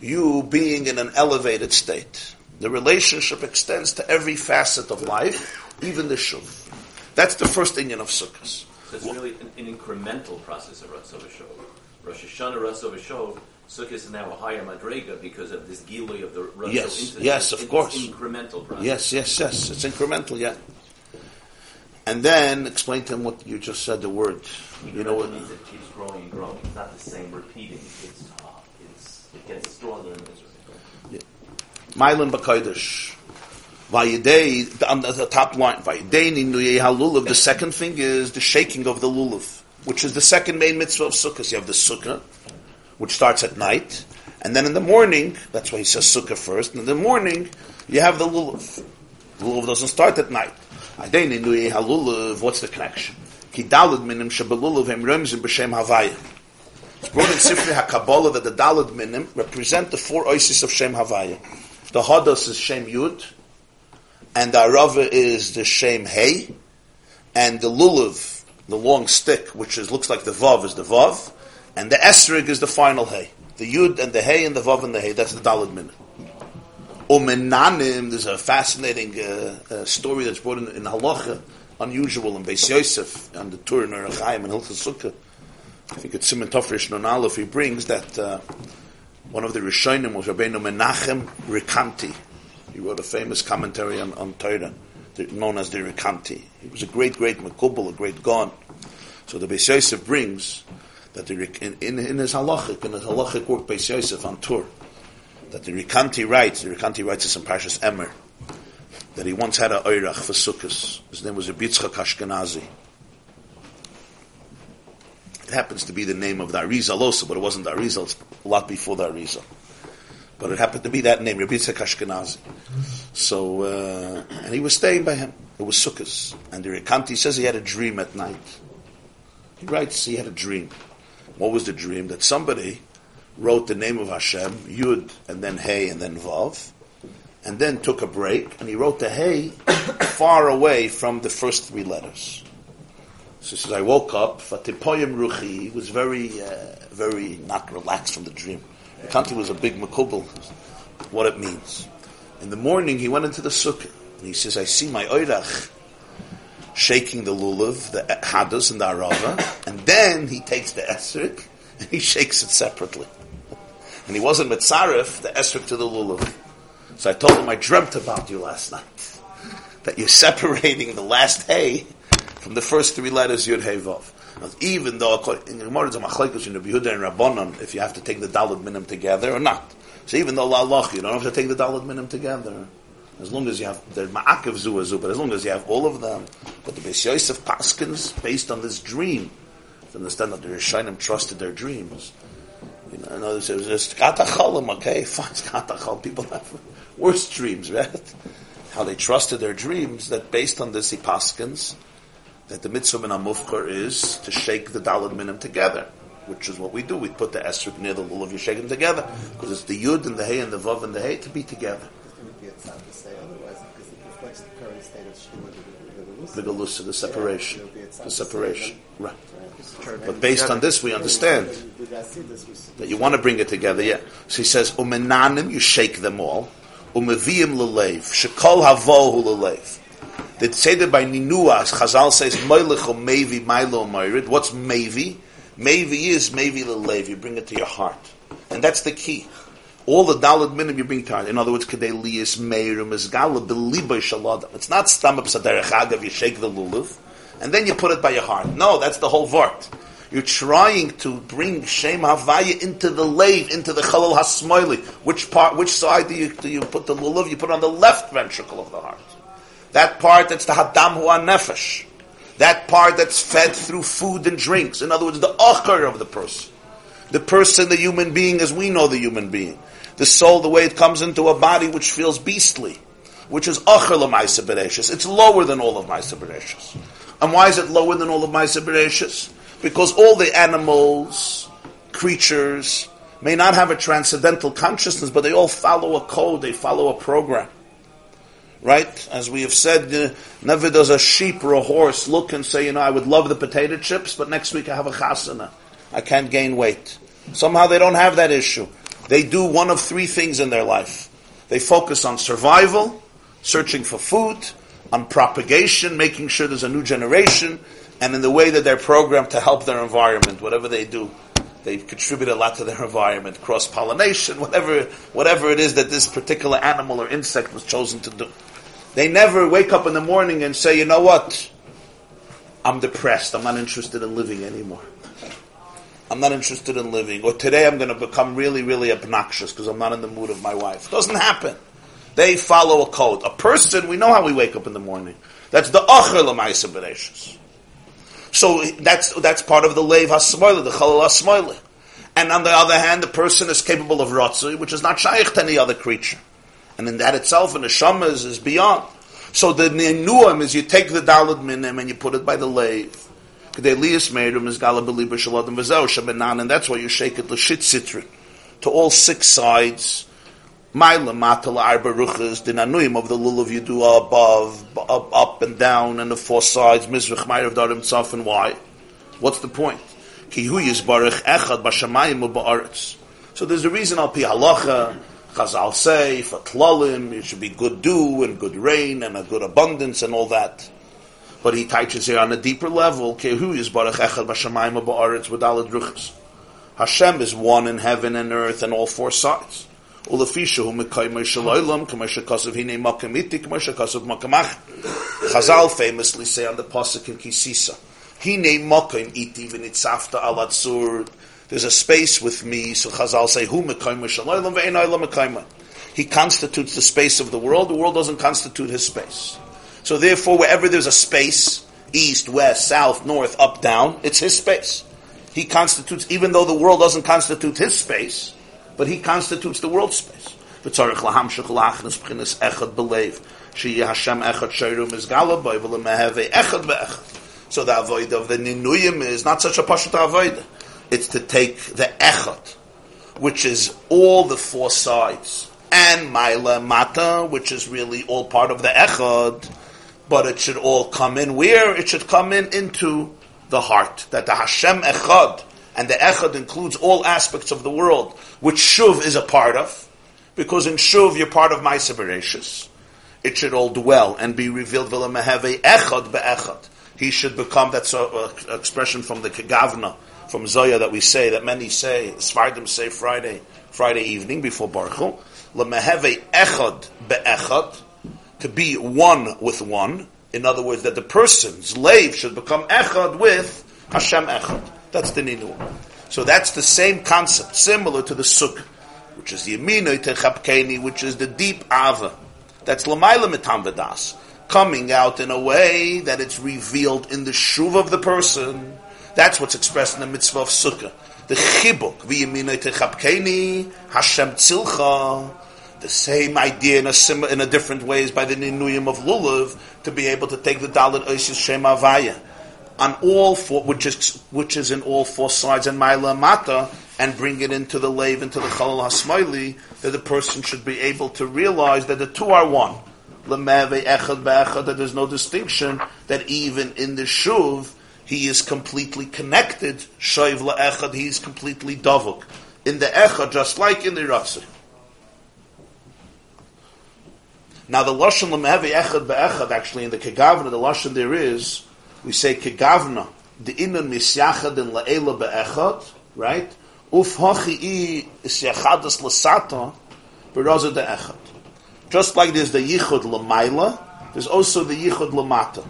you being in an elevated state. The relationship extends to every facet of life, even the shuv. That's the first Indian of Sukkot. So it's really an, an incremental process of Ratzov Shov. Rosh Hashanah Ratzov Shov, Sukkot is now a higher madrega because of this gilui of the Ratzov Yes, into yes, it's of course. incremental process. Yes, yes, yes. It's incremental, yeah. and then explain to him what you just said. The word, you know what? it keeps growing and growing. It's not the same repeating. It's, it's it gets stronger and misery. Mylon Bakoidish. Vayidei, on the, um, the top line, Vayidei Ninuyei. The second thing is the shaking of the lulav, which is the second main mitzvah of Sukkot. You have the Sukkah, which starts at night, and then in the morning, that's why he says Sukkah first, in the morning, you have the lulav. The lulav doesn't start at night. Vayidei Ninuyei what's the connection? Ki dalad minim shebelulav hem remzim b'shem Havaya. It's brought in Sifri HaKabbalah that the dalad minim represent the four oasis of Shem Havaya. The Hadas is Shem Yud, and the Arava is the Shem Hay, and the Lulav, the long stick, which is, looks like the Vav, is the Vav, and the Esrig is the final Hay. The Yud and the Hay and the Vav and the Hay, that's the Dalad Minim. Umenanim, there's a fascinating uh, uh, story that's brought in, in Halacha, unusual in Beis Yosef, on the Tur in Orach Chaim and Hilchas Sukkah. I think it's Simon Tofresh Non he brings that uh, one of the Rishonim was Rabbeinu Menachem Rikanti. He wrote a famous commentary on, on Torah, known as the Rikanti. He was a great, great Makubal, a great Gon. So the Beis Yosef brings that the, in, in, in his halachic, in his halachic work Beis Yosef on Tur, that the Rikanti writes, the Rikanti writes this in Parshas Emor, that he once had a Oirach for Sukkot. His name was Yitzchak Ashkenazi. Happens to be the name of the Arizal also, but it wasn't the Arizal, it's a lot before the Arizal. But it happened to be that name, Rabbi Yitzchak Ashkenazi. So, uh, and he was staying by him. It was Sukkot. And the Rikanti says he had a dream at night. He writes he had a dream. What was the dream? That somebody wrote the name of Hashem, Yud, and then Hey, and then Vav, and then took a break, and he wrote the Hey far away from the first three letters. So he says, I woke up, Fatipoyim Ruchi, was very, uh, very not relaxed from the dream. Kanti was a big makubal, what it means. In the morning, he went into the sukkah, and he says, I see my oirach shaking the lulav, the hadas and the arava, and then he takes the esrik, and he shakes it separately. And he wasn't mitzaref, the esrik to the lulav. So I told him, I dreamt about you last night, that you're separating the last hay from the first three letters Yud Hey Vav. Even though in Gemara it's a machlekes in Rabbi and Rabbanon if you have to take the Dalad Minim together or not. So even though La Loch, you don't have to take the Dalad Minim together. As long as you have the Ma'akev Zuazu, but as long as you have all of them. But the Beis Yosef Paskins, based on this dream, to understand that the Rishonim trusted their dreams. You know, in other words, it was just Katacholim, okay, fine, Katachol. People have worse dreams, right? How they trusted their dreams, that based on this, he Paskins, that the mitzvah in Amufkar is to shake the Dalad Minim together, which is what we do. We put the Esrik near the Lulav, you shake them together, because it's the Yud and the Hey and the Vav and the Hey to be together. The Galusa, the separation. The separation. Right. But based on this, we understand that you want to bring it together, yeah. So he says, Umenanim, you shake them all. Umeviyim lelev. Shekol havohu lelev. Say that by Ninuas, Chazal says, Moilech or Mevi, Milo Moirid. What's Mevi? Mevi is Mevi lelev. You bring it to your heart. And that's the key. All the dalad minim you bring to heart. In other words, kedei liyis meirim is gala beliba shalodam. It's not stamap saderech you shake the lulav, and then you put it by your heart. No, that's the whole vort. You're trying to bring Shem Havaya into the lave, into the Chalal Hasmoili. Which part, which side do you, do you put the lulav? You put on the left ventricle of the heart. That part that's the Hadam Hu Nefesh. That part that's fed through food and drinks. In other words, the Achar of the person. The person, the human being as we know the human being. The soul, the way it comes into a body which feels beastly. Which is Achar L'Maisa. It's lower than all of Maisa. And why is it lower than all of Maisa? Because all the animals, creatures, may not have a transcendental consciousness, but they all follow a code, they follow a program. Right? As we have said, uh, never does a sheep or a horse look and say, you know, I would love the potato chips, but next week I have a chasana. I can't gain weight. Somehow they don't have that issue. They do one of three things in their life. They focus on survival, searching for food, on propagation, making sure there's a new generation, and in the way that they're programmed to help their environment, whatever they do. They contribute a lot to their environment, cross pollination, whatever, whatever it is that this particular animal or insect was chosen to do. They never wake up in the morning and say, you know what? I'm depressed. I'm not interested in living anymore. I'm not interested in living. Or today I'm going to become really, really obnoxious because I'm not in the mood of my wife. Doesn't happen. They follow a code. A person, we know how we wake up in the morning. That's the l'maisa bereshus. So that's that's part of the leiv hasmoile, the chalal hasmoile. And on the other hand, the person is capable of rotzui, which is not shaykh to any other creature. And in that itself, an the is, is beyond. So the nenuam is you take the dalad minim and you put it by the leiv. And that's why you shake it l'shit sitrin to all six sides. Maila matala arba ruchas, the nanuim of the lulav you above, up, up and down, and the four sides, mizrach ma'irav darim tzaf, and why? What's the point? Ki hu yizbarach echad b'shamayim u'ba'aretz. So there's a reason al pi halacha, Chazal say, for tlalim, it should be good dew and good rain and a good abundance and all that. But he teaches here on a deeper level, Kehu is Baruch Echad Bashamayim Ba'aretz with Alad Ruchas. Hashem is one in heaven and earth and all four sides. Chazal famously say on the Pasuk in Kisisa, Hine makam iti v'nitzafta alatzur. There's a space with me, so Chazal say, hu mekaymer. He constitutes the space of the world, the world doesn't constitute his space. So therefore, wherever there's a space, east, west, south, north, up, down, it's his space. He constitutes, even though the world doesn't constitute his space, but he constitutes the world's space. So the avoid of the ninuyim is not such a pashat avoid. It's to take the echad, which is all the four sides, and maila mata, which is really all part of the echad, but it should all come in where? It should come in into the heart. That the Hashem Echad, and the Echad includes all aspects of the world, which Shuv is a part of, because in Shuv you're part of my Bereshis. It should all dwell and be revealed. Echad be'echad. He should become, that's an expression from the Kegavna, from Zohar that we say, that many say, Svardim say Friday, Friday evening before Baruch Lemeheve echad be'echad to be one with one. In other words, that the person's slave should become echad with Hashem echad. That's the ninu. So that's the same concept, similar to the suk, which is the yaminoi techapkeni, which is the deep ava. That's lamaila mitam v'das, coming out in a way that it's revealed in the shuv of the person. That's what's expressed in the mitzvah of sukkah. The chibuk, v'yaminoi techapkeni, Hashem tzilcha, the same idea in a sim- in a different ways by the ninuyim of lulav to be able to take the dalit oisis shem avaya on all four, which is which is in all four sides and ma'ila mata, and bring it into the lave into the chalal hasmaili that the person should be able to realize that the two are one. That there's no distinction. That even in the shuv he is completely connected. Shayv la'echad he is completely davuk. In the echad, just like in the ratzah. Now the lashon lemeheve echad beechad actually in the kegavna the lashon there is we say kegavna the inon misyachad in laela beechad right uf hachi i isyachadas lasata beraza de echad just like there's the yichud lemaila there's also the yichud lamata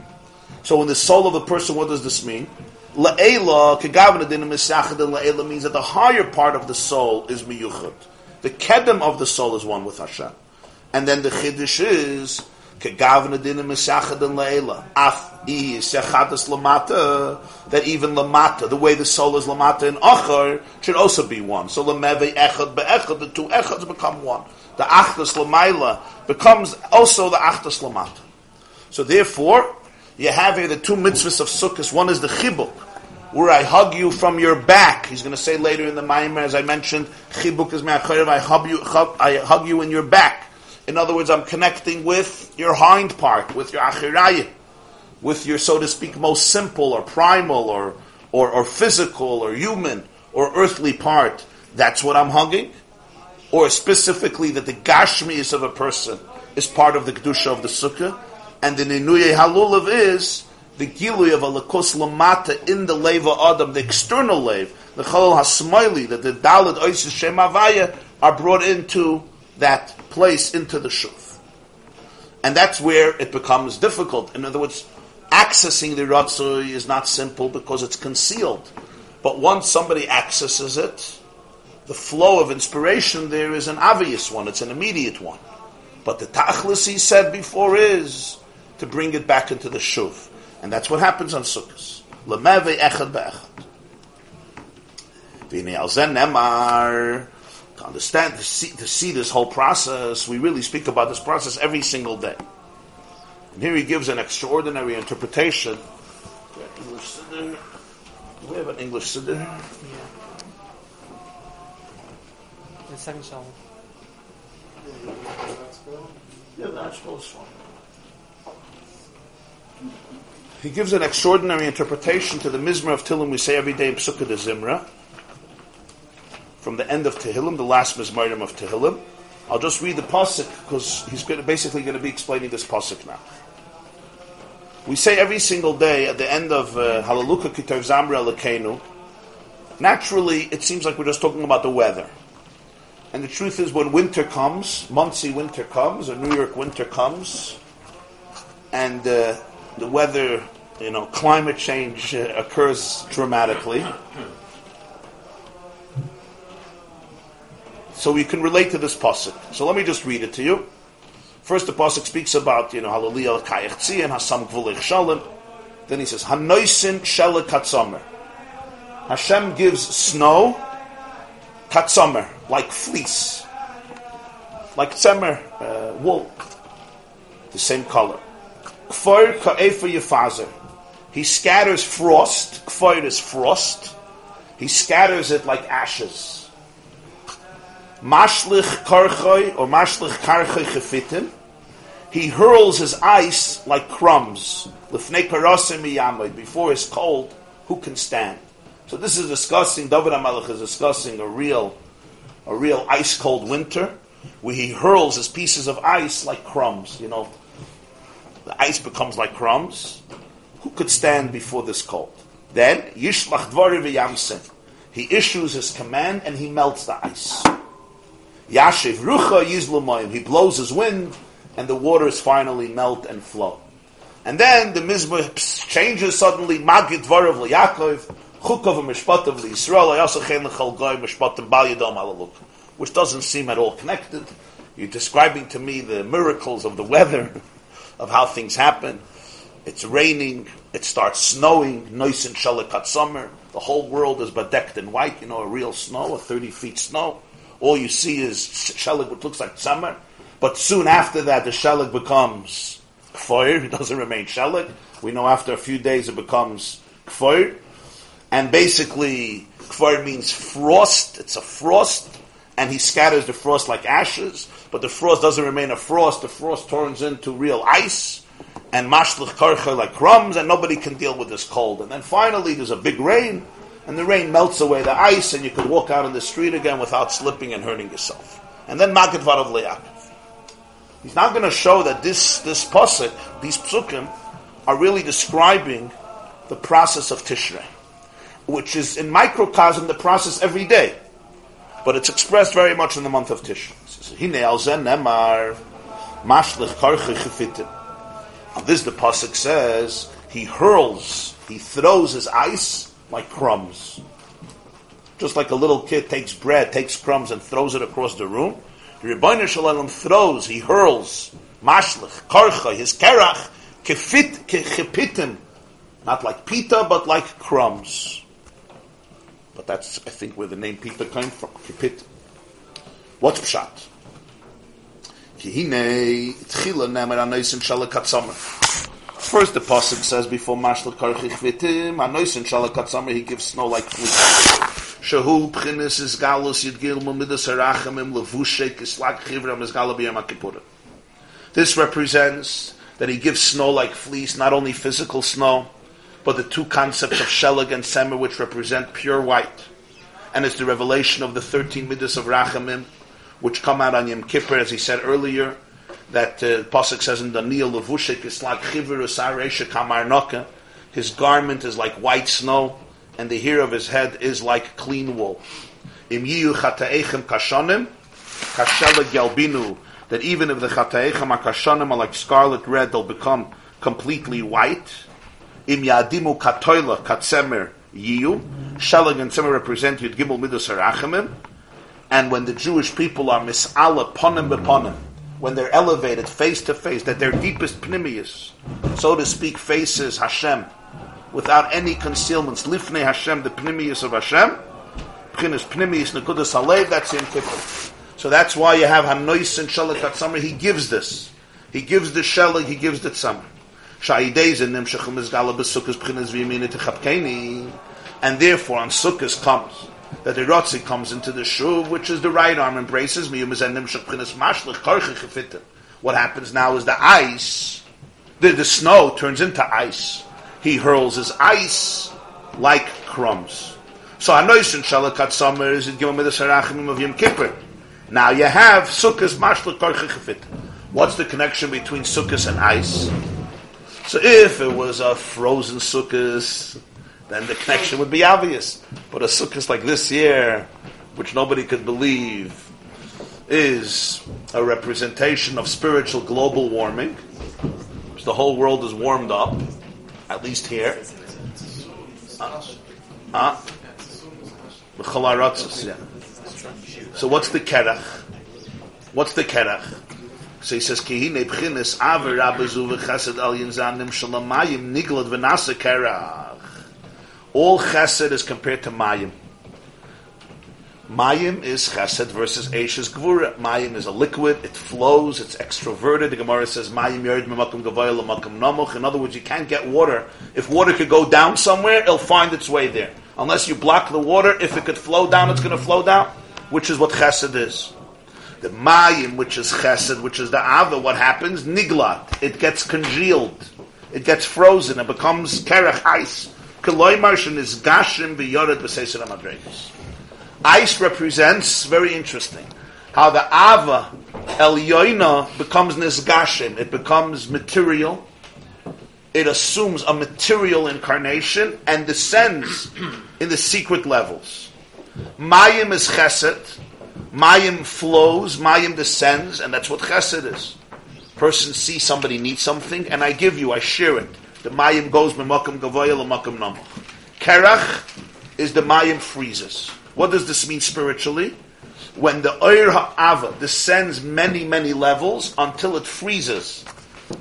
so in the soul of a person what does this mean La'ela, kegavna din misyachad in la'ela means that the higher part of the soul is miyuchad. The kedem of the soul is one with Hashem. And then the chiddush is kegavna din misachad and leila af i sechadas lamata that even lamata the way the soul is lamata in achar should also be one. So lameve echad beechad the two echads become one. The achdas lamaila becomes also the achdas lamata. So therefore, you have here the two mitzvahs of sukkahs. One is the chibuk, where I hug you from your back. He's going to say later in the Maimer, as I mentioned, chibuk is me'achayev, I hug you, I hug you in your back. In other words, I'm connecting with your hind part, with your achirayim, with your, so to speak, most simple or primal or, or, or physical or human or earthly part. That's what I'm hugging. Or specifically that the gashmius of a person is part of the kedusha of the sukkah, and the ninuye halulav is the gilui of a lakos lamata in the leva adam, the external lave, the chalal hasmaili, that the dalad oisis shemavaya are brought into that place into the shuv. And that's where it becomes difficult. In other words, accessing the Ratzoi is not simple because it's concealed. But once somebody accesses it, the flow of inspiration there is an obvious one, it's an immediate one. But the Tachlis, he said before, is to bring it back into the Shuv. And that's what happens on Sukkot. Lemeve echad be'echad. V'nei al zen nemar, to understand, to see, to see this whole process, we really speak about this process every single day. And here he gives an extraordinary interpretation. English Siddur. Do we have an English Siddur? Yeah. The second shalom. Yeah, that's one. He gives an extraordinary interpretation to the Mizmor of Tehillim we say every day in Pesukei de Zimra. From the end of Tehillim, the last Mizmorim of Tehillim. I'll just read the pasuk because he's basically going to be explaining this pasuk now. We say every single day at the end of uh, Halaluka Kitav Zamra Lekenu. Naturally, it seems like we're just talking about the weather. And the truth is, when winter comes, Monsey winter comes, or New York winter comes, and uh, the weather, you know, climate change uh, occurs dramatically. So we can relate to this pasuk. So let me just read it to you. First, the pasuk speaks about, you know, Hallelujah, Kayach Tzion, Hasam Gvulich Shalom. Then he says, Hanoisin Shele Katzomer. Hashem gives snow, Katzomer, like fleece, like tzemer, uh, wool, the same color. Kfar ka'efa yefazer. He scatters frost. Kfar is frost. He scatters it like ashes. Mashlich karchoy or mashlich karchoy chefitim. He hurls his ice like crumbs. Lifnei karasim miyamoy. Before it's cold, who can stand? So this is discussing, David HaMelech is discussing a real, a real ice cold winter, where he hurls his pieces of ice like crumbs, you know. The ice becomes like crumbs. Who could stand before this cold? Then, Yishlach Dvari v'yamsin. He issues his command and he melts the ice. Yashiv Rucha Yizlamayim. He blows his wind and the waters finally melt and flow. And then the Mizmor changes suddenly, Magid Dvarav Yaakov, Chukov Mishpatav Yisrael, Ayasachen Lechal Goy Mishpatim Bal Yadom. Which doesn't seem at all connected. You're describing to me the miracles of the weather, of how things happen. It's raining, it starts snowing, Noisin Shalakat summer. The whole world is bedecked in white, you know, a real snow, a 30 feet snow. All you see is Shelig, which looks like summer. But soon after that, the Shelig becomes Kfoir. It doesn't remain Shelig. We know after a few days it becomes Kfoir. And basically, Kfoir means frost. It's a frost. And he scatters the frost like ashes. But the frost doesn't remain a frost. The frost turns into real ice. And mashlich karcha like crumbs. And nobody can deal with this cold. And then finally, there's a big rain. And the rain melts away the ice. And you can walk out in the street again without slipping and hurting yourself. And then Magid Varav Le'akov. He's now going to show that this, this pasuk, these psukim, are really describing the process of Tishrei, which is in microcosm the process every day, but it's expressed very much in the month of Tishrei. Hine al zen nemar mashlich karche chefitim. This the pasuk says he hurls, he throws his ice like crumbs, just like a little kid takes bread, takes crumbs, and throws it across the room. The Rebbeinu Shalom throws, he hurls, mashlich, karcha, his kerach, kefit, kechipitim, not like pita, but like crumbs. But that's, I think, where the name pita came from, kepit. What's pshat? Kihine, tchila nemer anoisim shalakatzamer. First, the pasuk says before mashlich karcha chvitim, anoisim shalakatzamer, he gives snow like fleece. Shahu Pchinis is Galus Yidgil Mumidas Arachamim Levushe Kislak Chivram is Galabiyam. This represents that he gives snow like fleece, not only physical snow, but the two concepts of Shelag and Semer, which represent pure white. And it's the revelation of the 13 Midas of Rachamim, which come out on Yom Kippur, as he said earlier, that uh, Pasuk says in Kislak Chivr Usaresha Kamar Noka, his garment is like white snow, and the hair of his head is like clean wool. Im yiyu chataechem kashanim, kashela gelbinu, that even if the chataechem are kashanim are like scarlet red, they'll become completely white. Im yadimu katoila katsemer yiyu. Shelag and Tzemer represent Yud Gimel Midas Harachamim. And when the Jewish people are mis'ala ponim beponim, when they're elevated face to face, that their deepest pnimius, so to speak, faces Hashem without any concealments, lifnei Hashem, the pnimius of Hashem, pnimis pnimius nekudas halev, that's in Kippur. So that's why you have Hanois and Shalak summer. He gives this. He gives the Shalak, he gives the Tzamar. Sha'idez and Nimshachim is Gala Besukkos Pchinas Techapkeni. And therefore on Sukkot comes that the Rotzi comes into the Shuv, which is the right arm embraces. What happens now is the ice, the, the snow turns into ice. He hurls his ice like crumbs. So Anoisin Shalakat Summer is Gimel Midas Harachim of Yom Kippur. Now you have Sukkot Karchachavit. What's the connection between Sukkot and ice? So if it was a frozen Sukkot, then the connection would be obvious. But a sukkah like this year, which nobody could believe, is a representation of spiritual global warming. The whole world is warmed up, at least here. Uh, yeah. So what's the kerach? What's the kerach? So he says, "Kihine b'chinis aver rabezu v'chesed al yinzanim shalamayim niglad v'nasa kerach." All chesed is compared to mayim. Mayim is chesed versus Eishes Gvura. Mayim is a liquid, it flows, it's extroverted. The Gemara says, Mayim yored memakum gavayel makum namuch. In other words, you can't get water. If water could go down somewhere, it'll find its way there. Unless you block the water, if it could flow down, it's going to flow down, which is what chesed is. The mayim, which is chesed, which is the ava, what happens? Niglat. It gets congealed. It gets frozen. It becomes kerach ice. Ice represents, very interesting, how the Ava Elyoina becomes Nisgashim. It becomes material. It assumes a material incarnation and descends in the secret levels. Mayim is chesed. Mayim flows. Mayim descends, and that's what chesed is. Person sees somebody needs something, and I give you, I share it. The mayim goes memakam gavoya lemakam namach. Kerach is the mayim freezes. What does this mean spiritually? When the oir ha'ava descends many, many levels until it freezes,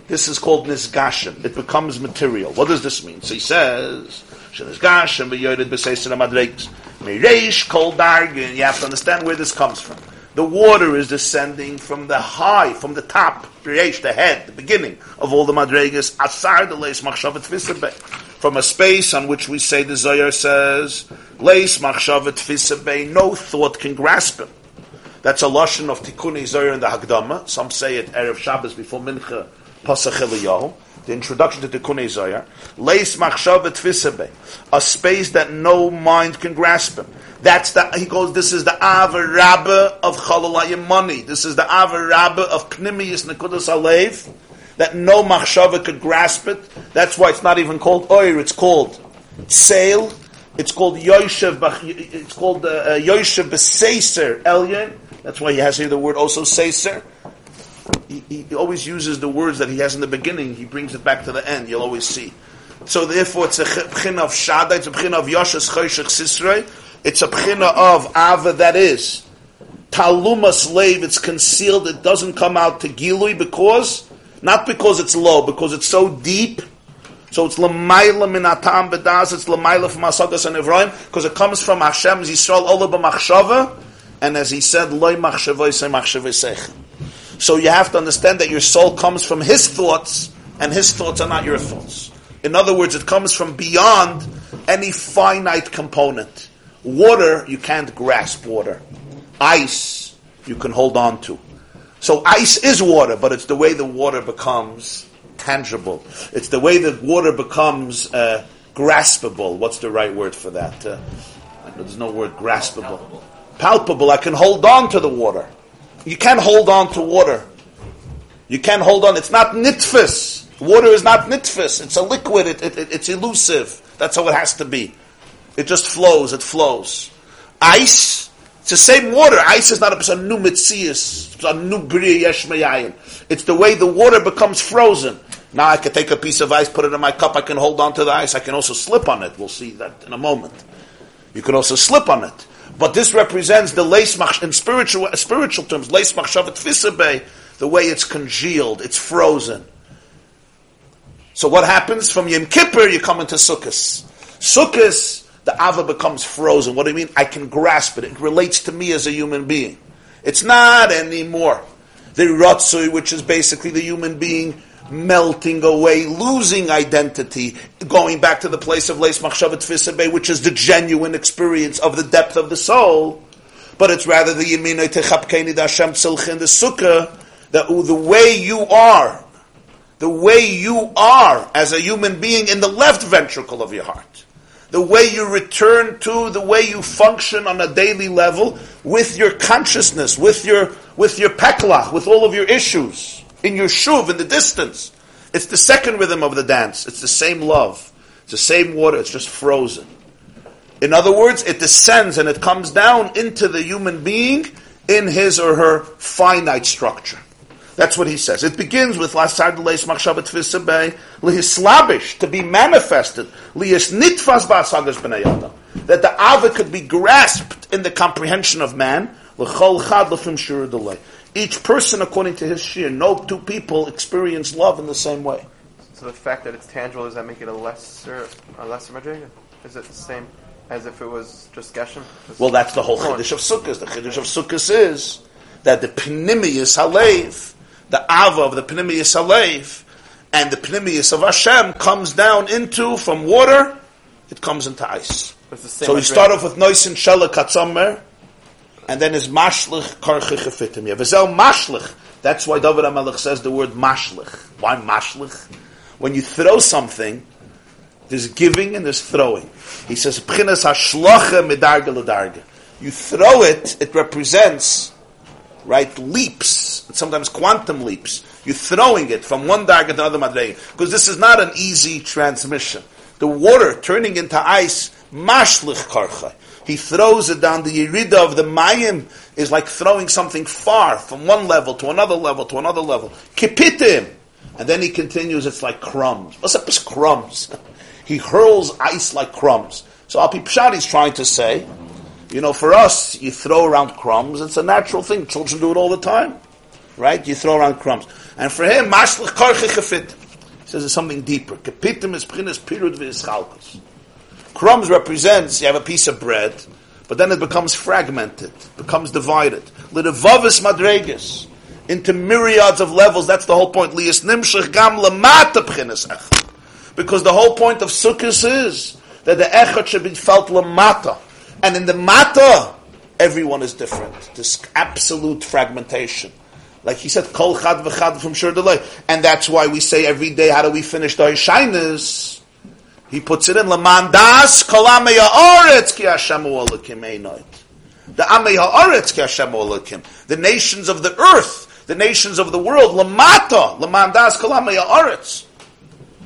this is called nisgashim. It becomes material. What does this mean? So he says, "Nisgashim b'yored b'seisir madreiks." Meireish kol dargin. You have to understand where this comes from. The water is descending from the high, from the top, the head, the beginning of all the madregas, asar the leis machshavet fisabe, from a space on which we say the Zohar says, leis machshavet fisabe, no thought can grasp him. That's a lashon of Tikkun Zohar in the Hagdama. Some say it erev Shabbos before Mincha Pasach Eliyahu. The introduction to Tikkun Zohar. Leis machshavet fisabe, a space that no mind can grasp him. That's the, he goes, this is the Ava Rabba of Chalalayim money. This is the Ava Rabba of Pnimius Nekudas Alev, that no Machshava could grasp it. That's why it's not even called Oir, it's called Sail. It's called Yoshev, it's called uh, uh Yoshev B'Seiser Elyon. That's why he has here the word also Seiser. He, he, always uses the words that he has in the beginning, he brings it back to the end, you'll always see. So therefore it's a pchin of Shada, it's a pchin of Yoshes Choshech Sisrei, it's a pchina of ava that is. Taluma slave, it's concealed, it doesn't come out to gilui because, not because it's low, because it's so deep. So it's lamaila min atam bedas, it's lamaila from asagas and Evrahim, because it comes from Hashem's Yisrael ola b'machshava, and as he said, loy machshavoi se machshavoi So you have to understand that your soul comes from his thoughts, and his thoughts are not your thoughts. In other words, it comes from beyond any finite component. Water, you can't grasp water. Ice, you can hold on to. So ice is water, but it's the way the water becomes tangible. It's the way the water becomes uh, graspable. What's the right word for that? Uh, there's no word graspable. Palpable. Palpable. I can hold on to the water. You can't hold on to water. You can't hold on. It's not nitfis. Water is not nitfis. It's a liquid. It, it, it, it's elusive. That's how it has to be. It just flows, it flows. Ice, it's the same water. Ice is not a new mitzias, it's a new bria yesh It's the way the water becomes frozen. Now I can take a piece of ice, put it in my cup, I can hold on to the ice, I can also slip on it. We'll see that in a moment. You can also slip on it. But this represents the mach, in spiritual, uh, spiritual terms, leis machshavet fisabe, the way it's congealed, it's frozen. So what happens? From Yom Kippur, you come into Sukkot. Sukkot, the Ava becomes frozen. What do you mean? I can grasp it. It relates to me as a human being. It's not anymore. The Ratsui, which is basically the human being melting away, losing identity, going back to the place of Leis Machshavet Fisabe, which is the genuine experience of the depth of the soul. But it's rather the Yeminoi Techapkeni Dashem Tzilch in the Sukkah, that the way you are, the way you are as a human being in the left ventricle of your heart, the way you return to, the way you function on a daily level with your consciousness, with your, with your peklach, with all of your issues, in your shuv, in the distance. It's the second rhythm of the dance. It's the same love. It's the same water. It's just frozen. In other words, it descends and it comes down into the human being in his or her finite structure. That's what he says. It begins with lasad leis machshavet tfisabei lihislabish to be manifested lihis nitfas ba'asagas b'nei that the ava could be grasped in the comprehension of man l'chol chad lefim Each person, according to his shir, no two people experience love in the same way. So the fact that it's tangible does that make it a lesser a lesser madriga? Is it the same as if it was just geshem? Well, that's the whole chiddush of sukkahs. The chiddush of sukkahs is that the pnimius halev the Ava of the Pnimius Alev and the Pnimius of Hashem comes down into, from water, it comes into ice. So we start off with nois Noisin Shela Katzomer, and then is Mashlich Karchi Chefitim. Yavizel Mashlich. That's why David HaMelech says the word Mashlich. Why Mashlich? When you throw something, there's giving and there's throwing. He says, Pchinas Hashlocha Medarga Ledarga. You throw it, it represents right, leaps, sometimes quantum leaps. You're throwing it from one darga to another madrega. Because this is not an easy transmission. The water turning into ice, mashlich karcha. He throws it down. The yerida of the mayim is like throwing something far from one level to another level to another level. Kipitim. And then he continues, it's like crumbs. What's up with crumbs? he hurls ice like crumbs. So Api Pshat is trying to say, you know, for us, you throw around crumbs. It's a natural thing. Children do it all the time, right? You throw around crumbs. And for him, mashlich karchi chafit. He says it's something deeper. Kapitim is pchinas pirud v'yischalkus. Crumbs represents you have a piece of bread, but then it becomes fragmented, becomes divided. Lidavavis madregas into myriads of levels. That's the whole point. Gam Because the whole point of sukkahs is that the echad should be felt lamata and in the mata, everyone is different. This absolute fragmentation. Like he said, kol chad v'chad from delay. And that's why we say every day, how do we finish the Hishainas? He puts it in, Laman das kol amei ha'oretz ki Hashem olakim. The amei ha'oretz ki olakim. The nations of the earth, the nations of the world, lamata, Laman das kol amei ha'oretz.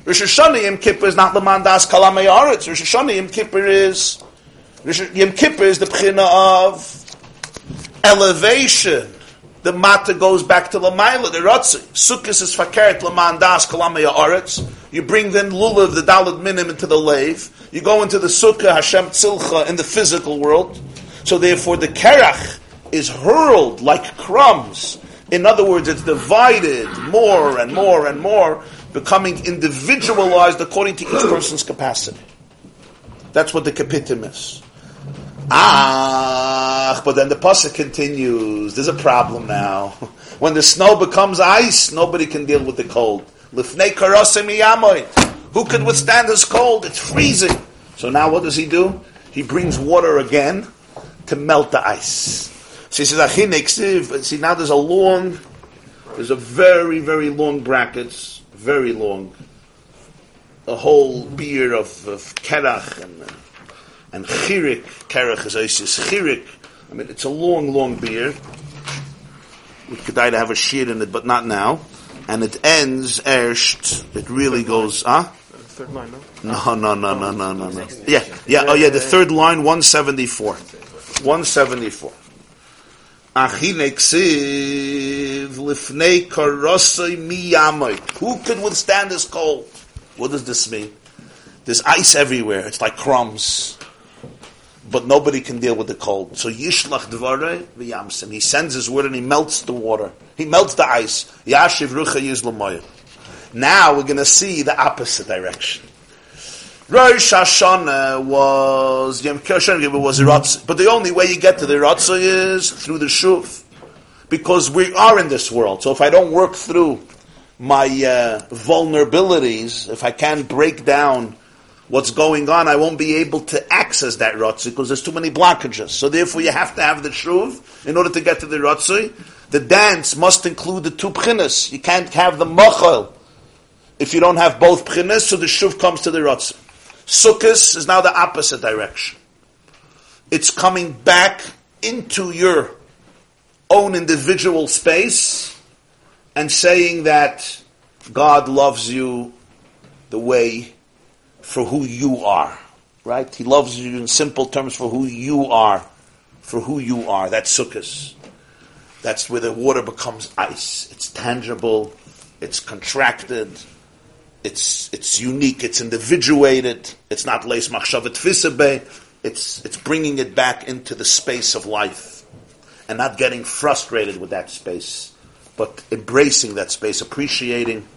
Rosh Hashanah Yom Kippur is not Laman das kol amei ha'oretz. Rosh Hashanah Yom Kippur is Yom Kippur is the pchina of elevation. The mata goes back to Lamaila, the Rotzi. Sukkot is fakert Laman Das Kalamaya Aretz. You bring then Lulav, the Dalad Minim, into the lave. You go into the Sukkah, Hashem Tzilcha, in the physical world. So therefore the Kerach is hurled like crumbs. In other words, it's divided more and more and more, becoming individualized according to each person's capacity. That's what the Kapitim is. Ah, but then the pasuk continues. There's a problem now. When the snow becomes ice, nobody can deal with the cold. Lifnei Who could withstand this cold? It's freezing. So now what does he do? He brings water again to melt the ice. So he says, see now there's a long, there's a very, very long brackets, very long, a whole beard of, of kerach and and chirik, kerach is isis chirik. I mean, it's a long, long beard. We could die to have a sheet in it, but not now. And it ends ersht. It really goes, huh? Third line, no? No, no, no, no, no, no, Yeah, yeah, oh yeah, the third line, 174. 174. Achinek siv, lifnei karosai miyamoit. Who could withstand this cold? What does this mean? There's ice everywhere. It's like crumbs. But nobody can deal with the cold. So yishlach dvare v'yamsim. He sends his word and he melts the water. He melts the ice. Yashiv rucha yizlamoyim. Now we're going to see the opposite direction. Rosh Hashanah was Yom Kippur was Iratz, but the only way you get to the Iratz is through the Shuv, because we are in this world. So if I don't work through my uh, vulnerabilities, if I can't break down what's going on, I won't be able to access that Ratzah because there's too many blockages. So therefore, you have to have the Shuv in order to get to the Ratzah. The dance must include the two pchinas. You can't have the machal if you don't have both pchinas, so the Shuv comes to the Ratzah. Sukkot is now the opposite direction. It's coming back into your own individual space and saying that God loves you the way for who you are. Right? He loves you in simple terms for who you are. For who you are. That's Sukkot. That's where the water becomes ice. It's tangible. It's contracted it's it's unique, it's individuated, it's not leis machshavet fisabe, it's it's bringing it back into the space of life and not getting frustrated with that space, but embracing that space, appreciating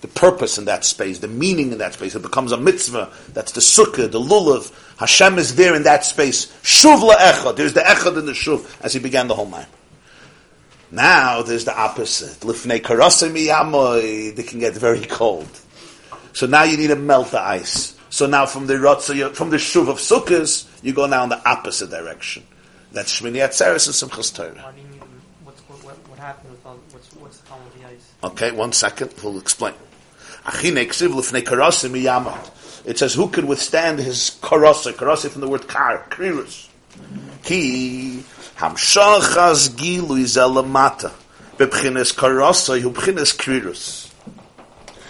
the purpose in that space, the meaning in that space. It becomes a mitzvah. That's the sukkah, the lulav. Hashem is there in that space. Shuv echad. There's the echad in the shuv as he began the whole night. Now there's the opposite. Lifnei karasim They can get very cold. So now you need to melt the ice. So now from the Rotza, from the Shuv of Sukkot, you go now in the opposite direction. That's Shmini Atzeres and Simchas Torah. Why do what's, what, what, what happened with all, what's, what's the problem with the ice? Okay, one second, we'll explain. It says, who could withstand his karasa? Karasa from the word kar, krirus. Ki hamshachas gilu zelamata. Bebchines karasa, hu bchines krirus.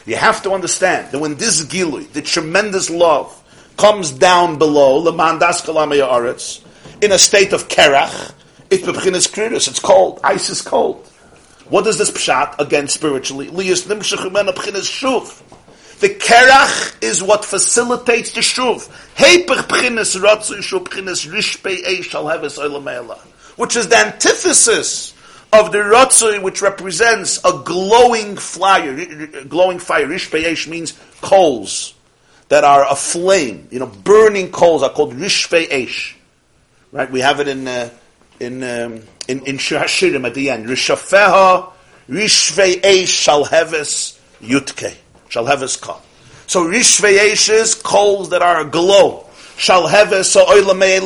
You have to understand that when this gilui, the tremendous love, comes down below, lemandas kalamaya aretz, in a state of kerach, it's bebchinas kriris, it's cold, ice is cold. What does this pshat again spiritually? The kerach is what facilitates the shuv. Which is the antithesis of the Ratzoi, which represents a glowing fire, glowing fire. Rishpei means coals that are aflame. You know, burning coals are called Rishpei Eish. Right? We have it in uh, in um, in in Shashirim at the end. Rishafeha Rishvei Eish Shalheves Yutke shall Shalheves Ka. So Rishvei Eish is coals that are aglow. Shalheves so Oilamei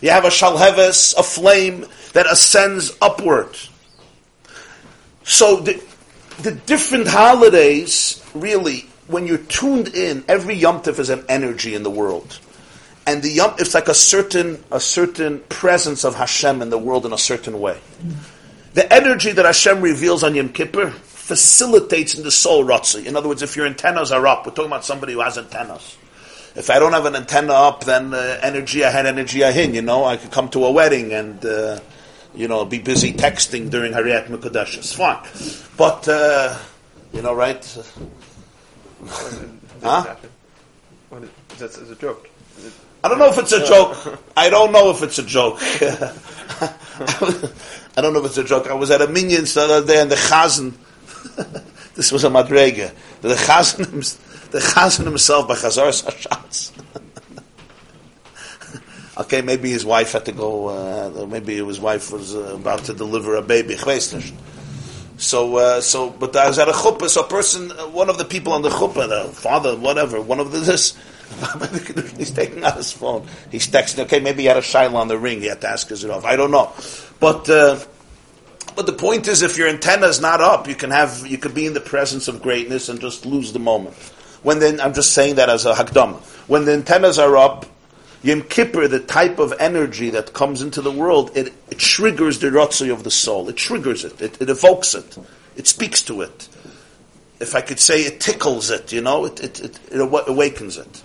You have a Shalheves, a flame that ascends upward. So the, the different holidays, really, when you're tuned in, every Yom Tov is an energy in the world. And the Yom, it's like a certain, a certain presence of Hashem in the world in a certain way. The energy that Hashem reveals on Yom Kippur facilitates in the soul Ratzi. In other words, if your antennas are up, we're talking about somebody who has antennas. If I don't have an antenna up, then uh, energy I had, energy I had. You know, I could come to a wedding and uh, you know, be busy texting during Hariyat Mekadesh. It's fine. But, uh, you know, right? huh? That's a joke. I don't know if it's a joke. I don't know if it's a joke. I don't know if it's a joke. I was at a minion the other day and the chazan, this was a madrega, the chazan, the chazan himself by Chazar Sashatz. Okay, maybe his wife had to go. Uh, maybe his wife was uh, about to deliver a baby. So, uh, so, but I was at a chuppah. So, a person, uh, one of the people on the chuppah, the father, whatever, one of the this, he's taking out his phone. He's texting. Okay, maybe he had a shiloh on the ring. He had to ask his off. I don't know, but. Uh, but the point is, if your antenna is not up, you can have you could be in the presence of greatness and just lose the moment. When then, I'm just saying that as a hakdam. When the antennas are up, Yom Kippur, the type of energy that comes into the world, it, it triggers the rotzi of the soul. It triggers it. it. It evokes it. It speaks to it. If I could say, it tickles it. You know, it it, it, it awakens it.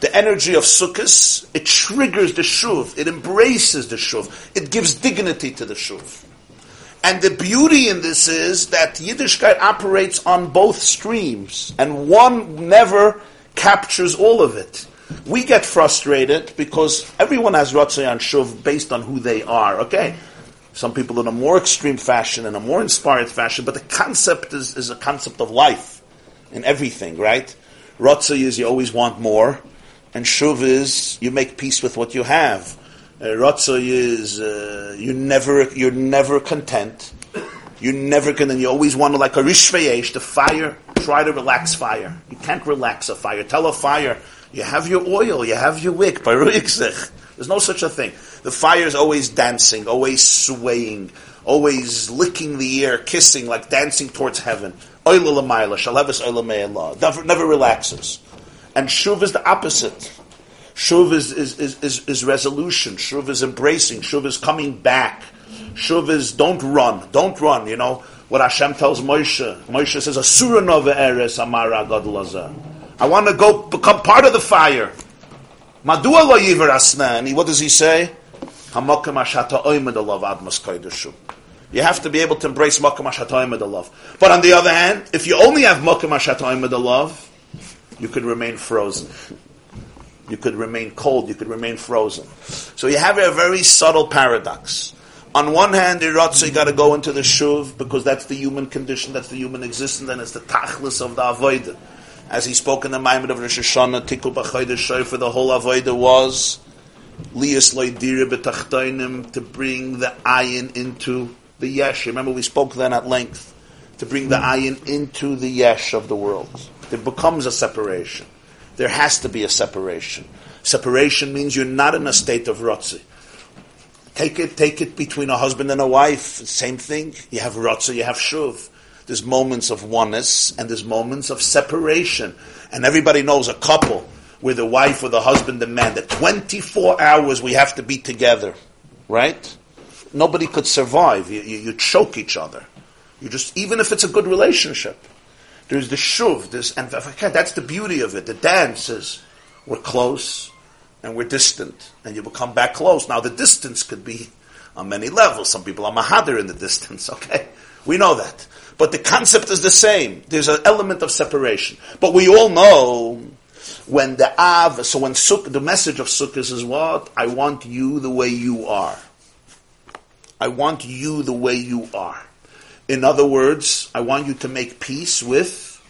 The energy of Sukkot, it triggers the shuv. It embraces the shuv. It gives dignity to the shuv. And the beauty in this is that Yiddishkeit operates on both streams, and one never captures all of it. We get frustrated because everyone has Ratzay and Shuv based on who they are, okay? Some people in a more extreme fashion, in a more inspired fashion, but the concept is, is a concept of life in everything, right? Ratzay is you always want more, and Shuv is you make peace with what you have. Uh, Ratzay is uh, you never you're never content. You're never gonna. You always want to like a rishveyesh, the fire. Try to relax fire. You can't relax a fire. Tell a fire. You have your oil. You have your wick. There's no such a thing. The fire is always dancing, always swaying, always licking the air, kissing, like dancing towards heaven. Never, never relaxes. And shuv is the opposite. Shuv is, is, is, is, is resolution. Shuv is embracing. Shuv is coming back. Shuv is don't run. Don't run. You know what Hashem tells Moshe. Moshe says, Asura nova eres amara gadlaza. I want to go become part of the fire. Madua lo yiver asnani. What does he say? You have to be able to embrace makam ashata oimedalav. But on the other hand, if you only have makam ashata oimedalav, you could remain frozen. You could remain cold, you could remain frozen. So you have a very subtle paradox. On one hand, Iratza, you got to go into the shuv because that's the human condition, that's the human existence, and it's the tachlis of the avodah. As he spoke in the Maimer of Rosh Hashanah, Tikul B'chayda for the whole avodah was Lias Loidira B'tachtainim to bring the ayin into the yesh. Remember we spoke then at length. To bring the ayin into the yesh of the world. There becomes a separation. There has to be a separation. Separation means you're not in a state of rotzi. Take it, take it between a husband and a wife. Same thing. You have rotzi, you have shuv. There's moments of oneness and there's moments of separation. And everybody knows a couple where the wife or the husband demand that 24 hours we have to be together. Right? Nobody could survive. You, you, you choke each other. You just, even if it's a good relationship. There's the shuv, this, and that's the beauty of it. The dance is we're close and we're distant, and you will come back close. Now the distance could be on many levels. Some people are mahadir in the distance. Okay, we know that, but the concept is the same. There's an element of separation, but we all know when the av. So when suk, the message of sukkahs is what I want you the way you are. I want you the way you are. In other words, I want you to make peace with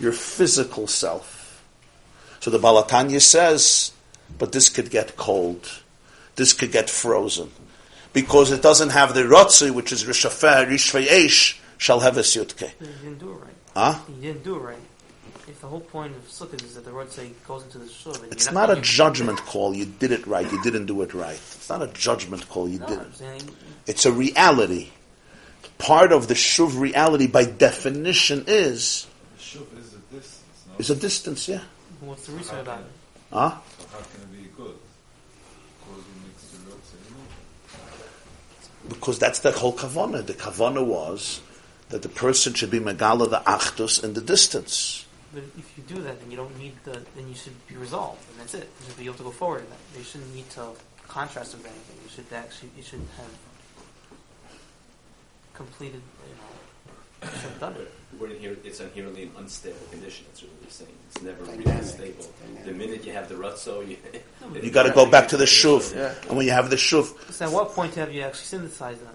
your physical self. So the Baal HaTanya says, but this could get cold. This could get frozen. Because it doesn't have the Rotzi, which is Rishafer, Rishvayesh, shall have a Yutke. You didn't do it right. Huh? You didn't do it right. If the whole point of Sukkot is that the Rotzi goes into the Shuv. It's not, not a judgment call. You did it right. You didn't do it right. It's not a judgment call. You no, did it. It's a reality part of the shuv reality by definition is Shuv is a distance, no? is a distance, yeah. What's the reason about it? Huh? So how can it be good? Because you mix the roots and Because that's the whole kavana. The kavana was that the person should be megala the achdus in the distance. But if you do that, then you don't need the. Then you should be resolved, and that's it. You should be able to go forward. You shouldn't need to contrast with anything. You should actually. You should have completed, you know, should have done it. We're inher- it's inherently an unstable condition. That's what we're saying. It's never Dynamic. really stable. Dynamic. The minute you have the rutso, you, You got to go back to the shuv, Yeah. and when you have the shuv, So at what point have you actually synthesized them?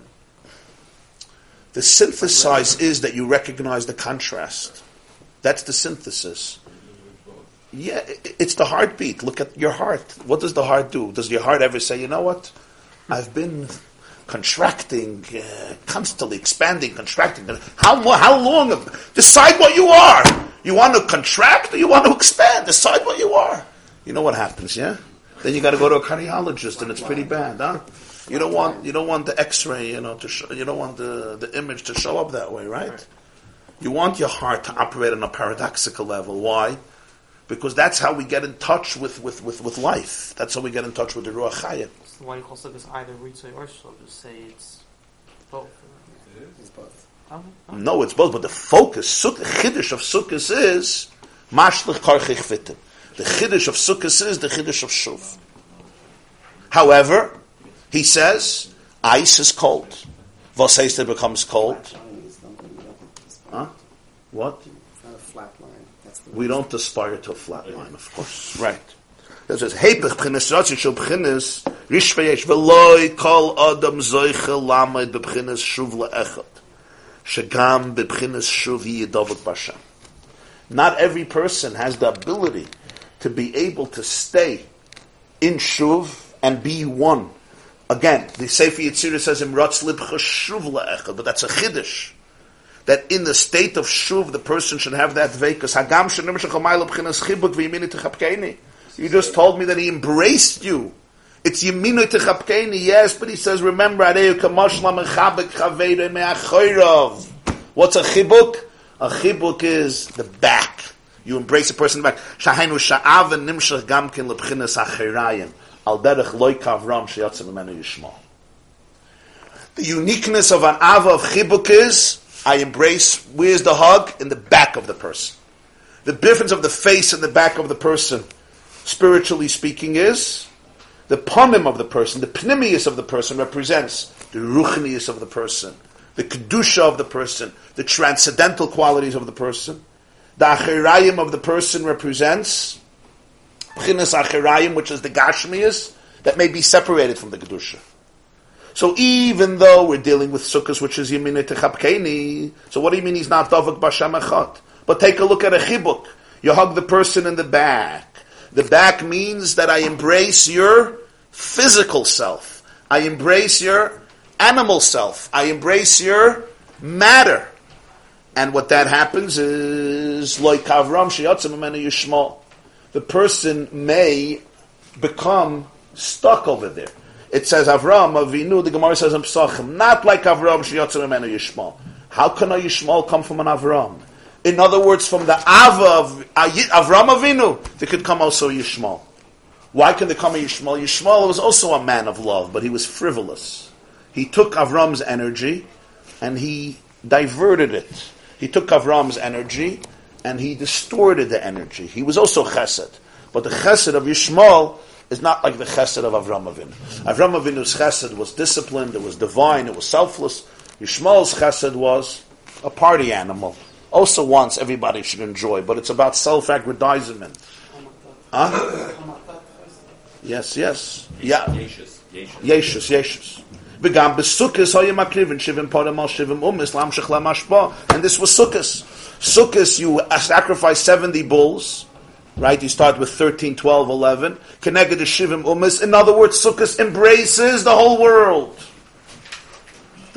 the synthesize is that you recognize the contrast. That's the synthesis. Yeah, it's the heartbeat. Look at your heart. What does the heart do? Does your heart ever say, you know what? I've been contracting, uh, constantly expanding, contracting. How, how long? Decide what you are. You want to contract or you want to expand? Decide what you are. You know what happens, yeah? Then you got to go to a cardiologist, and it's pretty bad, huh? You don't want you don't want the X-ray, you know, to show, you don't want the the image to show up that way, right? You want your heart to operate on a paradoxical level. Why? Because that's how we get in touch with, with, with, with life. That's how we get in touch with the Ruach Chayim. So why do you call Sukkot either Ritzay or Shuv? Just say it's both. It's both. Okay. okay. No, it's both, but the focus, Suk- the chiddush of Sukkot is mashlich karchich fitim. The chiddush of Sukkot is the chiddush of Shuv. However, he says ice is cold, Was heißt it becomes cold? Flat line is something you don't aspire Huh? What? not a flat line. That's the We don't aspire to a flat line, of course. Right. It says, Hepech kol adam zoiche lamed shuv shagam shuv. Not every person has the ability to be able to stay in shuv and be one. Again, the Sefer Yetzirah says, Im ratz libcha shuv le'echad, but that's a chiddush that in the state of shuv, the person should have that vekas. Hagam shenim shechamayla b'chinas chibuk v'yimini techapkeini. You just told me that he embraced you. It's yiminu techapkeini, yes, but he says, remember. What's a chibuk? A chibuk is the back. You embrace a person back. Al derech loy kavram sheyatzim imenu yishmal. The uniqueness of an ava of chibuk is I embrace. Where's the hug? In the back of the person. The difference of the face and the back of the person, spiritually speaking, is the ponim of the person, the pnimius of the person represents the ruchnius of the person, the kedusha of the person, the transcendental qualities of the person. The achirayim of the person represents pchinas achirayim, which is the gashmius that may be separated from the kedusha. So even though we're dealing with sukkahs, which is yemine techapkeni, so what do you mean he's not davak echad? But take a look at a chibuk. You hug the person in the back. The back means that I embrace your physical self. I embrace your animal self. I embrace your matter. And what that happens is like Avram sheyatzim amenu yishmal. The person may become stuck over there. It says Avram Avinu. The Gemara says in Pesachim, not like Avram sheyatzim yishmal. How can a Yishmal come from an Avram? In other words, from the Ava of Avram Avinu, there could come also Yishmal. Why can there come a Yishmal? Yishmal was also a man of love, but he was frivolous. He took Avram's energy and he diverted it. He took Avram's energy and he distorted the energy. He was also chesed. But the chesed of Yishmael is not like the chesed of Avram Avinu. Avram Avinu's chesed was disciplined, it was divine, it was selfless. Yishmael's chesed was a party animal. Also wants everybody should enjoy, but it's about self-aggrandizement. Huh? Yes, yes. Yeah. Yeshus, Yeshus. Began besukkas hoye makrivin shivim podam al shivim umis lam shechla mashba. And this was sukkahs. Sukkahs, you sacrifice 70 bulls, right? You start with 13, 12, 11. Keneged shivim umis. In other words, sukkahs embraces the whole world.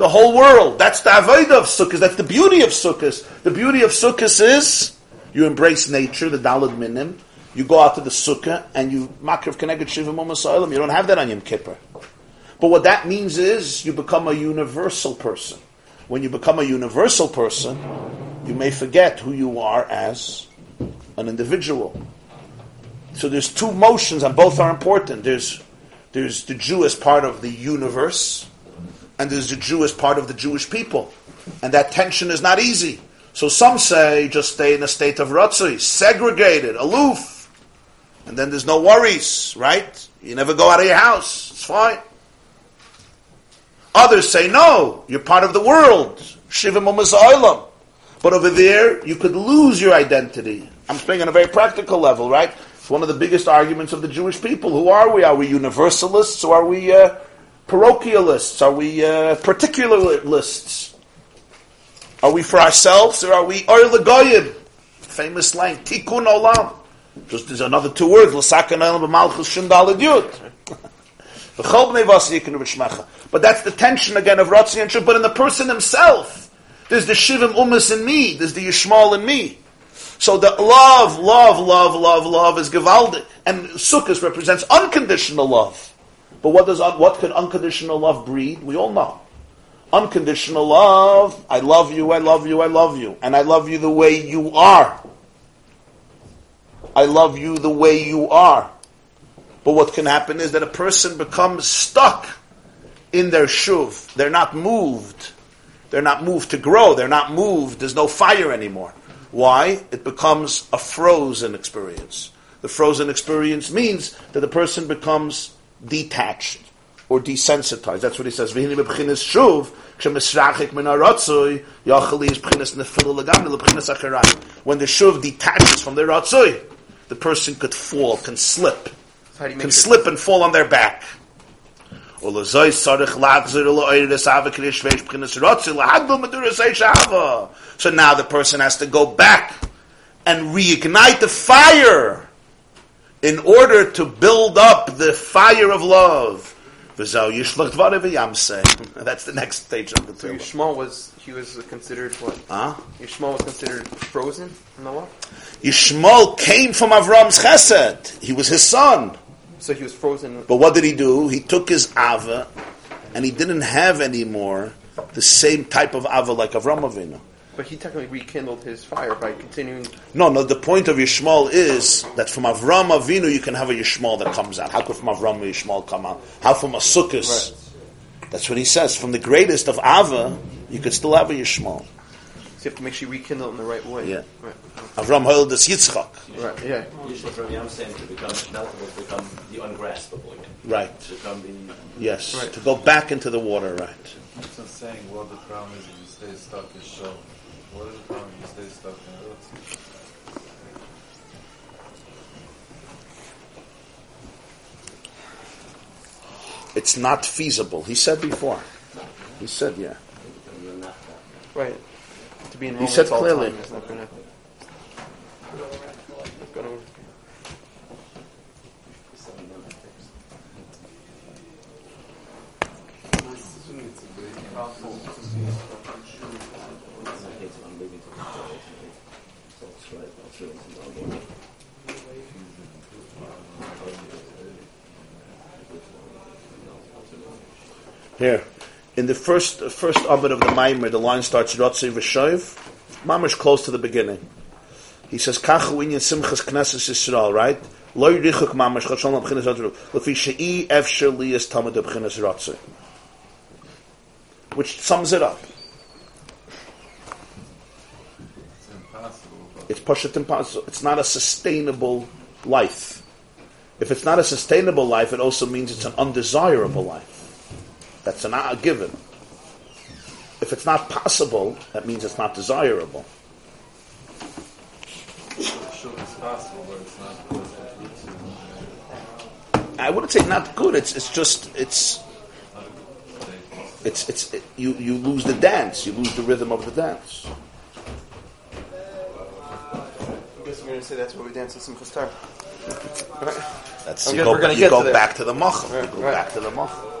The whole world. That's the avodah of sukkahs. That's the beauty of sukkahs. The beauty of sukkahs is you embrace nature, the dalad minim. You go out to the sukkah and you makriv keneged shivim oilam. You don't have that on Yom Kippur. But what that means is you become a universal person. When you become a universal person, you may forget who you are as an individual. So there's two motions, and both are important. There's there's the Jew as part of the universe, and there's the Jew as part of the Jewish people, and that tension is not easy. So some say just stay in a state of ratzui, segregated, aloof, and then there's no worries, right? You never go out of your house. It's fine. Others say, no, you're part of the world. Shivim Olam. But over there, you could lose your identity. I'm speaking on a very practical level, right? It's one of the biggest arguments of the Jewish people. Who are we? Are we universalists or are we uh, parochialists? Are we uh, particularists? Are we for ourselves or are we Oil Goyim? Famous line, Tikkun Olam. Just there's another two words, L'sakan Olam b'malchus shindal Yud. But that's the tension again of Ratzi and Shuv. But in the person himself, there's the Shivim Umas in me, there's the Yishmal in me. So the love, love, love, love, love is Givaldic. And Sukkot represents unconditional love. But what does what could unconditional love breed? We all know. Unconditional love, I love you, I love you, I love you. And I love you the way you are. I love you the way you are. But what can happen is that a person becomes stuck in their shuv. They're not moved. They're not moved to grow. They're not moved. There's no fire anymore. Why? It becomes a frozen experience. The frozen experience means that the person becomes detached. or desensitized. That's what he says. V'hini b'bchinas shuv, k'shemisrachik min haratzoi, yachali is b'chinas nefilu legamri l'bchinas acharai. When the shuv detaches from the ratzoi, the person could fall, can slip, So how do you make can slip and fall on their back. Or l'zoi sarich lachzir l'oiris ava k'rish veish b'chinas ratzoi, l'hagdol meduras eish ava. So now the person has to go back and reignite the fire in order to build up the fire of love. V'zau yishlach dvarev yamseh. That's the next stage of the So. Yishmael was he was considered what? Huh? Yishmael was considered frozen in the law. Yishmael came from Avram's chesed. He was his son. So he was frozen. But what did he do? He took his Ava, and he didn't have anymore the same type of Ava like Avram Avinu. But he technically rekindled his fire by continuing. No, no, the point of Yishmael is that from Avram Avinu you can have a Yishmael that comes out. How could from Avram a Yishmael come out? How from a Sukkot? That's what he says. From the greatest of Ava, you could still have a Yishmael. So you have to make sure you rekindle it in the right way. Yeah. Right. Avram Hoel is Yitzchak. Right. Yeah. Yishmael from Yamsem to become meltable, to become the ungraspable again. Right. To become the Yes. Right. To go back into the water, right. It's not saying what the problem is if you stay stuck in show. What is the problem you stay stuck in? It's not feasible. He said before. He said, yeah. Right. To be in He said moments all the clearly. time is not gonna. Not gonna. Here. In the first first abed of the Maimer, the line starts Rotzi V'shoiv. Mamish close to the beginning. He says, Kachu inyan simchas knesses Yisrael, right? Lo yirichuk mamash chachon l'bchinas Rotzi. Lefi she'i efsher liyas tamad l'bchinas Rotzi. Which sums it up. It's impossible, but It's pashat impossible. It's not a sustainable life. If it's not a sustainable life, it also means it's an undesirable life. That's an a given. If it's not possible, that means it's not desirable. sure it's possible, but it's not good for roots and I wouldn't say not good. It's it's just it's not a good state. it's it's it, you you lose the dance. You lose the rhythm of the dance. I guess we're gonna say that's where we dance in Simchas Torah. Right. That's I you go, you go to back to the machal. Right, you go right. back to the machal.